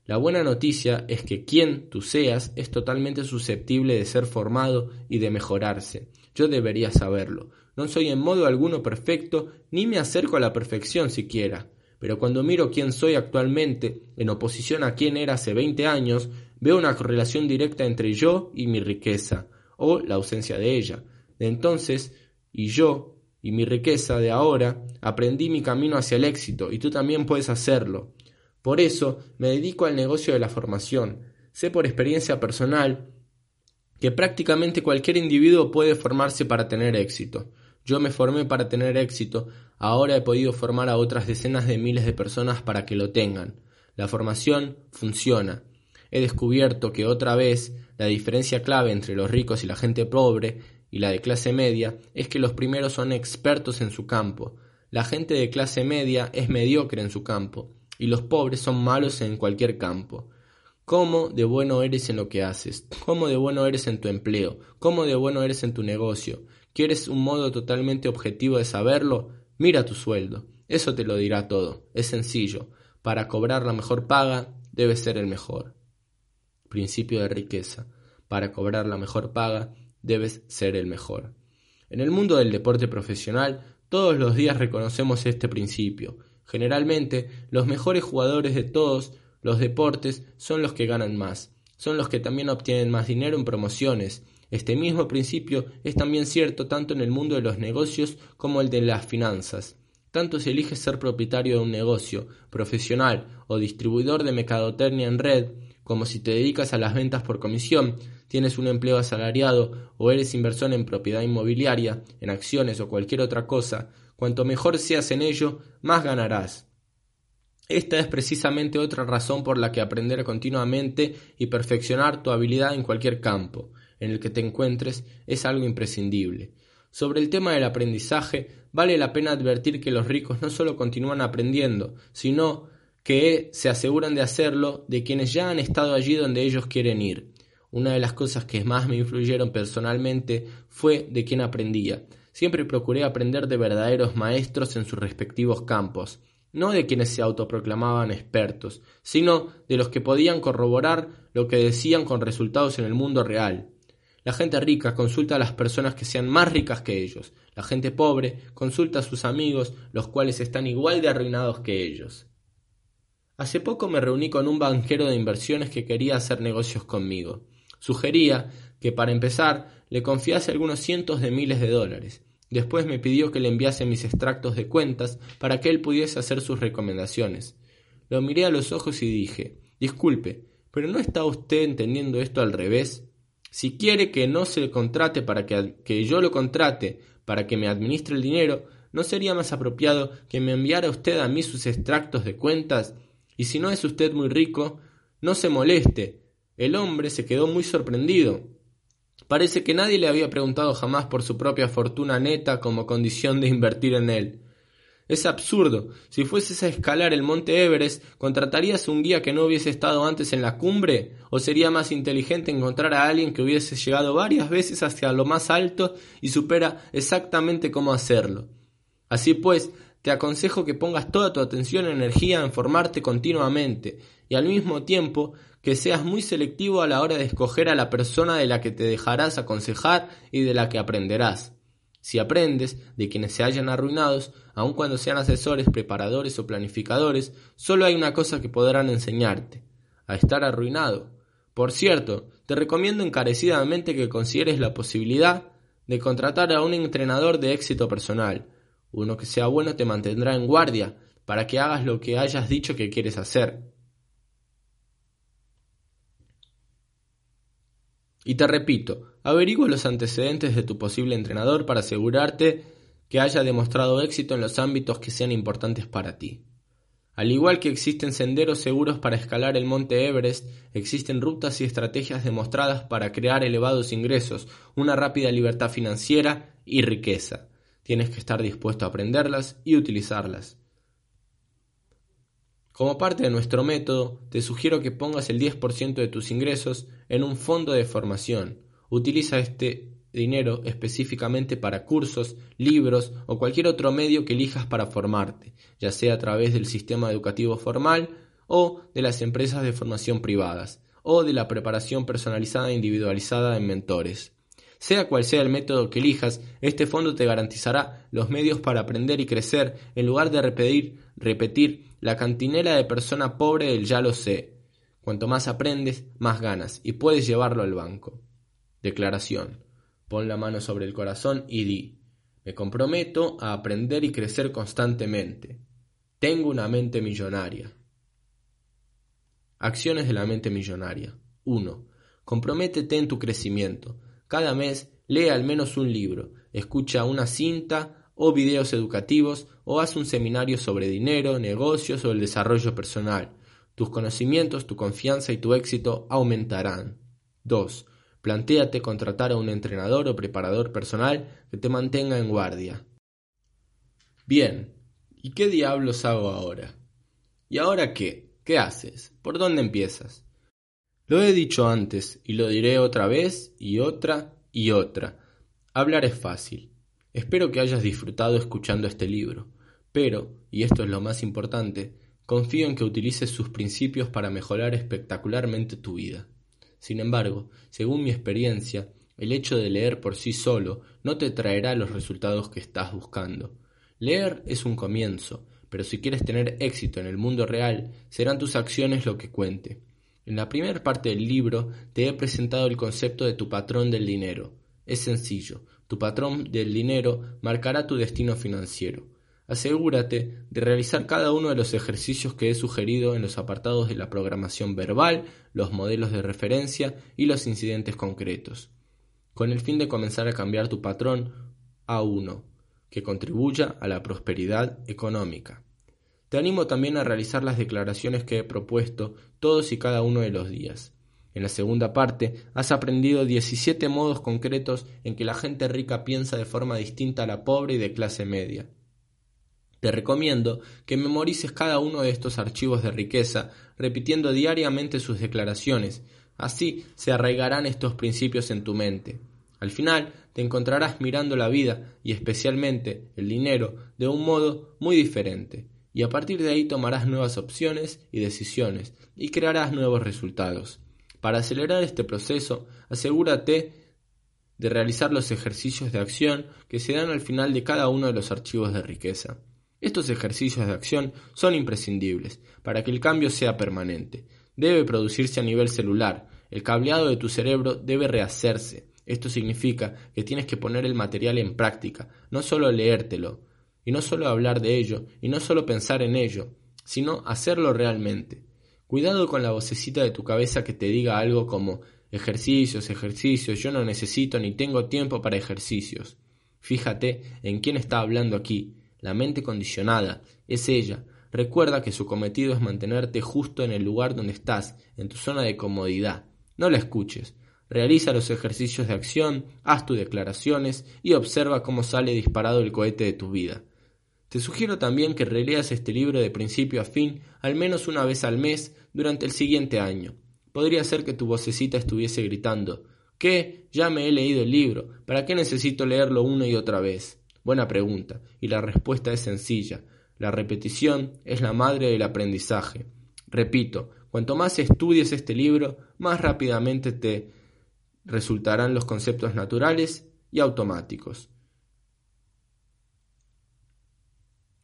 A: La buena noticia es que quien tú seas es totalmente susceptible de ser formado y de mejorarse. Yo debería saberlo. No soy en modo alguno perfecto, ni me acerco a la perfección siquiera pero cuando miro quién soy actualmente en oposición a quién era hace 20 años, veo una correlación directa entre yo y mi riqueza, o la ausencia de ella. De entonces, y yo, y mi riqueza de ahora, aprendí mi camino hacia el éxito, y tú también puedes hacerlo. Por eso me dedico al negocio de la formación. Sé por experiencia personal que prácticamente cualquier individuo puede formarse para tener éxito. Yo me formé para tener éxito, ahora he podido formar a otras decenas de miles de personas para que lo tengan. La formación funciona. He descubierto que otra vez la diferencia clave entre los ricos y la gente pobre y la de clase media es que los primeros son expertos en su campo. La gente de clase media es mediocre en su campo y los pobres son malos en cualquier campo. ¿Cómo de bueno eres en lo que haces? ¿Cómo de bueno eres en tu empleo? ¿Cómo de bueno eres en tu negocio? ¿Quieres un modo totalmente objetivo de saberlo? Mira tu sueldo. Eso te lo dirá todo. Es sencillo. Para cobrar la mejor paga, debes ser el mejor. Principio de riqueza. Para cobrar la mejor paga, debes ser el mejor. En el mundo del deporte profesional, todos los días reconocemos este principio. Generalmente, los mejores jugadores de todos los deportes son los que ganan más, son los que también obtienen más dinero en promociones, este mismo principio es también cierto tanto en el mundo de los negocios como el de las finanzas. Tanto si eliges ser propietario de un negocio, profesional o distribuidor de mercadotecnia en red, como si te dedicas a las ventas por comisión, tienes un empleo asalariado o eres inversor en propiedad inmobiliaria, en acciones o cualquier otra cosa, cuanto mejor seas en ello, más ganarás. Esta es precisamente otra razón por la que aprender continuamente y perfeccionar tu habilidad en cualquier campo en el que te encuentres es algo imprescindible. Sobre el tema del aprendizaje, vale la pena advertir que los ricos no solo continúan aprendiendo, sino que se aseguran de hacerlo de quienes ya han estado allí donde ellos quieren ir. Una de las cosas que más me influyeron personalmente fue de quien aprendía. Siempre procuré aprender de verdaderos maestros en sus respectivos campos, no de quienes se autoproclamaban expertos, sino de los que podían corroborar lo que decían con resultados en el mundo real. La gente rica consulta a las personas que sean más ricas que ellos. La gente pobre consulta a sus amigos, los cuales están igual de arruinados que ellos. Hace poco me reuní con un banquero de inversiones que quería hacer negocios conmigo. Sugería que para empezar le confiase algunos cientos de miles de dólares. Después me pidió que le enviase mis extractos de cuentas para que él pudiese hacer sus recomendaciones. Lo miré a los ojos y dije Disculpe, pero ¿no está usted entendiendo esto al revés? Si quiere que no se contrate para que, que yo lo contrate para que me administre el dinero, ¿no sería más apropiado que me enviara usted a mí sus extractos de cuentas? Y si no es usted muy rico, no se moleste. El hombre se quedó muy sorprendido. Parece que nadie le había preguntado jamás por su propia fortuna neta como condición de invertir en él. Es absurdo. Si fueses a escalar el monte Everest, ¿contratarías un guía que no hubiese estado antes en la cumbre? ¿O sería más inteligente encontrar a alguien que hubiese llegado varias veces hacia lo más alto y supera exactamente cómo hacerlo? Así pues, te aconsejo que pongas toda tu atención y energía en formarte continuamente y al mismo tiempo que seas muy selectivo a la hora de escoger a la persona de la que te dejarás aconsejar y de la que aprenderás. Si aprendes de quienes se hayan arruinados, aun cuando sean asesores, preparadores o planificadores, solo hay una cosa que podrán enseñarte, a estar arruinado. Por cierto, te recomiendo encarecidamente que consideres la posibilidad de contratar a un entrenador de éxito personal. Uno que sea bueno te mantendrá en guardia para que hagas lo que hayas dicho que quieres hacer. Y te repito, averigua los antecedentes de tu posible entrenador para asegurarte que haya demostrado éxito en los ámbitos que sean importantes para ti. Al igual que existen senderos seguros para escalar el monte Everest, existen rutas y estrategias demostradas para crear elevados ingresos, una rápida libertad financiera y riqueza. Tienes que estar dispuesto a aprenderlas y utilizarlas. Como parte de nuestro método, te sugiero que pongas el 10% de tus ingresos en un fondo de formación. Utiliza este dinero específicamente para cursos, libros o cualquier otro medio que elijas para formarte, ya sea a través del sistema educativo formal o de las empresas de formación privadas, o de la preparación personalizada e individualizada en mentores. Sea cual sea el método que elijas, este fondo te garantizará los medios para aprender y crecer en lugar de repetir, repetir la cantinela de persona pobre del ya lo sé. Cuanto más aprendes, más ganas y puedes llevarlo al banco. Declaración. Pon la mano sobre el corazón y di, me comprometo a aprender y crecer constantemente. Tengo una mente millonaria. Acciones de la mente millonaria. 1. Comprométete en tu crecimiento. Cada mes lee al menos un libro, escucha una cinta o videos educativos o haz un seminario sobre dinero, negocios o el desarrollo personal. Tus conocimientos, tu confianza y tu éxito aumentarán. 2. Plantéate contratar a un entrenador o preparador personal que te mantenga en guardia. Bien, ¿y qué diablos hago ahora? ¿Y ahora qué? ¿Qué haces? ¿Por dónde empiezas? Lo he dicho antes y lo diré otra vez y otra y otra. Hablar es fácil. Espero que hayas disfrutado escuchando este libro, pero, y esto es lo más importante, confío en que utilices sus principios para mejorar espectacularmente tu vida. Sin embargo, según mi experiencia, el hecho de leer por sí solo no te traerá los resultados que estás buscando. Leer es un comienzo, pero si quieres tener éxito en el mundo real, serán tus acciones lo que cuente. En la primera parte del libro te he presentado el concepto de tu patrón del dinero. Es sencillo, tu patrón del dinero marcará tu destino financiero. Asegúrate de realizar cada uno de los ejercicios que he sugerido en los apartados de la programación verbal, los modelos de referencia y los incidentes concretos, con el fin de comenzar a cambiar tu patrón a uno que contribuya a la prosperidad económica. Te animo también a realizar las declaraciones que he propuesto todos y cada uno de los días. En la segunda parte has aprendido 17 modos concretos en que la gente rica piensa de forma distinta a la pobre y de clase media. Te recomiendo que memorices cada uno de estos archivos de riqueza, repitiendo diariamente sus declaraciones. Así se arraigarán estos principios en tu mente. Al final te encontrarás mirando la vida y especialmente el dinero de un modo muy diferente, y a partir de ahí tomarás nuevas opciones y decisiones y crearás nuevos resultados. Para acelerar este proceso, asegúrate de realizar los ejercicios de acción que se dan al final de cada uno de los archivos de riqueza. Estos ejercicios de acción son imprescindibles para que el cambio sea permanente. Debe producirse a nivel celular. El cableado de tu cerebro debe rehacerse. Esto significa que tienes que poner el material en práctica, no solo leértelo, y no solo hablar de ello, y no solo pensar en ello, sino hacerlo realmente. Cuidado con la vocecita de tu cabeza que te diga algo como ejercicios, ejercicios, yo no necesito ni tengo tiempo para ejercicios. Fíjate en quién está hablando aquí, la mente condicionada, es ella. Recuerda que su cometido es mantenerte justo en el lugar donde estás, en tu zona de comodidad. No la escuches. Realiza los ejercicios de acción, haz tus declaraciones y observa cómo sale disparado el cohete de tu vida. Te sugiero también que releas este libro de principio a fin al menos una vez al mes durante el siguiente año. Podría ser que tu vocecita estuviese gritando ¿Qué? Ya me he leído el libro. ¿Para qué necesito leerlo una y otra vez? Buena pregunta, y la respuesta es sencilla. La repetición es la madre del aprendizaje. Repito, cuanto más estudies este libro, más rápidamente te resultarán los conceptos naturales y automáticos.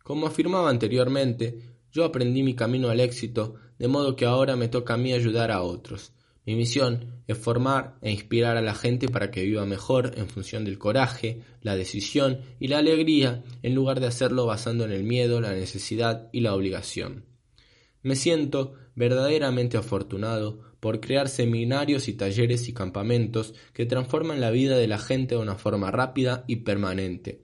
A: Como afirmaba anteriormente, yo aprendí mi camino al éxito, de modo que ahora me toca a mí ayudar a otros. Mi misión es formar e inspirar a la gente para que viva mejor en función del coraje, la decisión y la alegría, en lugar de hacerlo basando en el miedo, la necesidad y la obligación. Me siento verdaderamente afortunado por crear seminarios y talleres y campamentos que transforman la vida de la gente de una forma rápida y permanente.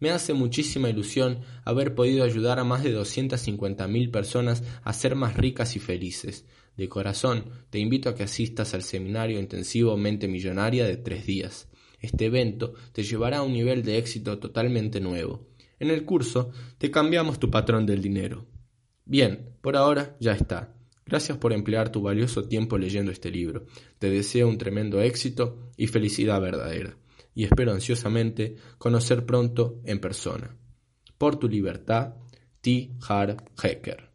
A: Me hace muchísima ilusión haber podido ayudar a más de 250.000 personas a ser más ricas y felices. De corazón, te invito a que asistas al seminario intensivo Mente Millonaria de tres días. Este evento te llevará a un nivel de éxito totalmente nuevo. En el curso te cambiamos tu patrón del dinero. Bien, por ahora ya está. Gracias por emplear tu valioso tiempo leyendo este libro. Te deseo un tremendo éxito y felicidad verdadera y espero ansiosamente conocer pronto en persona. Por tu libertad, T. Hecker.